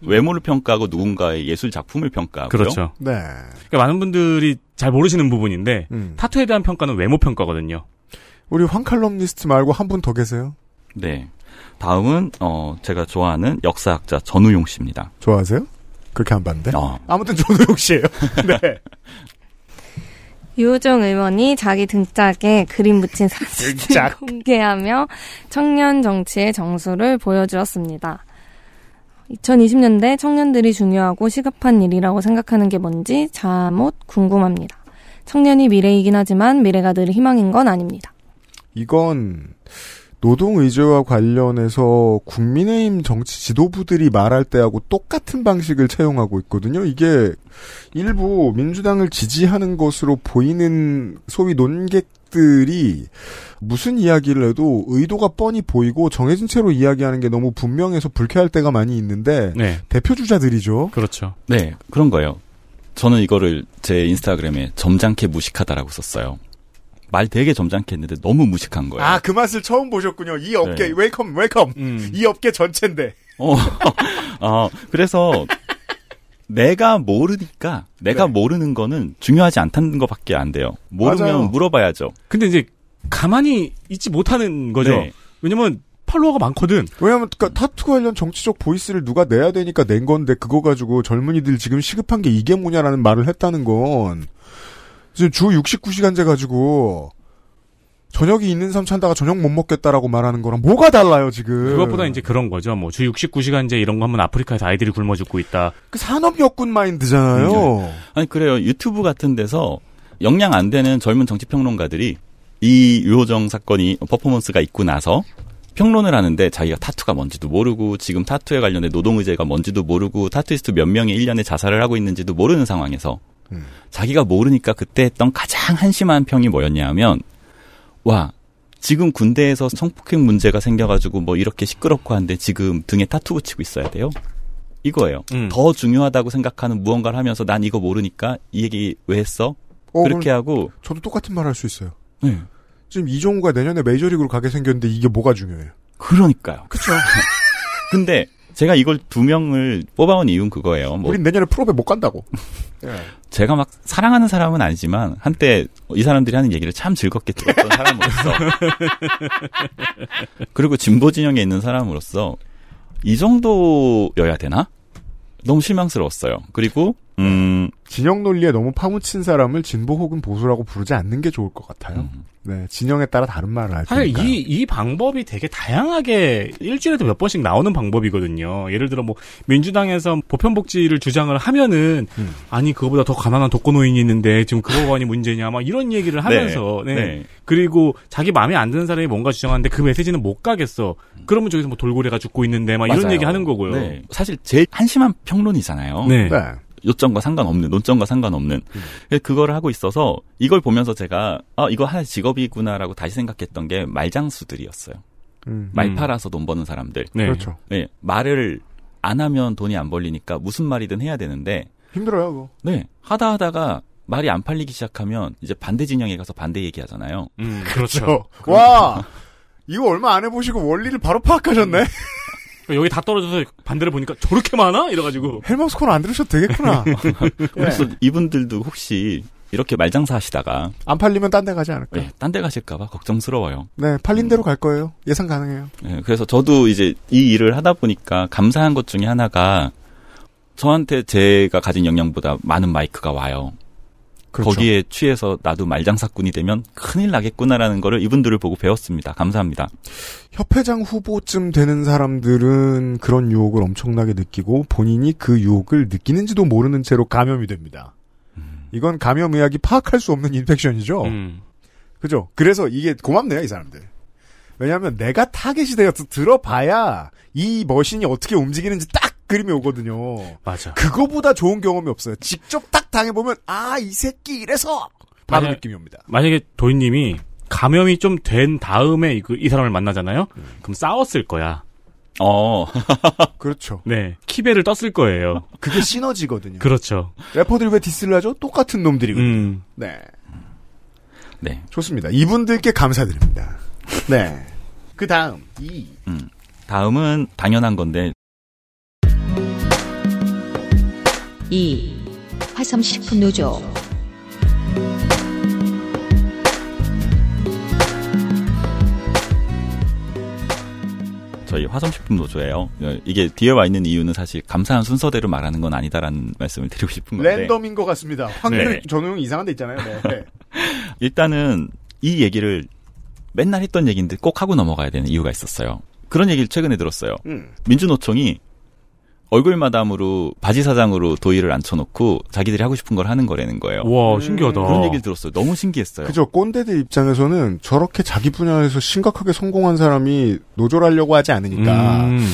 외모를 평가하고 누군가의 예술 작품을 평가하고요. 그렇죠. 네. 그러니까 많은 분들이 잘 모르시는 부분인데 음. 타투에 대한 평가는 외모 평가거든요. 우리 황칼럼니스트 말고 한 분 더 계세요? 네. 다음은 어 제가 좋아하는 역사학자 전우용 씨입니다. 좋아하세요? 그렇게 안 봤는데. 어. 아무튼 조노용 씨예요. *laughs* 네. 유호정 의원이 자기 등짝에 그림 붙인 사진을 등짝. *laughs* 공개하며 청년 정치의 정수를 보여주었습니다. 2020년대 청년들이 중요하고 시급한 일이라고 생각하는 게 뭔지 잠옷 궁금합니다. 청년이 미래이긴 하지만 미래가 늘 희망인 건 아닙니다. 이건 노동 의제와 관련해서 국민의힘 정치 지도부들이 말할 때하고 똑같은 방식을 채용하고 있거든요. 이게 일부 민주당을 지지하는 것으로 보이는 소위 논객들이 무슨 이야기를 해도 의도가 뻔히 보이고 정해진 채로 이야기하는 게 너무 분명해서 불쾌할 때가 많이 있는데 네. 대표 주자들이죠. 그렇죠. 네, 그런 거예요. 저는 이거를 제 인스타그램에 점잖게 무식하다라고 썼어요. 말 되게 점잖게 했는데 너무 무식한 거예요. 아, 그 맛을 처음 보셨군요. 이 업계, 네. welcome, welcome. 음. 이 업계 전체인데. 어, *laughs* 아, 그래서 내가 모르니까 내가 모르는 거는 중요하지 않다는 것밖에 안 돼요. 모르면 맞아요. 물어봐야죠. 근데 이제 가만히 있지 못하는 거죠. 네. 왜냐면 팔로워가 많거든. 왜냐면 그러니까 타투 관련 정치적 voice를 누가 내야 되니까 낸 건데 그거 가지고 젊은이들 지금 시급한 게 이게 뭐냐라는 말을 했다는 건 지금 주 69시간제 가지고 저녁이 있는 삶 찬다가 저녁 못 먹겠다라고 말하는 거랑 뭐가 달라요 지금? 그것보다 이제 그런 거죠. 뭐 주 69시간제 이런 거 하면 아프리카에서 아이들이 굶어 죽고 있다. 그 산업 여군 마인드잖아요. 네. 아니 그래요. 유튜브 같은 데서 역량 안 되는 젊은 정치 평론가들이 이 유호정 사건이 퍼포먼스가 있고 나서 평론을 하는데 자기가 타투가 뭔지도 모르고 지금 타투에 관련된 노동 의제가 뭔지도 모르고 타투이스트 몇 명이 1년에 자살을 하고 있는지도 모르는 상황에서 음. 자기가 모르니까 그때 했던 가장 한심한 평이 뭐였냐 하면 와 지금 군대에서 성폭행 문제가 생겨가지고 뭐 이렇게 시끄럽고 한데 지금 등에 타투 붙이고 있어야 돼요? 이거예요. 음. 더 중요하다고 생각하는 무언가를 하면서 난 이거 모르니까 이 얘기 왜 했어? 어, 그렇게 하고 저도 똑같은 말 할 수 있어요. 네. 지금 이종우가 내년에 메이저리그로 가게 생겼는데 이게 뭐가 중요해요? 그러니까요. 그쵸. *laughs* 근데 제가 이걸 두 명을 뽑아온 이유는 그거예요. 뭐 우린 내년에 프로배 못 간다고. 예. *laughs* 제가 막 사랑하는 사람은 아니지만 한때 이 사람들이 하는 얘기를 참 즐겁게 들었던 사람으로서 *laughs* 그리고 진보 진영에 있는 사람으로서 이 정도여야 되나? 너무 실망스러웠어요. 그리고 음 진영 논리에 너무 파묻힌 사람을 진보 혹은 보수라고 부르지 않는 게 좋을 것 같아요. 네, 진영에 따라 다른 말을 할 사실 테니까. 이, 이 방법이 되게 다양하게 일주일에도 몇 번씩 나오는 방법이거든요. 예를 들어 뭐 민주당에서 보편복지를 주장을 하면은 음. 아니 그거보다 더 가난한 독거노인이 있는데 지금 그거가 문제냐 막 이런 얘기를 하면서 네. 네. 네. 그리고 자기 마음에 안 드는 사람이 뭔가 주장하는데 그 메시지는 못 가겠어. 그러면 저기서 뭐 돌고래가 죽고 있는데 막 이런 맞아요. 얘기 하는 거고요. 네. 사실 제일 한심한 평론이잖아요. 네. 요점과 상관없는 논점과 상관없는 음. 그거를 하고 있어서 이걸 보면서 제가 아 이거 하나의 직업이구나라고 다시 생각했던 게 말장수들이었어요. 음. 말 팔아서 돈 버는 사람들. 네. 그렇죠. 네, 말을 안 하면 돈이 안 벌리니까 무슨 말이든 해야 되는데 힘들어요, 그거. 네 하다 하다가 말이 안 팔리기 시작하면 이제 반대 진영에 가서 반대 얘기하잖아요. 음, 그렇죠. *laughs* 와, 이거 얼마 안 해보시고 원리를 바로 파악하셨네? 여기 다 떨어져서 반대를 보니까 저렇게 많아? 이래가지고. 헬마우스 코너 안 들으셔도 되겠구나. *laughs* 그래서 이분들도 혹시 이렇게 말장사 하시다가 안 팔리면 딴 데 가지 않을까? 네, 딴 데 가실까봐 걱정스러워요. 네, 팔린 대로 갈 거예요. 예상 가능해요. 네, 그래서 저도 이제 이 일을 하다 보니까 감사한 것 중에 하나가 저한테 제가 가진 역량보다 많은 마이크가 와요. 그렇죠. 거기에 취해서 나도 말장사꾼이 되면 큰일 나겠구나라는 거를 이분들을 보고 배웠습니다. 감사합니다. 협회장 후보쯤 되는 사람들은 그런 유혹을 엄청나게 느끼고 본인이 그 유혹을 느끼는지도 모르는 채로 감염이 됩니다. 이건 감염 의학이 파악할 수 없는 infection이죠. 음. 그죠? 그래서 이게 고맙네요, 이 사람들. 왜냐하면 내가 타겟이 되어서 들어봐야 이 machine이 어떻게 움직이는지 딱 그림이 오거든요. 맞아. 그거보다 좋은 경험이 없어요. 직접 딱 당해보면 아, 이 새끼 이래서 바로 만약- 느낌이 옵니다. 만약에 도이님이 감염이 좀 된 다음에 이, 그- 이 사람을 만나잖아요? 그럼 싸웠을 거야. 어. *laughs* 그렇죠. 네. 키베를 떴을 거예요. 그게 시너지거든요. 그렇죠. 래퍼들이 왜 디스를 하죠? 똑같은 놈들이거든요. 음. 네. 네. 좋습니다. 이분들께 감사드립니다. 네. 그 다음, 이. 음. 다음은 당연한 건데 2. 화성식품 노조 저희 화성식품 노조예요. 어, 이게 뒤에 와 있는 이유는 사실 감사한 순서대로 말하는 건 아니다라는 말씀을 드리고 싶은 건데 랜덤인 것 같습니다. 확률 네. 전용 이상한 데 있잖아요. 네. *laughs* 일단은 이 얘기를 맨날 했던 얘기인데 꼭 하고 넘어가야 되는 이유가 있었어요. 그런 얘기를 최근에 들었어요. 음. 민주노총이 얼굴 마담으로 바지 사장으로 도의를 앉혀놓고 자기들이 하고 싶은 걸 하는 거라는 거예요. 와, 신기하다. 그런 얘기를 들었어요. 너무 신기했어요. 그죠. 꼰대들 입장에서는 저렇게 자기 분야에서 심각하게 성공한 사람이 노조하려고 하지 않으니까 음.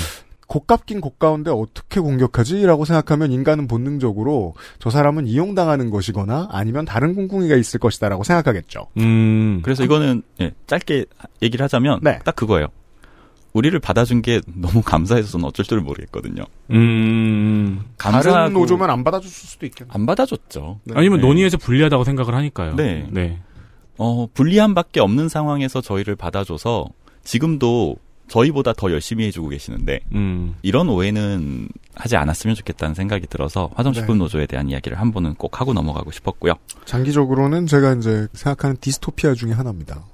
고깝긴 고가운데 어떻게 공격하지?라고 생각하면 인간은 본능적으로 저 사람은 이용당하는 것이거나 아니면 다른 꿍꿍이가 있을 것이다라고 생각하겠죠. 음. 그래서 이거는 예, 짧게 얘기를 하자면 네. 딱 그거예요. 우리를 받아준 게 너무 감사해서 저는 어쩔 줄 모르겠거든요. 음. 다른 노조면 안 받아줬을 수도 있겠네. 안 받아줬죠. 아니면 네. 논의에서 불리하다고 생각을 하니까요. 네. 어, 불리함밖에 없는 상황에서 저희를 받아줘서 지금도 저희보다 더 열심히 해주고 계시는데 음. 이런 오해는 하지 않았으면 좋겠다는 생각이 들어서 화성식품 네. 노조에 대한 이야기를 한 번은 꼭 하고 넘어가고 싶었고요. 장기적으로는 제가 이제 생각하는 디스토피아 중에 하나입니다.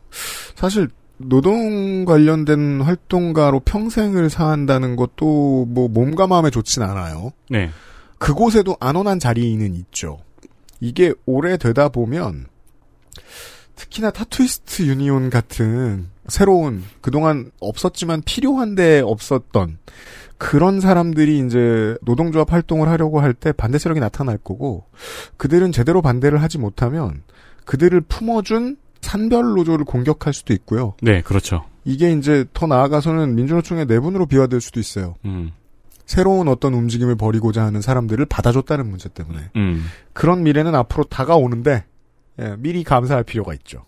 사실 노동 관련된 활동가로 평생을 사한다는 것도 뭐 몸과 마음에 좋진 않아요. 네. 그곳에도 안온한 자리는 있죠. 이게 오래되다 보면 특히나 타투이스트 유니온 같은 새로운 그동안 없었지만 필요한데 없었던 그런 사람들이 이제 노동조합 활동을 하려고 할 때 반대 세력이 나타날 거고 그들은 제대로 반대를 하지 못하면 그들을 품어준 산별 노조를 공격할 수도 있고요. 네, 그렇죠. 이게 이제 더 나아가서는 민주노총의 내분으로 비화될 수도 있어요. 음. 새로운 어떤 움직임을 벌이고자 하는 사람들을 받아줬다는 문제 때문에. 음. 그런 미래는 앞으로 다가오는데 예, 미리 감사할 필요가 있죠.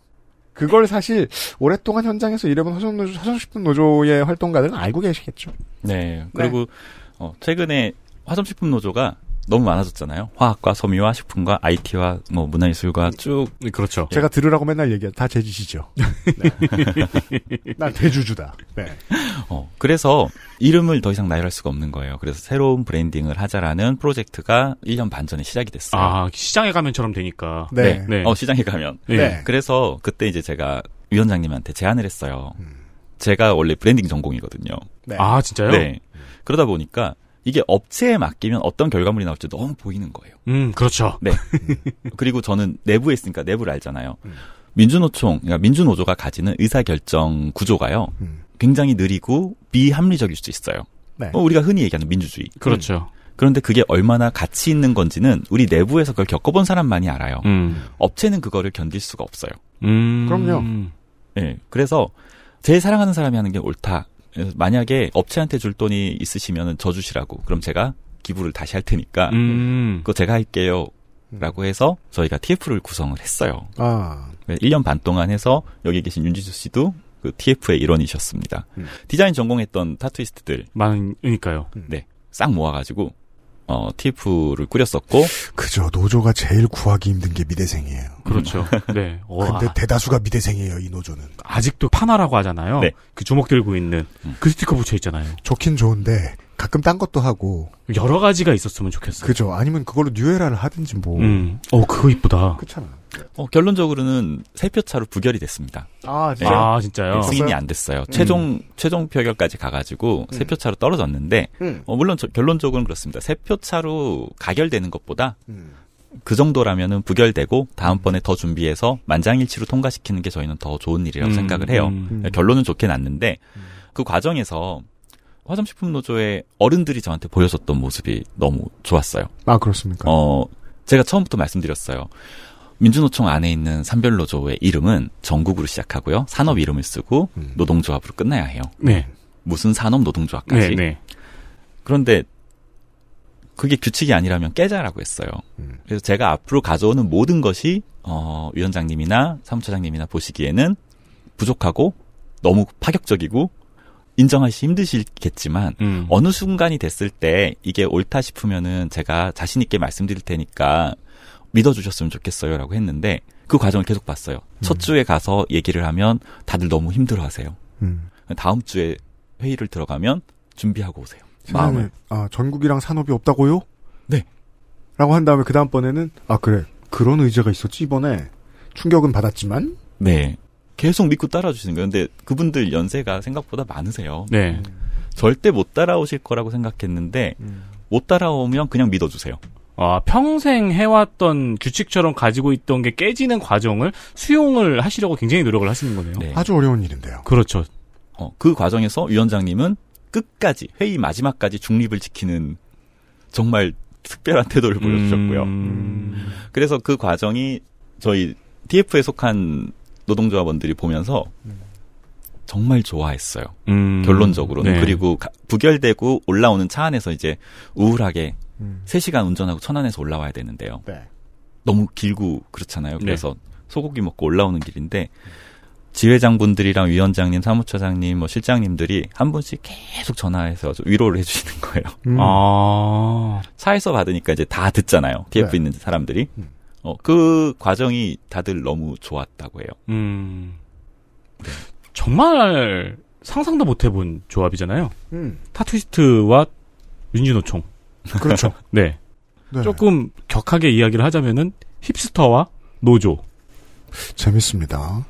그걸 사실 오랫동안 현장에서 일해본 화성노조, 화성식품 노조의 활동가들은 알고 계시겠죠. 네. 그리고 어, 최근에 화성식품 노조가 너무 많아졌잖아요. 화학과 섬유와 식품과 IT와 뭐 문화예술과 쭉 그렇죠. 제가 들으라고 맨날 얘기해. 다제 짓이죠. *laughs* 네. 난 대주주다. 네. 어, 그래서 이름을 더 이상 나열할 수가 없는 거예요. 그래서 새로운 브랜딩을 하자라는 프로젝트가 1년 반 전에 시작이 됐어요. 아, 시장에 가면처럼 되니까. 네. 어, 시장에 가면. 네. 그래서 그때 이제 제가 위원장님한테 제안을 했어요. 음. 제가 원래 브랜딩 전공이거든요. 아, 진짜요? 네. 그러다 보니까 이게 업체에 맡기면 어떤 결과물이 나올지 너무 보이는 거예요. 음, 그렇죠. 네. *laughs* 그리고 저는 내부에 있으니까 내부를 알잖아요. 민주노총, 그러니까 민주노조가 가지는 의사결정 구조가요. 굉장히 느리고 비합리적일 수 있어요. 네. 어, 우리가 흔히 얘기하는 민주주의. 그렇죠. 그런데 그게 얼마나 가치 있는 건지는 우리 내부에서 그걸 겪어본 사람만이 알아요. 음. 업체는 그거를 견딜 수가 없어요. 음. 그럼요. 네. 그래서 제일 사랑하는 사람이 하는 게 옳다. 그래서 만약에 업체한테 줄 돈이 있으시면 저 주시라고. 그럼 제가 기부를 다시 할 테니까 음. 그거 제가 할게요. 라고 해서 저희가 TF를 구성을 했어요. 아. 1년 반 동안 해서 여기 계신 윤지수 씨도 그 TF의 일원이셨습니다. 디자인 전공했던 타투이스트들 많으니까요. 네. 싹 모아가지고 어, TF를 꾸렸었고 그죠. 노조가 제일 구하기 힘든 게 미대생이에요. 그렇죠. 네. 어, *laughs* 근데 아, 대다수가 미대생이에요, 이 노조는. 아직도 파나라고 하잖아요. 네. 그 주먹 들고 있는 그 스티커 붙여 있잖아요. 좋긴 좋은데 가끔 딴 것도 하고. 여러 가지가 있었으면 좋겠어요. 그죠. 아니면 그걸로 뉴에라를 하든지 뭐. 음. 어, 그거 이쁘다. 그렇잖아. 어, 결론적으로는 세 표 차로 부결이 됐습니다. 아, 네. 아, 진짜요? 네, 승인이 안 됐어요. 최종 최종 표결까지 가가지고 세 표 차로 떨어졌는데 음. 어, 물론 저- 결론적으로는 그렇습니다. 세 표 차로 가결되는 것보다 음. 그 정도라면은 부결되고 다음번에 더 준비해서 만장일치로 통과시키는 게 저희는 더 좋은 일이라고 음, 생각을 해요. 음. 결론은 좋게 났는데 그 과정에서 화성식품 노조의 어른들이 저한테 보여줬던 모습이 너무 좋았어요. 아, 그렇습니까? 어, 제가 처음부터 말씀드렸어요. 민주노총 안에 있는 산별노조의 이름은 전국으로 시작하고요. 산업 이름을 쓰고 노동조합으로 끝나야 해요. 네. 무슨 산업 노동조합까지. 네, 네. 그런데 그게 규칙이 아니라면 깨자라고 했어요. 그래서 제가 앞으로 가져오는 모든 것이 어, 위원장님이나 사무처장님이나 보시기에는 부족하고 너무 파격적이고 인정하시 힘드시겠지만 음. 어느 순간이 됐을 때 이게 옳다 싶으면은 제가 자신 있게 말씀드릴 테니까 믿어주셨으면 좋겠어요 라고 했는데 그 과정을 계속 봤어요. 첫 주에 가서 얘기를 하면 다들 너무 힘들어 하세요. 음. 다음 주에 회의를 들어가면 준비하고 오세요. 마음을. 아, 전국이랑 산업이 없다고요? 네. 라고 한 다음에 그 다음번에는, 아, 그래. 그런 의제가 있었지, 이번에. 충격은 받았지만. 네. 계속 믿고 따라주시는 거예요. 근데 그분들 연세가 생각보다 많으세요. 네. 절대 못 따라오실 거라고 생각했는데 못 따라오면 그냥 믿어주세요. 아, 평생 해왔던 규칙처럼 가지고 있던 게 깨지는 과정을 수용을 하시려고 굉장히 노력을 하시는 거네요. 네. 아주 어려운 일인데요. 그렇죠. 어, 그 과정에서 위원장님은 끝까지 회의 마지막까지 중립을 지키는 정말 특별한 태도를 보여주셨고요. 음. 그래서 그 과정이 저희 TF에 속한 노동조합원들이 보면서 정말 좋아했어요. 음. 결론적으로는 네. 그리고 가- 부결되고 올라오는 차 안에서 이제 우울하게 음. 3시간 운전하고 천안에서 올라와야 되는데요. 네. 너무 길고 그렇잖아요. 그래서 소고기 먹고 올라오는 길인데 지회장분들이랑 위원장님, 사무처장님, 뭐 실장님들이 한 분씩 계속 전화해서 좀 위로를 해주시는 거예요. 음. 아. 차에서 받으니까 이제 다 듣잖아요. TF 네. 있는 사람들이. 어, 그 과정이 다들 너무 좋았다고 해요. 음. 정말 상상도 못 해본 조합이잖아요. 음. 타투이스트와 윤진호총. 그렇죠. *laughs* 네. 네. 조금 격하게 이야기를 하자면은 힙스터와 노조. 재밌습니다.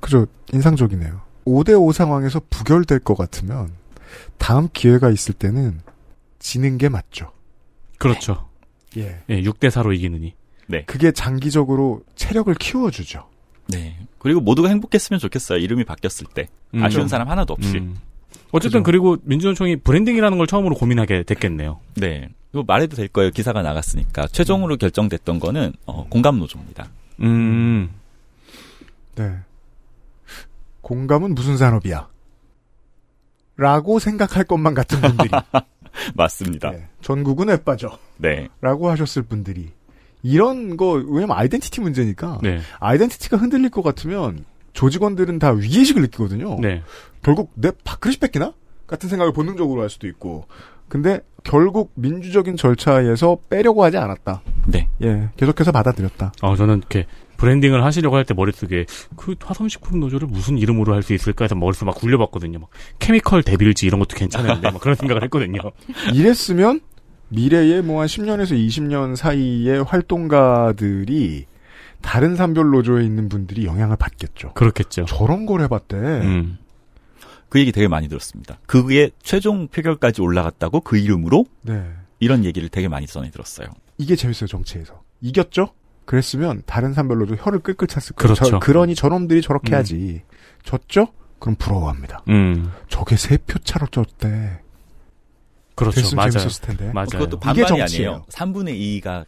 그죠. 인상적이네요. 5대5 상황에서 부결될 것 같으면 다음 기회가 있을 때는 지는 게 맞죠. 그렇죠. 예. 예, 6대 4로 이기느니. 네. 그게 장기적으로 체력을 키워주죠. 네. 그리고 모두가 행복했으면 좋겠어요. 이름이 바뀌었을 때. 음. 아쉬운 사람 하나도 없이. 음. 어쨌든 그리고 민주노총이 branding이라는 걸 처음으로 고민하게 됐겠네요. 네. 이거 말해도 될 거예요. 기사가 나갔으니까. 최종으로 결정됐던 거는 어, 공감 노조입니다. 음. 네. 공감은 무슨 산업이야? 라고 생각할 것만 같은 분들이. *laughs* 맞습니다. 네. 전국은 왜 빠져. 네. 라고 하셨을 분들이. 이런 거, 왜냐면 아이덴티티 문제니까. 네. 아이덴티티가 흔들릴 것 같으면 조직원들은 다 위계의식을 느끼거든요. 네. 결국 내 밥그릇이 뺏기나? 같은 생각을 본능적으로 할 수도 있고. 근데 결국 민주적인 절차에서 빼려고 하지 않았다. 네. 예, 계속해서 받아들였다. 어, 저는 이렇게 브랜딩을 하시려고 할 때 머릿속에 그 화성식품 노조를 무슨 이름으로 할 수 있을까 해서 머릿속 막 굴려봤거든요. 막 케미컬 데빌지 이런 것도 괜찮은데 막 그런 생각을 했거든요. *laughs* 이랬으면 미래에 뭐 한 10년에서 20년 사이의 활동가들이 다른 산별 노조에 있는 분들이 영향을 받겠죠. 그렇겠죠. 저런 걸 해봤대. 음. 그 얘기 되게 많이 들었습니다. 그게 최종 표결까지 올라갔다고 그 이름으로 네. 이런 얘기를 되게 많이 전해 들었어요. 이게 재밌어요, 정치에서. 이겼죠? 그랬으면 다른 산별로도 혀를 끌끌 찼을 거예요. 그렇죠. 저- 그러니 저놈들이 저렇게 음. 하지. 졌죠? 그럼 부러워합니다. 음. 저게 세 표 차로 졌대. 그렇죠. 맞아요. 재밌었을 텐데. 맞아요. 그것도 이게 반반이 정치예요. 아니에요. 3분의 2가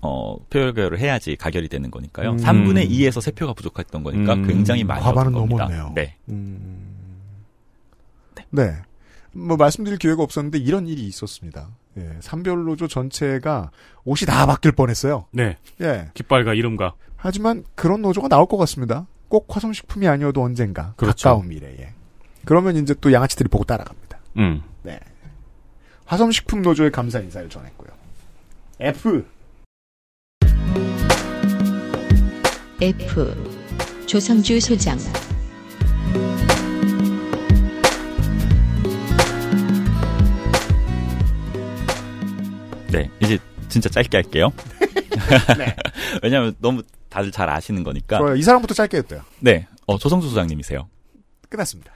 어, 표결을 해야지 가결이 되는 거니까요. 음. 3분의 2에서 3표가 부족했던 거니까 음. 굉장히 많이 과반은 얻은 겁니다. 넘었네요. 네. 네. 뭐 말씀드릴 기회가 없었는데 이런 일이 있었습니다. 예, 산별노조 전체가 옷이 다 바뀔 뻔했어요. 네. 예. 깃발과 이름과. 하지만 그런 노조가 나올 것 같습니다. 꼭 화성식품이 아니어도 언젠가 그렇죠. 가까운 미래에. 그러면 이제 또 양아치들이 보고 따라갑니다. 음. 네. 화성식품 노조의 감사 인사를 전했고요. F F. 조성주 소장. 네. 이제 진짜 짧게 할게요. *laughs* 네. *laughs* 왜냐하면 너무 다들 잘 아시는 거니까. 좋아요. 이 사람부터 짧게 했대요. 네. 어, 조성주 소장님이세요. 끝났습니다.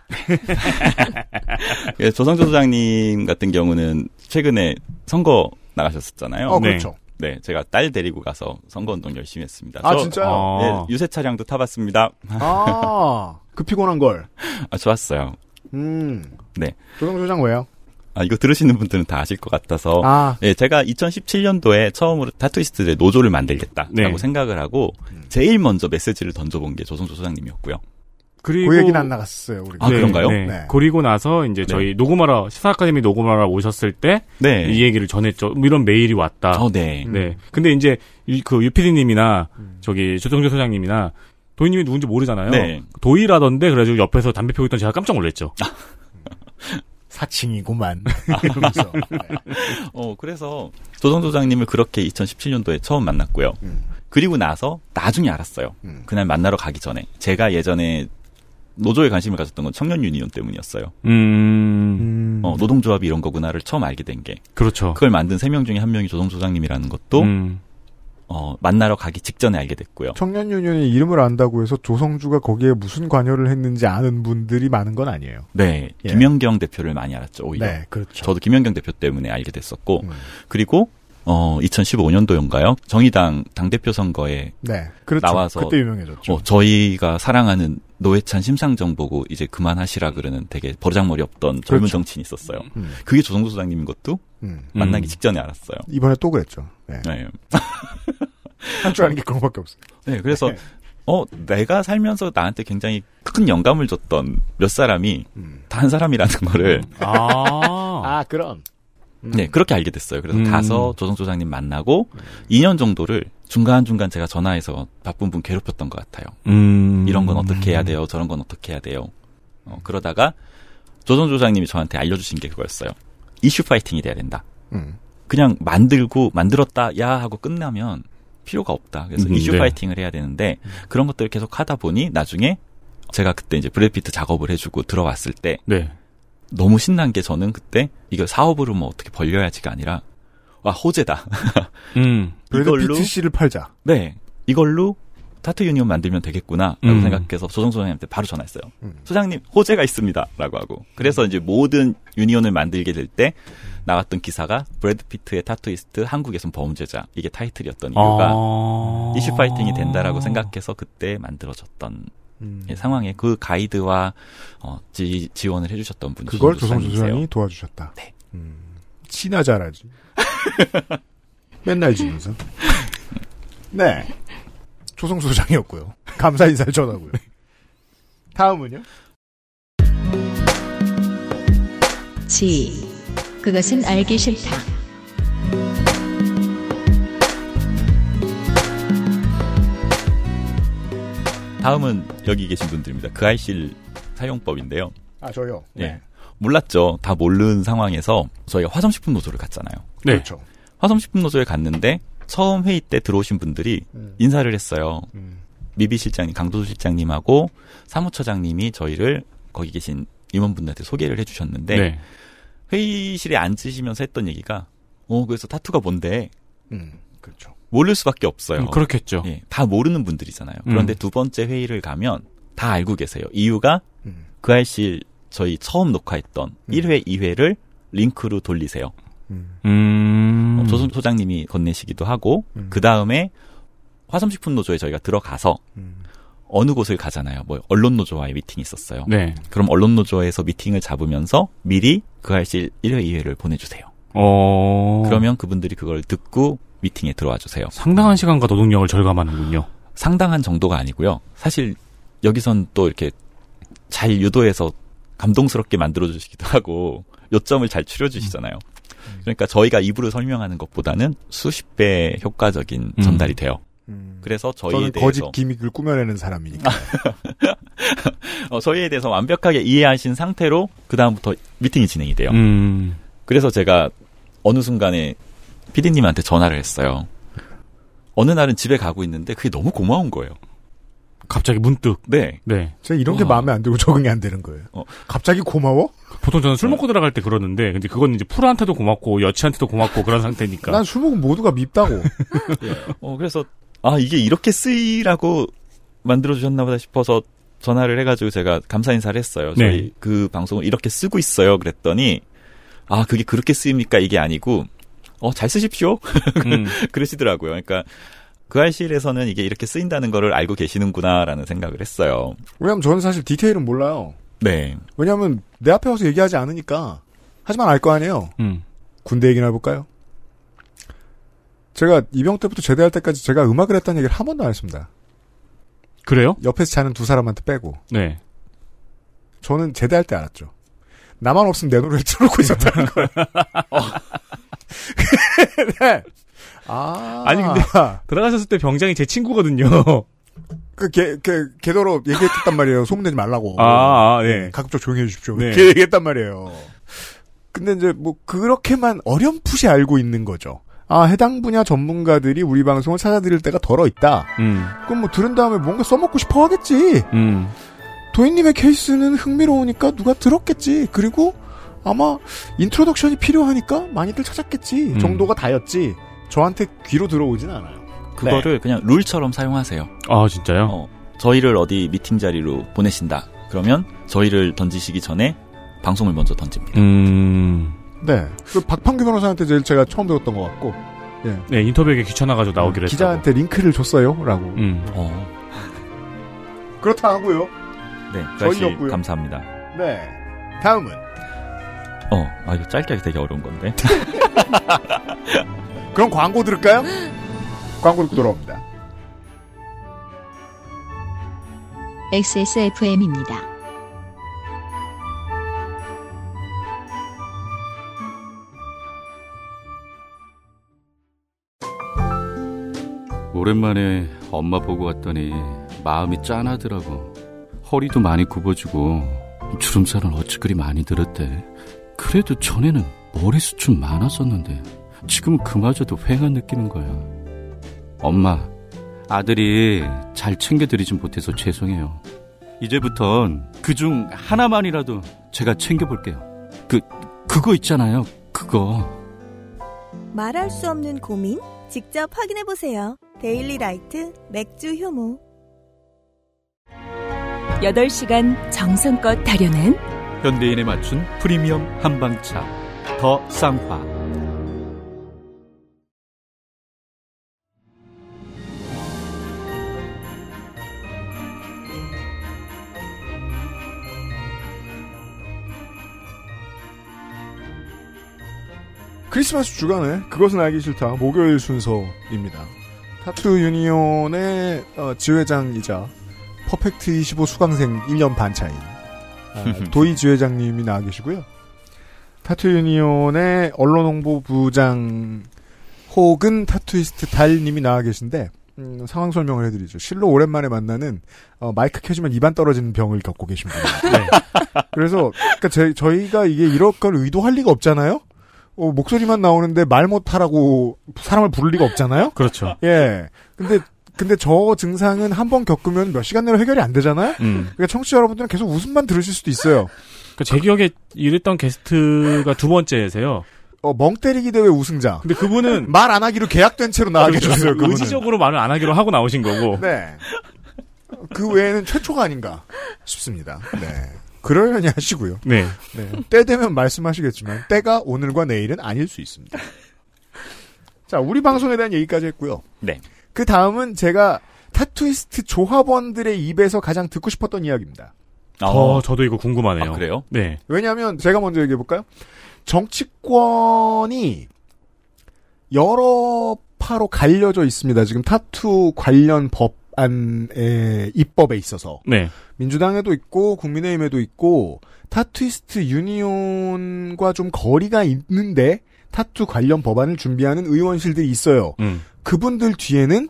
*laughs* 예, 조성주 소장님 같은 경우는 최근에 선거 나가셨었잖아요. 어, 그렇죠. 네, 제가 딸 데리고 가서 선거운동 열심히 했습니다. 아, 저, 진짜요? 네, 유세 차량도 타봤습니다. 아, *laughs* 그 피곤한 걸. 아, 좋았어요. 음. 네. 조성 소장 왜요? 아, 이거 들으시는 분들은 다 아실 것 같아서. 아. 네, 제가 2017년도에 처음으로 타투이스트의 노조를 만들겠다라고 네. 생각을 하고, 제일 먼저 메시지를 던져본 게 조성조 소장님이었고요. 그리고 그 얘기는 안 나갔어요. 우리. 아, 그런가요? 네. 네. 그리고 나서 이제 저희 녹음하러 시사 아카데미 녹음하러 오셨을 때이 네. 얘기를 전했죠. 뭐 이런 메일이 왔다. 어, 네. 네. 근데 이제 유- 그 유피디님이나 저기 조정조 소장님이나 도희님이 누군지 모르잖아요. 네. 도희라던데 그래가지고 옆에서 담배 피우고 있던 제가 깜짝 놀랐죠. *laughs* 사칭이구만. *laughs* 이러면서. 네. *laughs* 어, 그래서 조성조 소장님을 그렇게 2017년도에 처음 만났고요. 음. 그리고 나서 나중에 알았어요. 음. 그날 만나러 가기 전에. 제가 예전에 노조에 관심을 가졌던 건 청년 유니온 때문이었어요. 음, 음. 어, 노동조합이 이런 거구나를 처음 알게 된 게. 그렇죠. 그걸 만든 세 명 중에 한 명이 조성 소장님이라는 것도 음, 어, 만나러 가기 직전에 알게 됐고요. 청년 유니온의 이름을 안다고 해서 조성주가 거기에 무슨 관여를 했는지 아는 분들이 많은 건 아니에요. 네, 예. 김연경 대표를 많이 알았죠 오히려. 네, 그렇죠. 저도 김연경 대표 때문에 알게 됐었고 음. 그리고 어 2015년도인가요? 정의당 당 대표 선거에 네, 그렇죠. 나와서 그때 유명해졌죠. 어, 저희가 사랑하는 노회찬 심상정 보고 이제 그만하시라 그러는 되게 버르장머리 없던 젊은 그렇죠. 정치인이 있었어요. 음. 그게 조성조 소장님인 것도 음. 만나기 음. 직전에 알았어요. 이번에 또 그랬죠. 네. 네. *laughs* 할줄 아는 게 그거밖에 없어요. 네, 그래서 네. 어 내가 살면서 나한테 굉장히 큰 영감을 줬던 몇 사람이 음. 단 사람이라는 거를 아, *laughs* 아, 그럼. 네 그렇게 알게 됐어요. 그래서 음. 가서 조성 조장님 만나고 2년 정도를 중간 중간 제가 전화해서 바쁜 분 괴롭혔던 것 같아요. 음, 이런 건 어떻게 해야 돼요? 저런 건 어떻게 해야 돼요? 어, 그러다가 조선 조장님이 저한테 알려주신 게 그거였어요. 이슈 파이팅이 돼야 된다. 음. 그냥 만들고 만들었다 야 하고 끝나면 필요가 없다. 그래서 음, 이슈 네. 파이팅을 해야 되는데 그런 것들을 계속 하다 보니 나중에 제가 그때 이제 브래드 피트 작업을 해주고 들어왔을 때 네. 너무 신난 게 저는 그때 이거 사업으로 뭐 어떻게 벌려야지가 아니라 와 호재다. *laughs* 음. 브래드 피트 씨를 팔자. 네. 이걸로 타투 유니온 만들면 되겠구나라고 음. 생각해서 조성주 소장님한테 바로 전화했어요. 소장님 호재가 있습니다라고 하고 그래서 이제 모든 유니온을 만들게 될 때 나왔던 기사가 브래드 피트의 타투이스트 한국에선 범죄자 이게 타이틀이었던 이유가 아. issue fighting이 된다라고 생각해서 그때 만들어졌던 음. 예, 상황에 그 가이드와 어, 지, 지원을 해주셨던 분이 그걸 조성조. 소장이 도와주셨다. 네. 음, 잘하지. *laughs* 맨날 지면서. 네. 조성조 소장이었고요. 감사 인사를 전하고요. 다음은요? 지. 그것은 알기 싫다. 다음은 여기 계신 분들입니다. 그 알실 사용법인데요. 아, 저요? 예. 몰랐죠. 다 모르는 상황에서 저희가 화성식품 노조를 갔잖아요. 네. 그렇죠. 화성식품 노조에 갔는데 처음 회의 때 들어오신 분들이 음. 인사를 했어요. 미비 실장님, 강도수 실장님하고 사무처장님이 저희를 거기 계신 임원분들한테 소개를 해주셨는데 네. 회의실에 앉으시면서 했던 얘기가 어 그래서 타투가 뭔데 음, 그렇죠. 모를 수밖에 없어요. 음, 그렇겠죠. 예, 다 모르는 분들이잖아요. 그런데 음. 두 번째 회의를 가면 다 알고 계세요. 이유가 음. 그 알실 저희 처음 녹화했던 1회, 2회를 링크로 돌리세요. 음. 어, 조선 소장님이 건네시기도 하고 그 다음에 화성식품 노조에 저희가 들어가서 어느 곳을 가잖아요. 뭐 언론 노조와의 미팅이 있었어요. 네. 그럼 언론 노조에서 미팅을 잡으면서 미리 그 알실 1회, 2회를 보내주세요. 어. 그러면 그분들이 그걸 듣고 미팅에 들어와 주세요. 상당한 시간과 노동력을 절감하는군요. 상당한 정도가 아니고요. 사실 여기선 또 이렇게 잘 유도해서 감동스럽게 만들어 주시기도 하고 요점을 잘 추려 주시잖아요. 그러니까 저희가 입으로 설명하는 것보다는 수십 배 효과적인 음. 전달이 돼요. 그래서 저희에 저는 대해서 거짓 기믹을 꾸며내는 사람이니까. *laughs* 어, 저희에 대해서 완벽하게 이해하신 상태로 그 다음부터 미팅이 진행이 돼요. 음. 그래서 제가 어느 순간에 피디님한테 전화를 했어요. 어느 날은 집에 가고 있는데 그게 너무 고마운 거예요. 갑자기 문득. 네. 네. 제가 이런 게 와. 마음에 안 들고 적응이 안 되는 거예요. 어. 갑자기 고마워? 보통 저는 술 먹고 들어갈 때 그러는데, 근데 그건 이제 프로한테도 고맙고, 여치한테도 고맙고, 그런 상태니까. 난 술 먹으면 모두가 밉다고. *laughs* 어, 그래서, 아, 이게 이렇게 쓰이라고 만들어주셨나 보다 싶어서 전화를 해가지고 제가 감사 인사를 했어요. 저희 네. 그 방송을 이렇게 쓰고 있어요. 그랬더니, 아, 그게 그렇게 쓰입니까? 이게 아니고, 어, 잘 쓰십시오. *laughs* 음. 그러시더라고요. 그러니까, 그 알실에서는 이게 이렇게 쓰인다는 거를 알고 계시는구나라는 생각을 했어요. 왜냐면 저는 사실 디테일은 몰라요. 네. 왜냐면 내 앞에 와서 얘기하지 않으니까. 하지만 알 거 아니에요. 음. 군대 얘기나 해볼까요? 제가 이병 때부터 제대할 때까지 제가 음악을 했다는 얘기를 한 번도 안 했습니다. 그래요? 옆에서 자는 두 사람한테 빼고. 네. 저는 제대할 때 알았죠. 나만 없으면 내 노래를 틀어놓고 있었다는 *laughs* 걸. *laughs* *laughs* 네. 아. 아니, 근데, *laughs* 들어가셨을 때 병장이 제 친구거든요. *laughs* 그, 개, 개, 개도로 얘기했단 말이에요. 소문내지 말라고. 아, 아, 예. 가급적 조용히 해주십시오. 네. 이렇게 얘기했단 말이에요. 근데 이제 뭐, 그렇게만 어렴풋이 알고 있는 거죠. 아, 해당 분야 전문가들이 우리 방송을 찾아드릴 때가 덜어 있다. 음. 그럼 뭐 들은 다음에 뭔가 써먹고 싶어 하겠지. 음. 도이님의 케이스는 흥미로우니까 누가 들었겠지. 그리고 아마 introduction이 필요하니까 많이들 찾았겠지. 음. 정도가 다였지. 저한테 귀로 들어오진 않아요. 그거를 그냥 룰처럼 사용하세요. 아, 진짜요? 어, 저희를 어디 미팅 자리로 보내신다. 그러면 저희를 던지시기 전에 방송을 먼저 던집니다. 음. 네. 그 박판규 변호사한테 제일 제가 처음 들었던 것 같고. 예. 네, 인터뷰에 귀찮아가지고 나오기로 했다고. 기자한테 링크를 줬어요. 라고. 음. 어. 그렇다 하고요. 네, 저희였고요. 감사합니다. 네. 다음은. 어, 아, 이거 짧게 하기 되게 어려운 건데. *laughs* 그럼 광고 들을까요? 광고 듣고 돌아옵니다. XSFM입니다. 오랜만에 엄마 보고 왔더니 마음이 짠하더라고. 허리도 많이 굽어지고 주름살은 어찌 그리 많이 들었대. 그래도 전에는 머리숱 좀 많았었는데 지금은 그마저도 휑한 느끼는 거야. 엄마, 아들이 잘 챙겨드리진 못해서 죄송해요. 이제부턴 그 중 하나만이라도 제가 챙겨볼게요. 그, 그거 있잖아요. 그거. 말할 수 없는 고민? 직접 확인해보세요. 데일리 라이트 맥주 효모. 8시간 정성껏 다려낸 현대인에 맞춘 프리미엄 한방차. 더 쌍화. 크리스마스 주간에 그것은 알기 싫다 목요일 순서입니다. 타투 유니온의 어, 지회장이자 퍼펙트 25 수강생 1년 반 차인 아, *laughs* 도이 지회장님이 나와 계시고요. 타투 유니온의 언론 홍보부장 혹은 타투이스트 달님이 나와 계신데 음, 상황 설명을 해드리죠. 실로 오랜만에 만나는 어, 마이크 켜지면 입 안 떨어지는 병을 겪고 계신 분이에요. *laughs* 네. 그래서 그러니까 제, 저희가 이게 이럴 걸 의도할 리가 없잖아요. 어, 목소리만 나오는데 말 못하라고 사람을 부를 리가 없잖아요. 그렇죠. 예. 근데 근데 저 증상은 한 번 겪으면 몇 시간 내로 해결이 안 되잖아요. 음. 그러니까 청취자 여러분들은 계속 웃음만 들으실 수도 있어요. 그 제 기억에 이랬던 게스트가 두 번째세요. 어, 멍 때리기 대회 우승자. 근데 그분은 *laughs* 말 안 하기로 계약된 채로 나와 계셨어요. 그분은. 의지적으로 말을 안 하기로 하고 나오신 거고. 네. 그 외에는 최초가 아닌가 싶습니다. 네. 그러려니 하시고요. 네. 네. 때 되면 말씀하시겠지만 때가 오늘과 내일은 아닐 수 있습니다. 자, 우리 방송에 대한 얘기까지 했고요. 네. 그 다음은 제가 타투이스트 조합원들의 입에서 가장 듣고 싶었던 이야기입니다. 어, 저도 이거 궁금하네요. 아, 그래요? 네. 왜냐하면 제가 먼저 얘기해 볼까요? 정치권이 여러 파로 갈려져 있습니다. 지금 타투 관련 법 안의 입법에 있어서 네. 민주당에도 있고 국민의힘에도 있고 타투이스트 유니온과 좀 거리가 있는데 타투 관련 법안을 준비하는 의원실들이 있어요. 음. 그분들 뒤에는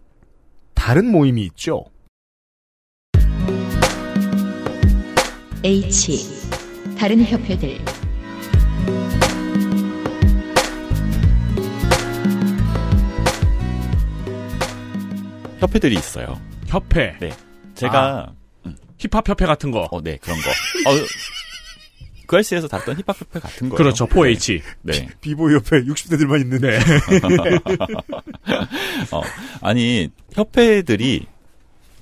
다른 모임이 있죠. H. 다른 협회들. 협회들이 있어요. 협회. 네. 제가 힙합 협회 같은 거. 어, 네, 그런 거. 어, 그 알씨에서 다뤘던 힙합 협회 같은 거예요. 그렇죠. 4H. 네. 비보이 옆에 60대들만 있는데. 어, 아니, 협회들이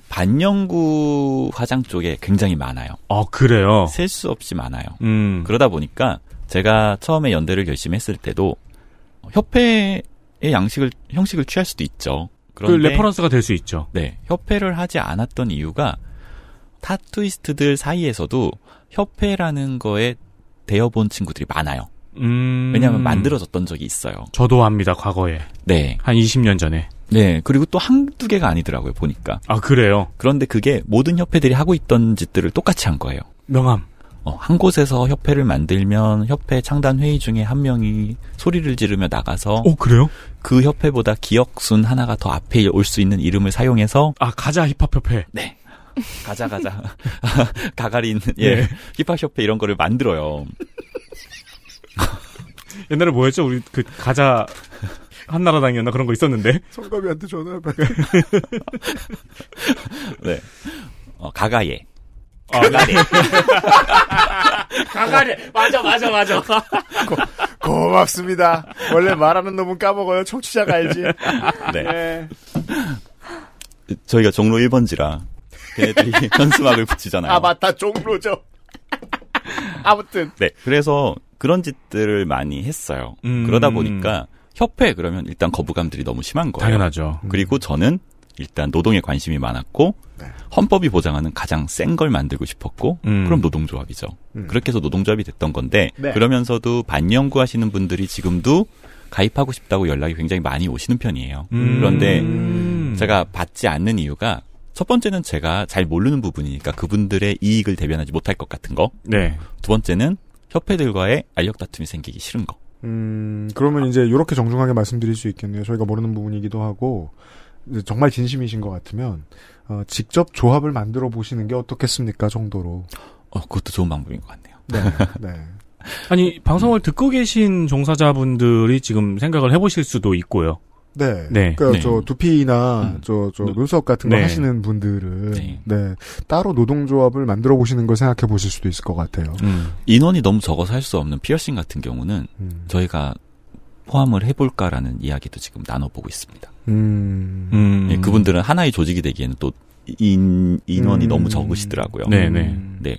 반영구 화장 쪽에 굉장히 많아요. 어, 그래요? 셀 수 없이 많아요. 음. 그러다 보니까 제가 처음에 연대를 결심했을 때도 협회의 양식을, 형식을 취할 수도 있죠. 그 reference가 될 수 있죠. 네, 협회를 하지 않았던 이유가 타투이스트들 사이에서도 협회라는 거에 데여본 친구들이 많아요. 음. 왜냐하면 만들어졌던 적이 있어요. 저도 합니다, 과거에. 네. 한 20년 전에. 네. 그리고 또 한두 개가 아니더라고요, 보니까. 아, 그래요? 그런데 그게 모든 협회들이 하고 있던 짓들을 똑같이 한 거예요. 명함. 어, 한 곳에서 협회를 만들면 협회 창단 회의 중에 한 명이 소리를 지르며 나가서 오, 그래요? 그 협회보다 기억순 하나가 더 앞에 올 수 있는 이름을 사용해서 아, 가자 힙합 협회. 네. 가자 가자 *laughs* 가가린 예 네. 힙합 협회 이런 거를 만들어요. 옛날에 뭐였죠? 우리 그 가자 한나라당이었나 그런 거 있었는데. 성가비한테 전화해봐. *laughs* 네. 어, 가가예. 아, 가가래. 가가래. 맞아, 맞아, 맞아. 고맙습니다. 원래 말하는 놈은 까먹어요. 청취자가 알지. 네. 네. 저희가 종로 1번지라 걔네들이 *laughs* 현수막을 붙이잖아요. 아, 맞다. 종로죠. 아무튼. 네. 그래서 그런 짓들을 많이 했어요. 음. 그러다 보니까 협회 그러면 일단 거부감들이 너무 심한 거예요. 당연하죠. 그리고 저는 일단 노동에 관심이 많았고 헌법이 보장하는 가장 센 걸 만들고 싶었고 음. 그럼 노동조합이죠. 음. 그렇게 해서 노동조합이 됐던 건데 네. 그러면서도 반영구 하시는 분들이 지금도 가입하고 싶다고 연락이 굉장히 많이 오시는 편이에요. 음. 그런데 제가 받지 않는 이유가 첫 번째는 제가 잘 모르는 부분이니까 그분들의 이익을 대변하지 못할 것 같은 거. 네. 두 번째는 협회들과의 알력 다툼이 생기기 싫은 거. 음, 그러면 이제 이렇게 정중하게 말씀드릴 수 있겠네요. 저희가 모르는 부분이기도 하고 정말 진심이신 것 같으면 어, 직접 조합을 만들어 보시는 게 어떻겠습니까 정도로. 어, 그것도 좋은 방법인 것 같네요. 네. *laughs* 네. 아니, 방송을 듣고 계신 종사자분들이 지금 생각을 해보실 수도 있고요. 네. 네. 그러니까 네. 저 두피나 저, 저 눈썹 같은 거 네. 하시는 분들은 네. 따로 노동조합을 만들어 보시는 걸 생각해 보실 수도 있을 것 같아요. 음. 인원이 너무 적어서 할 수 없는 피어싱 같은 경우는 음. 저희가 포함을 해볼까라는 이야기도 지금 나눠보고 있습니다. 음. 예, 그분들은 하나의 조직이 되기에는 또 인, 인원이 음. 너무 적으시더라고요. 네네. 네.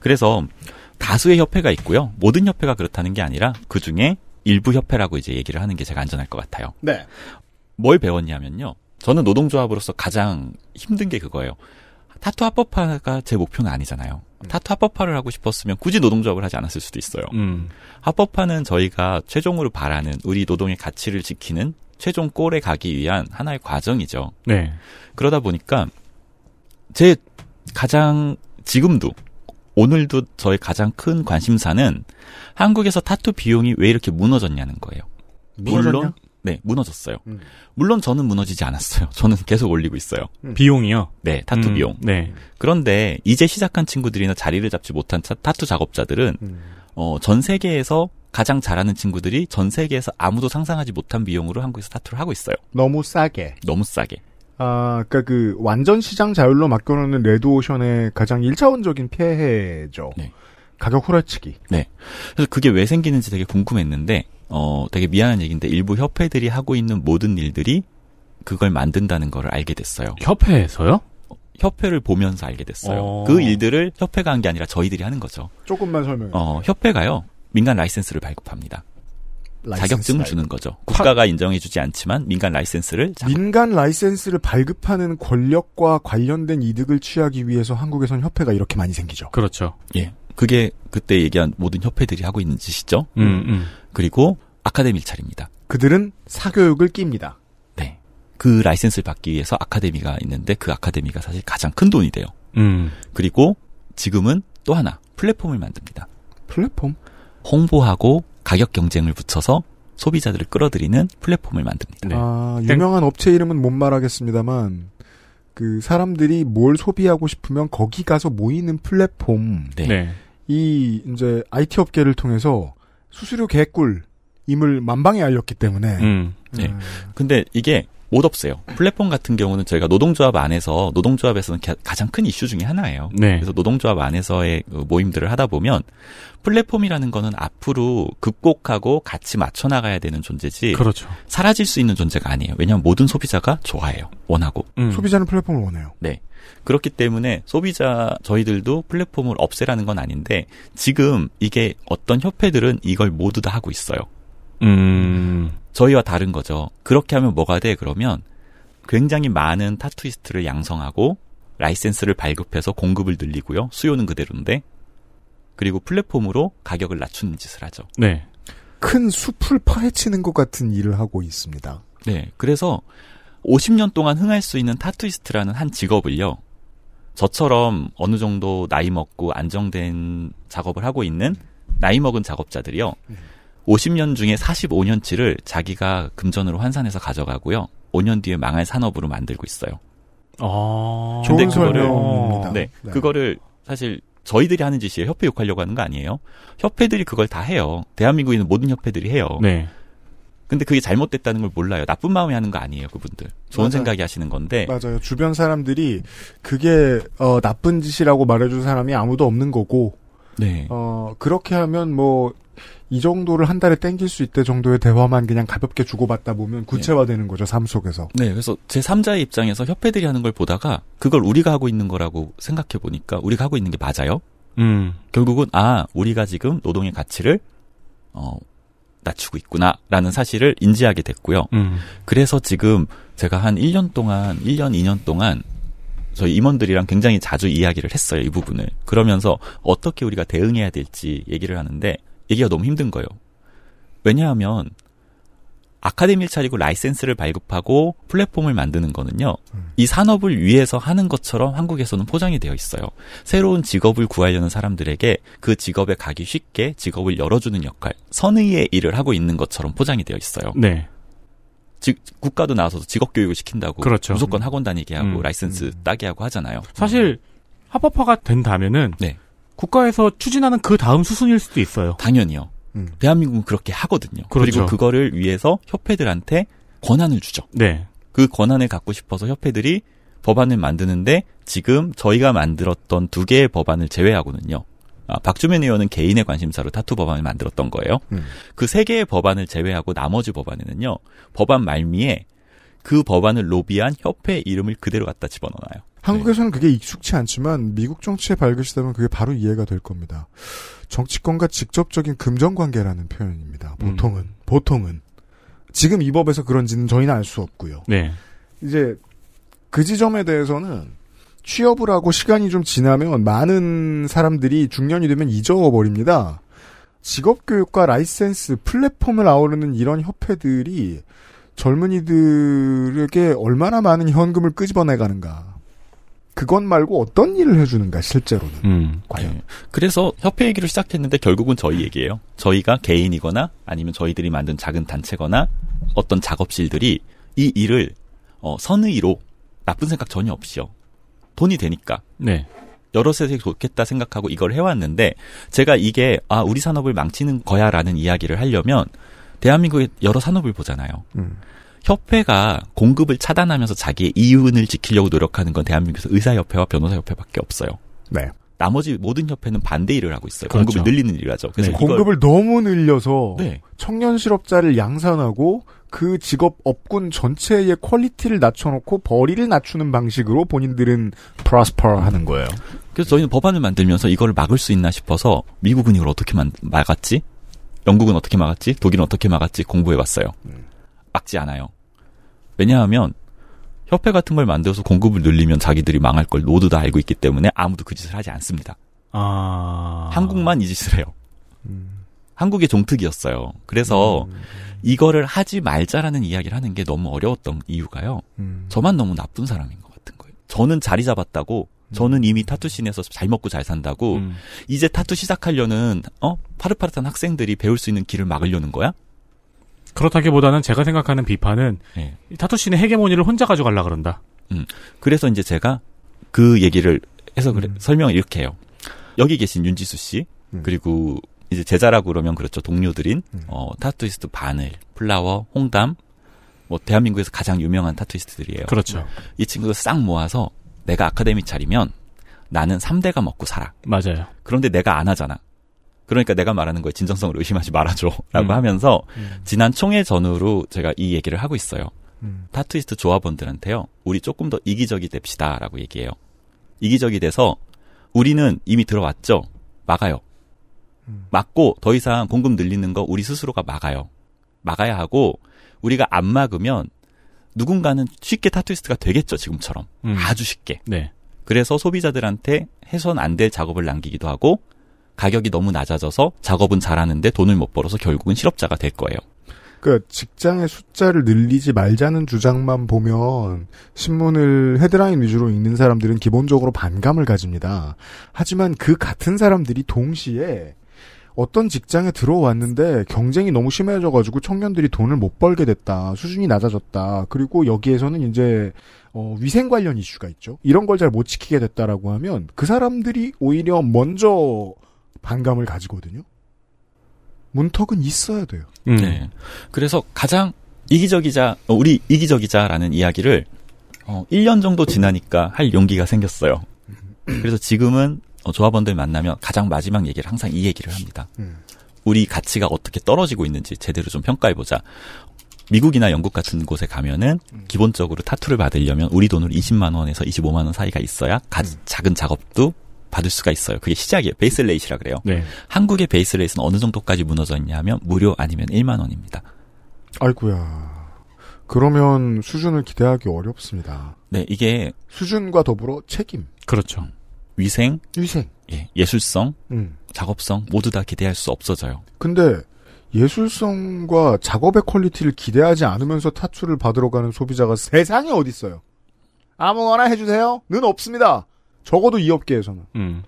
그래서 다수의 협회가 있고요. 모든 협회가 그렇다는 게 아니라 그 중에 일부 협회라고 이제 얘기를 하는 게 제가 안전할 것 같아요. 네. 뭘 배웠냐면요. 저는 노동조합으로서 가장 힘든 게 그거예요. 타투 합법화가 제 목표는 아니잖아요. 타투 합법화를 하고 싶었으면 굳이 노동조합을 하지 않았을 수도 있어요. 음. 합법화는 저희가 최종으로 바라는 우리 노동의 가치를 지키는 최종 골에 가기 위한 하나의 과정이죠. 네. 그러다 보니까 제 가장 지금도 오늘도 저의 가장 큰 관심사는 한국에서 타투 비용이 왜 이렇게 무너졌냐는 거예요. 무너졌냐? 물론 네 무너졌어요. 음. 물론 저는 무너지지 않았어요. *laughs* 저는 계속 올리고 있어요. 비용이요? 네, 타투 음, 비용. 네. 그런데 이제 시작한 친구들이나 자리를 잡지 못한 타- 타투 작업자들은 음. 어, 전 세계에서 가장 잘하는 친구들이 전 세계에서 아무도 상상하지 못한 비용으로 한국에서 타투를 하고 있어요. 너무 싸게. 너무 싸게. 아, 그니까 그, 완전 시장 자율로 맡겨놓는 레드오션의 가장 1차원적인 피해죠. 가격 후려치기. 네. 그래서 그게 왜 생기는지 되게 궁금했는데, 어, 되게 미안한 얘기인데, 일부 협회들이 하고 있는 모든 일들이 그걸 만든다는 걸 알게 됐어요. 협회에서요? 협회를 보면서 알게 됐어요. 어. 그 일들을 협회가 한 게 아니라 저희들이 하는 거죠. 조금만 설명해. 어, 협회가요, 민간 라이센스를 발급합니다. 라이센스 자격증을 발급. 주는 거죠. 국가가 인정해주지 않지만 민간 라이센스를 자- 민간 라이센스를 발급하는 권력과 관련된 이득을 취하기 위해서 한국에선 협회가 이렇게 많이 생기죠. 그렇죠. 예. 그게 그때 얘기한 모든 협회들이 하고 있는 짓이죠. 음, 음. 그리고 아카데미를 차립니다. 그들은 사교육을 낍니다. 네. 그 라이센스를 받기 위해서 아카데미가 있는데 그 아카데미가 사실 가장 큰 돈이 돼요. 음. 그리고 지금은 또 하나 플랫폼을 만듭니다. 플랫폼? 홍보하고 가격 경쟁을 붙여서 소비자들을 끌어들이는 플랫폼을 만듭니다. 아, 유명한 업체 이름은 못 말하겠습니다만, 그 사람들이 뭘 소비하고 싶으면 거기 가서 모이는 플랫폼. 네. 이 이제 IT 업계를 통해서 수수료 개꿀임을 만방에 알렸기 때문에 음. 네. 근데 이게 못 없어요. 플랫폼 같은 경우는 저희가 노동조합 안에서 노동조합에서는 가- 가장 큰 이슈 중에 하나예요. 네. 그래서 노동조합 안에서의 그 모임들을 하다 보면 플랫폼이라는 거는 앞으로 극복하고 같이 맞춰 나가야 되는 존재지. 그렇죠. 사라질 수 있는 존재가 아니에요. 왜냐하면 모든 소비자가 좋아해요. 원하고. 음. 소비자는 플랫폼을 원해요. 네. 그렇기 때문에 소비자 저희들도 플랫폼을 없애라는 건 아닌데 지금 이게 어떤 협회들은 이걸 모두 다 하고 있어요. 음. 저희와 다른 거죠. 그렇게 하면 뭐가 돼? 그러면 굉장히 많은 타투이스트를 양성하고 라이센스를 발급해서 공급을 늘리고요. 수요는 그대로인데 그리고 플랫폼으로 가격을 낮추는 짓을 하죠. 네. 큰 숲을 파헤치는 것 같은 일을 하고 있습니다. 네. 그래서 50년 동안 흥할 수 있는 타투이스트라는 한 직업을요. 저처럼 어느 정도 나이 먹고 안정된 작업을 하고 있는 나이 먹은 작업자들이요. 50년 중에 45년치를 자기가 금전으로 환산해서 가져가고요. 5년 뒤에 망할 산업으로 만들고 있어요. 아. 좋은 설명입니다. 네, 네. 그거를 사실 저희들이 하는 짓이에요. 협회 욕하려고 하는 거 아니에요. 협회들이 그걸 다 해요. 대한민국에 있는 모든 협회들이 해요. 네. 근데 그게 잘못됐다는 걸 몰라요. 나쁜 마음에 하는 거 아니에요, 그분들. 좋은 맞아요. 생각이 하시는 건데. 맞아요. 주변 사람들이 그게 어, 나쁜 짓이라고 말해준 사람이 아무도 없는 거고, 네. 어, 그렇게 하면 뭐, 이 정도를 한 달에 땡길 수 있대 정도의 대화만 그냥 가볍게 주고받다 보면 구체화되는 거죠, 삶 속에서. 네, 그래서 제 3자의 입장에서 협회들이 하는 걸 보다가 그걸 우리가 하고 있는 거라고 생각해 보니까 우리가 하고 있는 게 맞아요. 음. 결국은 아, 우리가 지금 노동의 가치를 어 낮추고 있구나라는 사실을 인지하게 됐고요. 음. 그래서 지금 제가 한 1년 동안, 1년, 2년 동안 저희 임원들이랑 굉장히 자주 이야기를 했어요, 이 부분을. 그러면서 어떻게 우리가 대응해야 될지 얘기를 하는데 얘기가 너무 힘든 거예요. 왜냐하면 아카데미를 차리고 라이센스를 발급하고 플랫폼을 만드는 거는요. 이 산업을 위해서 하는 것처럼 한국에서는 포장이 되어 있어요. 새로운 직업을 구하려는 사람들에게 그 직업에 가기 쉽게 직업을 열어주는 역할, 선의의 일을 하고 있는 것처럼 포장이 되어 있어요. 네. 직, 국가도 나서서 직업 교육을 시킨다고 그렇죠. 무조건 학원 다니게 하고 음. 라이센스 따게 하고 하잖아요. 사실 합법화가 된다면은 네. 국가에서 추진하는 그 다음 수순일 수도 있어요. 당연히요. 대한민국은 그렇게 하거든요. 그 그렇죠. 리고 그거를 위해서 협회들한테 권한을 주죠. 네. 그 권한을 갖고 싶어서 협회들이 법안을 만드는데 지금 저희가 만들었던 두 개의 법안을 제외하고는요. 아, 박주민 의원은 개인의 관심사로 타투 법안을 만들었던 거예요. 음. 그세 개의 법안을 제외하고 나머지 법안에는요. 법안 말미에 그 법안을 로비한 협회 이름을 그대로 갖다 집어넣어요. 한국에서는 그게 익숙치 않지만 미국 정치에 밝으시다면 그게 바로 이해가 될 겁니다. 정치권과 직접적인 금전 관계라는 표현입니다. 보통은 보통은 지금 이 법에서 그런지는 저희는 알 수 없고요. 네. 이제 그 지점에 대해서는 취업을 하고 시간이 좀 지나면 많은 사람들이 중년이 되면 잊어버립니다. 직업교육과 라이센스, 플랫폼을 아우르는 이런 협회들이 젊은이들에게 얼마나 많은 현금을 끄집어내가는가. 그것 말고 어떤 일을 해주는가, 실제로는. 음. 과연. 네. 그래서 협회 얘기를 시작했는데 결국은 저희 얘기예요. 저희가 개인이거나 아니면 저희들이 만든 작은 단체거나 어떤 작업실들이 이 일을 어, 선의로 나쁜 생각 전혀 없이요. 돈이 되니까. 네. 여러 세상이 좋겠다 생각하고 이걸 해왔는데 제가 이게 아 우리 산업을 망치는 거야라는 이야기를 하려면 대한민국의 여러 산업을 보잖아요. 음. 협회가 공급을 차단하면서 자기의 이윤을 지키려고 노력하는 건 대한민국에서 의사협회와 변호사협회밖에 없어요. 네. 나머지 모든 협회는 반대 일을 하고 있어요. 그렇죠. 공급을 늘리는 일을 하죠. 그래서 네. 공급을 너무 늘려서 네. 청년 실업자를 양산하고 그 직업 업군 전체의 quality를 낮춰놓고 벌이를 낮추는 방식으로 본인들은 prosper 하는 거예요. 그래서 저희는 법안을 만들면서 이걸 막을 수 있나 싶어서 미국은 이걸 어떻게 만- 막았지? 영국은 어떻게 막았지? 독일은 어떻게 막았지? 공부해봤어요. 막지 않아요. 왜냐하면 협회 같은 걸 만들어서 공급을 늘리면 자기들이 망할 걸 모두 다 알고 있기 때문에 아무도 그 짓을 하지 않습니다. 아. 한국만 이 짓을 해요. 음. 한국의 종특이었어요. 그래서 이거를 하지 말자라는 이야기를 하는 게 너무 어려웠던 이유가요. 음. 저만 너무 나쁜 사람인 것 같은 거예요. 저는 자리 잡았다고, 저는 이미 타투씬에서 잘 먹고 잘 산다고, 음. 이제 타투 시작하려는 어 파릇파릇한 학생들이 배울 수 있는 길을 막으려는 거야? 그렇다기보다는 제가 생각하는 비판은 네. 이 타투 scene의 헤게모니를 혼자 가져가려 그런다. 음. 그래서 이제 제가 그 얘기를 해서 그래, 설명을 이렇게 해요. 여기 계신 윤지수 씨, 그리고 이제 제자라고 그러면 그렇죠. 동료들인, 어, 타투이스트 바늘, 플라워, 홍담, 뭐, 대한민국에서 가장 유명한 타투이스트들이에요. 그렇죠. 이 친구들 싹 모아서 내가 아카데미 차리면 나는 3대가 먹고 살아. 맞아요. 그런데 내가 안 하잖아. 그러니까 내가 말하는 거에 진정성을 의심하지 말아줘. *laughs* 라고 음. 하면서 지난 총회 전후로 제가 이 얘기를 하고 있어요. 음. 타투이스트 조합원들한테요. 우리 조금 더 이기적이 됩시다. 라고 얘기해요. 이기적이 돼서 우리는 이미 들어왔죠. 막아요. 막고 더 이상 공급 늘리는 거 우리 스스로가 막아요. 막아야 하고 우리가 안 막으면 누군가는 쉽게 타투이스트가 되겠죠. 지금처럼. 음. 아주 쉽게. 네. 그래서 소비자들한테 해선 안 될 작업을 남기기도 하고 가격이 너무 낮아져서 작업은 잘하는데 돈을 못 벌어서 결국은 실업자가 될 거예요. 그 직장의 숫자를 늘리지 말자는 주장만 보면 신문을 헤드라인 위주로 읽는 사람들은 기본적으로 반감을 가집니다. 하지만 그 같은 사람들이 동시에 어떤 직장에 들어왔는데 경쟁이 너무 심해져가지고 청년들이 돈을 못 벌게 됐다. 수준이 낮아졌다. 그리고 여기에서는 이제 어, 위생 관련 이슈가 있죠. 이런 걸 잘 못 지키게 됐다라고 하면 그 사람들이 오히려 먼저 반감을 가지거든요. 문턱은 있어야 돼요. 음. 네. 그래서 가장 이기적이자 어, 우리 이기적이자라는 이야기를 어, 1년 정도 지나니까 할 용기가 생겼어요. 그래서 지금은 어, 조합원들 만나면 가장 마지막 얘기를 항상 이 얘기를 합니다. 음. 우리 가치가 어떻게 떨어지고 있는지 제대로 좀 평가해보자. 미국이나 영국 같은 곳에 가면은 기본적으로 타투를 받으려면 우리 돈으로 20만 원에서 25만 원 사이가 있어야 가- 작은 작업도 받을 수가 있어요. 그게 시작이에요. base rate이라 그래요. 네. 한국의 base rate은 어느 정도까지 무너져 있냐면 무료 아니면 1만 원입니다. 아이고야. 그러면 수준을 기대하기 어렵습니다. 네, 이게 수준과 더불어 책임. 그렇죠. 위생, 위생. 예, 예술성, 음. 작업성 모두 다 기대할 수 없어져요. 근데 예술성과 작업의 quality를 기대하지 않으면서 타투를 받으러 가는 소비자가 세상에 어디 있어요? 아무거나 해주세요? 는 없습니다. 적어도 이 업계에서는. 음.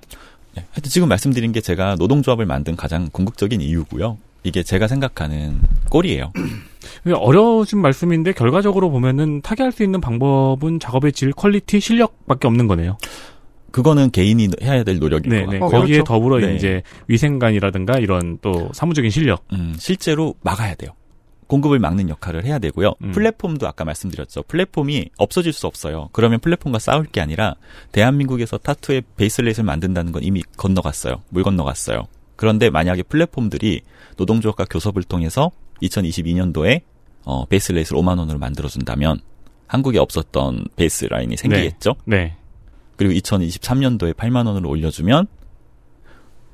네, 하여튼 지금 말씀드린 게 제가 노동조합을 만든 가장 궁극적인 이유고요. 이게 제가 생각하는 goal이에요. *clears throat* 어려워진 말씀인데 결과적으로 보면은 타개할 수 있는 방법은 작업의 질, quality, 실력밖에 없는 거네요. 그거는 개인이 해야 될 노력인 네, 것 네. 같고요. 거기에 더불어 네. 이제 위생관이라든가 이런 또 사무적인 실력. 음, 실제로 막아야 돼요. 공급을 막는 역할을 해야 되고요. 음. 플랫폼도 아까 말씀드렸죠. 플랫폼이 없어질 수 없어요. 그러면 플랫폼과 싸울 게 아니라 대한민국에서 타투의 베이스렛을 만든다는 건 이미 건너갔어요. 물 건너갔어요. 그런데 만약에 플랫폼들이 노동조합과 교섭을 통해서 2022년도에 어, 베이스렛을 5만 원으로 만들어준다면 한국에 없었던 베이스 라인이 생기겠죠. 네. 그리고 2023년도에 8만 원으로 올려주면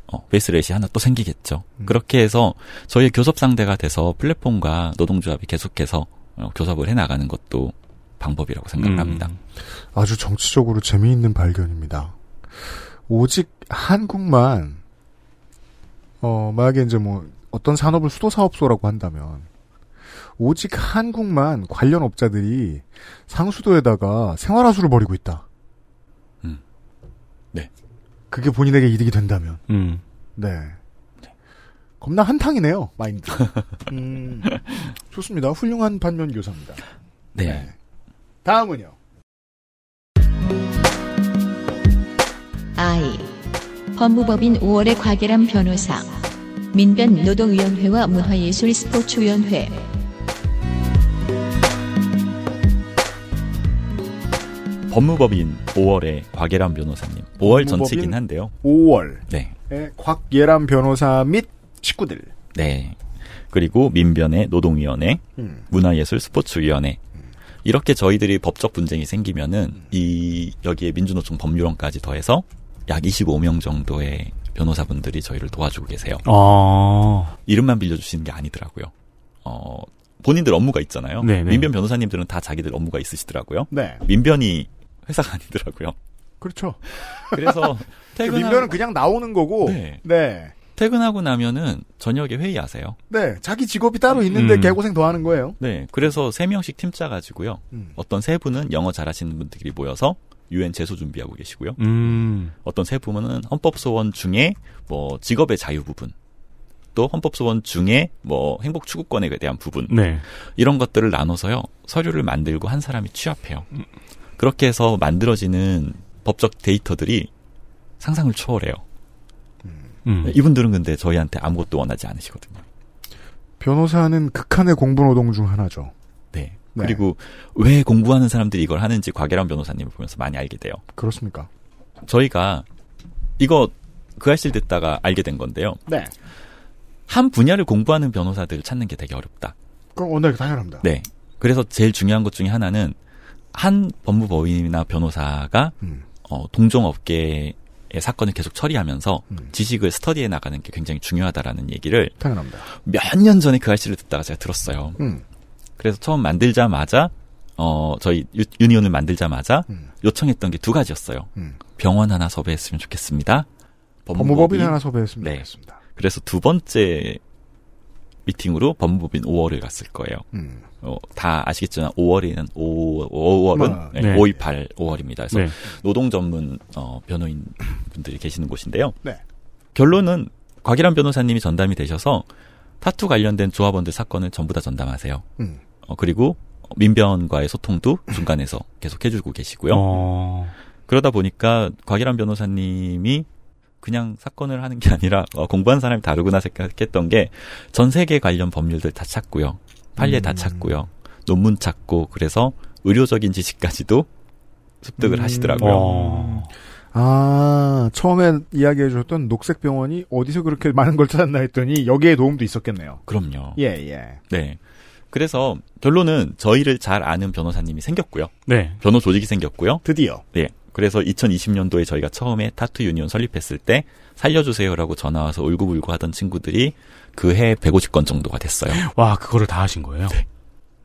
어, 베이스렛이 하나 또 생기겠죠. 그렇게 해서 저희의 교섭 상대가 돼서 플랫폼과 노동조합이 계속해서 어, 교섭을 해 나가는 것도 방법이라고 생각을 음. 합니다. 아주 정치적으로 재미있는 발견입니다. 오직 한국만 어 만약에 이제 뭐 어떤 산업을 수도 사업소라고 한다면 오직 한국만 관련 업자들이 상수도에다가 생활하수를 벌이고 있다. 음. 네. 그게 본인에게 이득이 된다면. 음. 네. 겁나 한탕이네요, 마인드. 음, 좋습니다. 훌륭한 반면 교사입니다. 네. 다음은요. I. 법무법인 5월의 곽예람 변호사. 민변 노동위원회와 문화예술 스포츠위원회. 법무법인 5월의 곽예람 변호사님. 5월 전체긴 한데요. 5월. 네. 곽예람 변호사 및 식구들. 네. 그리고 민변의 노동위원회, 음. 문화예술 스포츠위원회. 이렇게 저희들이 법적 분쟁이 생기면은 이 여기에 민주노총 법률원까지 더해서 약 25명 정도의 변호사분들이 저희를 도와주고 계세요. 아. 이름만 빌려주시는 게 아니더라고요. 어, 본인들 업무가 있잖아요. 네네. 민변 변호사님들은 다 자기들 업무가 있으시더라고요. 네. 민변이 회사가 아니더라고요. 그렇죠. 그래서 그 *laughs* 퇴근하고- 민변은 그냥 나오는 거고. 네. 네. 퇴근하고 나면은 저녁에 회의하세요. 네, 자기 직업이 따로 있는데 음. 개고생 더 하는 거예요. 네, 그래서 세 명씩 팀 짜가지고요. 음. 어떤 세 분은 영어 잘하시는 분들이 모여서 유엔 제소 준비하고 계시고요. 음. 어떤 세 분은 헌법 소원 중에 뭐 직업의 자유 부분, 또 헌법 소원 중에 뭐 행복 추구권에 대한 부분, 네. 이런 것들을 나눠서요 서류를 만들고 한 사람이 취합해요. 그렇게 해서 만들어지는 법적 데이터들이 상상을 초월해요. 음. 이분들은 근데 저희한테 아무것도 원하지 않으시거든요. 변호사는 극한의 공부 노동 중 하나죠. 네. 네. 그리고 왜 공부하는 사람들이 이걸 하는지 곽예람 변호사님을 보면서 많이 알게 돼요. 그렇습니까? 저희가 이거 그 알실 듣다가 알게 된 건데요. 네. 한 분야를 공부하는 변호사들을 찾는 게 되게 어렵다. 그럼 오늘 당연합니다. 네. 그래서 제일 중요한 것 중에 하나는 한 법무법인이나 변호사가 음. 어, 동종업계의 사건을 계속 처리하면서 음. 지식을 스터디해 나가는 게 굉장히 중요하다라는 얘기를 당연합니다. 몇 년 전에 그 알씨를 듣다가 제가 들었어요. 음. 그래서 처음 만들자마자 어 저희 유, 유니온을 만들자마자 음. 요청했던 게 두 가지였어요. 음. 병원 하나 섭외했으면 좋겠습니다. 법무법인 하나 섭외했으면 네. 좋겠습니다. 그래서 두 번째 미팅으로 법무법인 5월을 갔을 거예요. 음. 어, 다 아시겠지만 5월에는 5, 5월은 아, 네, 네. 528 5월입니다. 그래서 네. 노동 전문 어, 변호인 분들이 계시는 곳인데요. 네. 결론은 곽일환 변호사님이 전담이 되셔서 타투 관련된 조합원들 사건을 전부 다 전담하세요. 음. 어, 그리고 민변과의 소통도 중간에서 계속 해주고 계시고요. 어. 그러다 보니까 곽일환 변호사님이 그냥 사건을 하는 게 아니라 어, 공부한 사람이 다르구나 생각했던 게 전 세계 관련 법률들 다 찾고요. 판례 다 음. 찾고요. 논문 찾고 그래서 의료적인 지식까지도 습득을 음. 하시더라고요. 어. 아, 처음에 이야기해 주셨던 녹색 병원이 어디서 그렇게 *laughs* 많은 걸 찾았나 했더니 여기에 도움도 있었겠네요. 그럼요. 예, 예. 네. 그래서 결론은 저희를 잘 아는 변호사님이 생겼고요. 네. 변호 조직이 생겼고요. 드디어. 네. 그래서 2020년도에 저희가 처음에 타투 유니온 설립했을 때 살려주세요라고 전화 와서 울고불고 하던 친구들이 그 해 150건 정도가 됐어요. 와, 그거를 다 하신 거예요?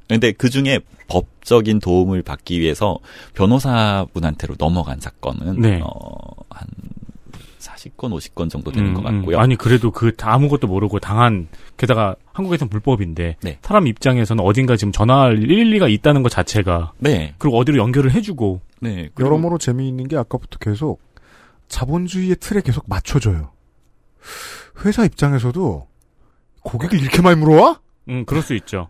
근데 그 중에 법적인 도움을 받기 위해서 변호사분한테로 넘어간 사건은 네. 어, 한 40건, 50건 정도 되는 음, 것 같고요. 음. 아니 그래도 그다 아무것도 모르고 당한 게다가 한국에서는 불법인데 네. 사람 입장에서는 어딘가 지금 전화할 일리가 있다는 것 자체가 네. 그리고 어디로 연결을 해주고 네. 그리고 여러모로 재미있는 게 아까부터 계속 자본주의의 틀에 계속 맞춰져요. 회사 입장에서도 고객을 이렇게 많이 물어와? 음 그럴 수 있죠.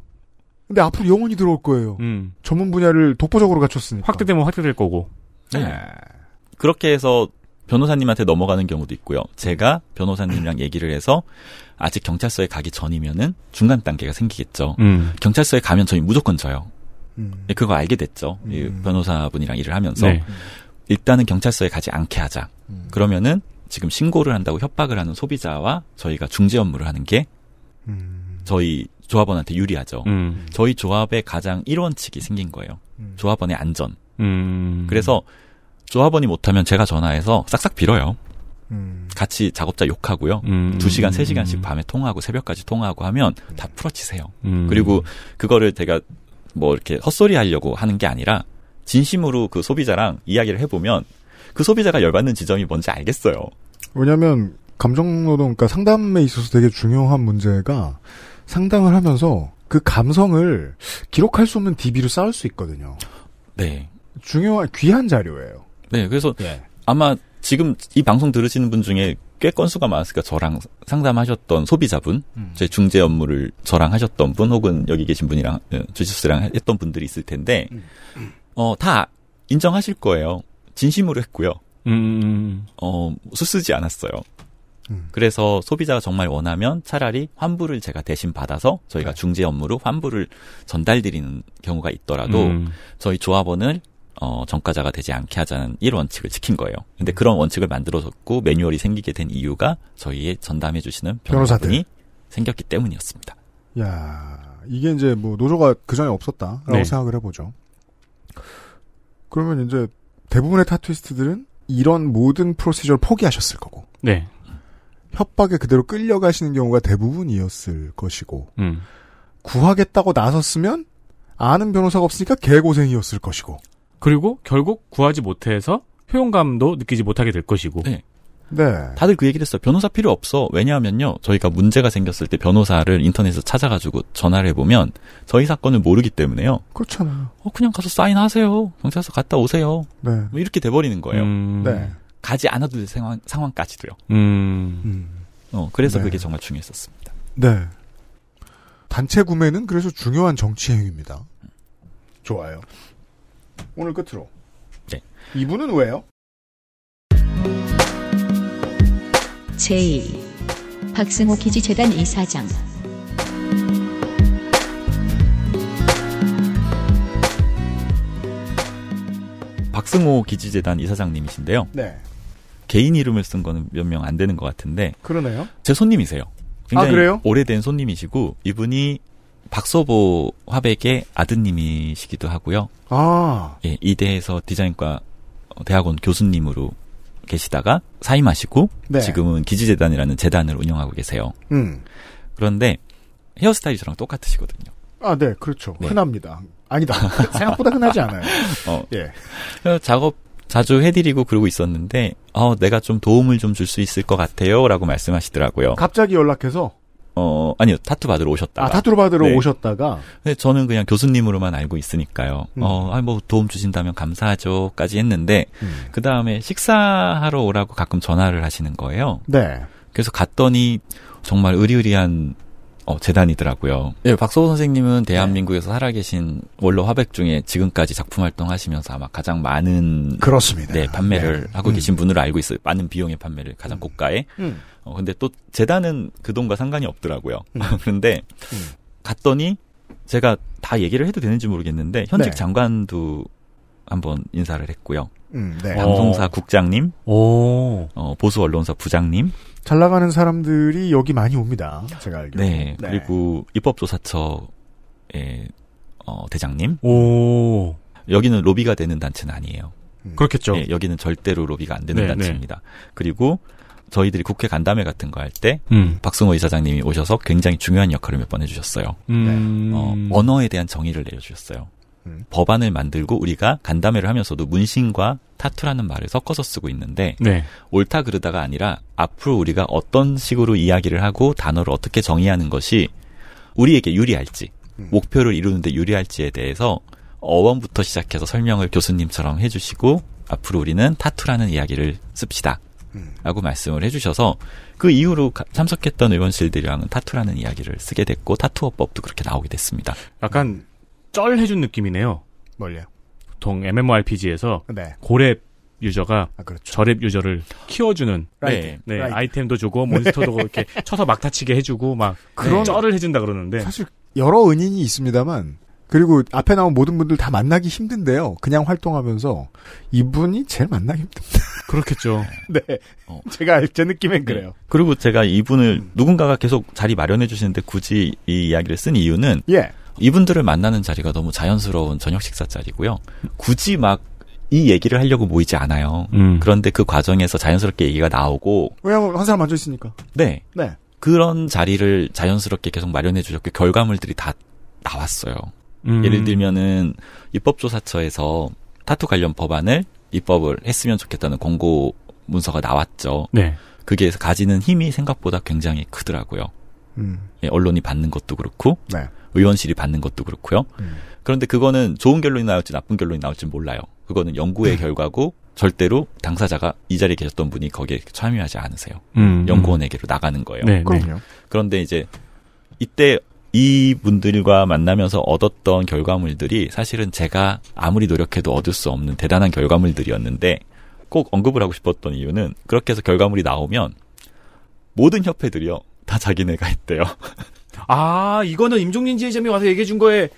근데 앞으로 영원히 들어올 거예요. 음 전문 분야를 독보적으로 갖췄으니까. 확대되면 확대될 거고. 네. 그렇게 해서 변호사님한테 넘어가는 경우도 있고요. 제가 변호사님이랑 *clears throat* 얘기를 해서 아직 경찰서에 가기 전이면은 중간 단계가 생기겠죠. 음. 경찰서에 가면 저희 무조건 져요. 음. 예, 그거 알게 됐죠. 이 변호사분이랑 일을 하면서 네. 일단은 경찰서에 가지 않게 하자. 음. 그러면은 지금 신고를 한다고 협박을 하는 소비자와 저희가 중재 업무를 하는 게 저희 조합원한테 유리하죠. 음. 저희 조합의 가장 1원칙이 생긴 거예요. 조합원의 안전. 음. 그래서 조합원이 못하면 제가 전화해서 싹싹 빌어요. 음. 같이 작업자 욕하고요. 음. 2시간, 3시간씩 밤에 통화하고 새벽까지 통화하고 하면 다 풀어치세요. 음. 그리고 그거를 제가 뭐 이렇게 헛소리 하려고 하는 게 아니라 진심으로 그 소비자랑 이야기를 해보면 그 소비자가 열받는 지점이 뭔지 알겠어요. 왜냐하면 감정노동, 그러니까 상담에 있어서 되게 중요한 문제가 상담을 하면서 그 감성을 기록할 수 없는 DB로 쌓을 수 있거든요. 네. 중요한 귀한 자료예요. 네, 그래서 예. 아마 지금 이 방송 들으시는 분 중에 꽤 건수가 많았으니까 저랑 상담하셨던 소비자분, 음. 제 중재 업무를 저랑 하셨던 분, 혹은 여기 계신 분이랑 어, 주시스랑 했던 분들이 있을 텐데, 어, 다 인정하실 거예요. 진심으로 했고요. 음. 어, 수쓰지 않았어요. 그래서 소비자가 정말 원하면 차라리 환불을 제가 대신 받아서 저희가 중재 업무로 환불을 전달드리는 경우가 있더라도 음. 저희 조합원을 어, 정가자가 되지 않게 하자는 1원칙을 지킨 거예요. 근데 그런 원칙을 만들어졌고 매뉴얼이 생기게 된 이유가 저희의 전담해 주시는 변호사들. 변호사분이 생겼기 때문이었습니다. 야 이게 이제 뭐 노조가 그 전에 없었다라고 네. 생각을 해 보죠. 그러면 이제 대부분의 타투이스트들은 이런 모든 프로시저를 포기하셨을 거고 네. 협박에 그대로 끌려가시는 경우가 대부분이었을 것이고 음. 구하겠다고 나섰으면 아는 변호사가 없으니까 개고생이었을 것이고 그리고 결국 구하지 못해서 효용감도 느끼지 못하게 될 것이고. 네. 네. 다들 그 얘기를 했어요. 변호사 필요 없어. 왜냐하면요. 저희가 문제가 생겼을 때 변호사를 인터넷에서 찾아가지고 전화를 해보면 저희 사건을 모르기 때문에요. 그렇잖아요. 어, 그냥 가서 사인하세요. 경찰서 갔다 오세요. 네. 뭐 이렇게 돼버리는 거예요. 음. 네. 가지 않아도 될 상황, 상황까지도요. 음. 어, 그래서 네. 그게 정말 중요했었습니다. 네. 단체 구매는 그래서 중요한 정치 행위입니다. 좋아요. 오늘 끝으로. 네. 이분은 왜요? 제2 박승호 기지재단 이사장 박승호 기지재단 이사장님이신데요. 네. 개인 이름을 쓴 거는 몇 명 안 되는 것 같은데 그러네요. 제 손님이세요. 굉장히 아, 그래요? 오래된 손님이시고 이분이 박서보 화백의 아드님이시기도 하고요. 아. 예, 이대에서 디자인과 어, 대학원 교수님으로 계시다가 사임하시고 네. 지금은 기지재단이라는 재단을 운영하고 계세요. 음. 그런데 헤어스타일이 저랑 똑같으시거든요. 아, 네, 그렇죠. 네. 흔합니다. 아니다. *laughs* 생각보다 흔하지 않아요. 어, 예. 그래서 작업 자주 해드리고 그러고 있었는데, 어, 내가 좀 도움을 좀 줄 수 있을 것 같아요. 라고 말씀하시더라고요. 갑자기 연락해서 어, 아니요. 타투 받으러 오셨다가. 아, 타투를 받으러 네. 오셨다가 근데 저는 그냥 교수님으로만 알고 있으니까요. 음. 어, 아니, 뭐 도움 주신다면 감사하죠.까지 했는데, 음. 그 다음에 식사하러 오라고 가끔 전화를 하시는 거예요. 네. 그래서 갔더니 정말 의리의리한 어, 재단이더라고요. 예, 박소호 선생님은 대한민국에서 살아계신 원로 화백 중에 지금까지 작품 활동하시면서 아마 가장 많은 그렇습니다. 네, 판매를 네. 하고 음. 계신 분으로 알고 있어요. 많은 비용의 판매를 가장 고가에. 음. 어, 근데 또 재단은 그 돈과 상관이 없더라고요. 음. *laughs* 그런데 갔더니 제가 다 얘기를 해도 되는지 모르겠는데 현직 네. 장관도 한번 인사를 했고요. 음, 네. 방송사 국장님, 오. 어, 보수 언론사 부장님, 잘 나가는 사람들이 여기 많이 옵니다. 제가 알기로. 네, 그리고 입법조사처의 어, 대장님. 오. 여기는 로비가 되는 단체는 아니에요. 그렇겠죠. 예, 여기는 절대로 로비가 안 되는 네, 단체입니다. 그리고 저희들이 국회 간담회 같은 거 할때 음. 박승호 이사장님이 오셔서 굉장히 중요한 역할을 몇 번 해주셨어요. 음. 어, 언어에 대한 정의를 내려주셨어요. 법안을 만들고 우리가 간담회를 하면서도 문신과 타투라는 말을 섞어서 쓰고 있는데 네. 옳다 그르다가 아니라 앞으로 우리가 어떤 식으로 이야기를 하고 단어를 어떻게 정의하는 것이 우리에게 유리할지 목표를 이루는데 유리할지에 대해서 어원부터 시작해서 설명을 교수님처럼 해주시고 앞으로 우리는 타투라는 이야기를 씁시다. 라고 말씀을 해주셔서 그 이후로 가- 참석했던 의원실들이랑은 타투라는 이야기를 쓰게 됐고 타투어법도 그렇게 나오게 됐습니다. 약간 쩔 해준 느낌이네요. 뭘요? 보통 MMORPG에서 네. 고래 유저가 저렙 유저를 키워주는. 네, right. 아이템도 주고 몬스터도 *laughs* 이렇게 쳐서 막 다치게 해주고 막 그런- 쩔을 해준다 그러는데 사실 여러 은인이 있습니다만 그리고 앞에 나온 모든 분들 다 만나기 힘든데요. 그냥 활동하면서 이분이 제일 만나기 힘듭니다. *laughs* 그렇겠죠. 네. 제가 제 느낌엔 그래요. 그리고 제가 이분을 누군가가 계속 자리 마련해 주시는데 굳이 이 이야기를 쓴 이유는 예. 이분들을 만나는 자리가 너무 자연스러운 저녁 식사 자리고요. 굳이 막 이 얘기를 하려고 모이지 않아요. 음. 그런데 그 과정에서 자연스럽게 얘기가 나오고 왜냐면 한 사람 앉아 있으니까. 네. 네. 그런 자리를 자연스럽게 계속 마련해 주셨고 결과물들이 다 나왔어요. 음. 예를 들면은 입법조사처에서 타투 관련 법안을 입법을 했으면 좋겠다는 공고 문서가 나왔죠. 네. 그게 가지는 힘이 생각보다 굉장히 크더라고요. 음. 예, 언론이 받는 것도 그렇고 네. 의원실이 받는 것도 그렇고요. 음. 그런데 그거는 좋은 결론이 나올지 나쁜 결론이 나올지 몰라요. 그거는 연구의 네. 결과고 절대로 당사자가 이 자리에 계셨던 분이 거기에 참여하지 않으세요. 음, 연구원에게로 나가는 거예요. 네, 네. 그럼요. 그런데 이제 이때 이 분들과 만나면서 얻었던 결과물들이 사실은 제가 아무리 노력해도 얻을 수 없는 대단한 결과물들이었는데 꼭 언급을 하고 싶었던 이유는 그렇게 해서 결과물이 나오면 모든 협회들이요 다 자기네가 했대요. *laughs* 아 이거는 임종린 지회장이 와서 얘기해 준 거의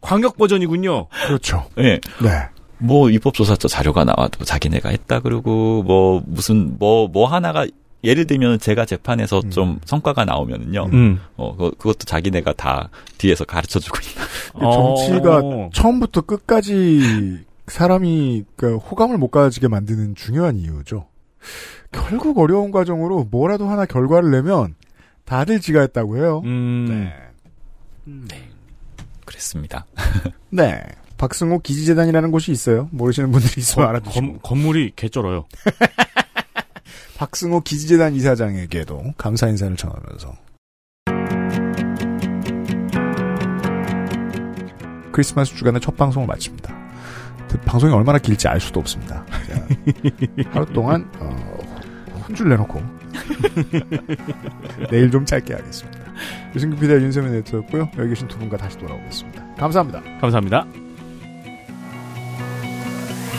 광역 버전이군요. 그렇죠. 네. 네. 뭐 입법조사처 자료가 나와도 자기네가 했다 그러고 뭐 무슨 뭐뭐 하나가 예를 들면 제가 재판에서 좀 성과가 나오면은요, 음. 어 그, 그것도 자기네가 다 뒤에서 가르쳐 주고 있는. 정치가 어. 처음부터 끝까지 사람이 그 호감을 못 가지게 만드는 중요한 이유죠. 결국 어려운 과정으로 뭐라도 하나 결과를 내면 다들 지가 했다고 해요. 음. 네. 그랬습니다. *laughs* 네. 박승호 기지재단이라는 곳이 있어요. 모르시는 분들이 있으면 알아두시고. 건, 건물이 개쩔어요. *laughs* 박승호 기지재단 이사장에게도 감사 인사를 전하면서 크리스마스 주간의 첫 방송을 마칩니다. 그 방송이 얼마나 길지 알 수도 없습니다. 제가 하루 동안 어, 혼줄 내놓고 *laughs* 내일 좀 짧게 하겠습니다. 유승규 PD와 윤세민 네트였고요. 여기 계신 두 분과 다시 돌아오겠습니다. 감사합니다. 감사합니다.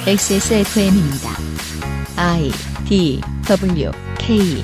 XSFM입니다. I D W K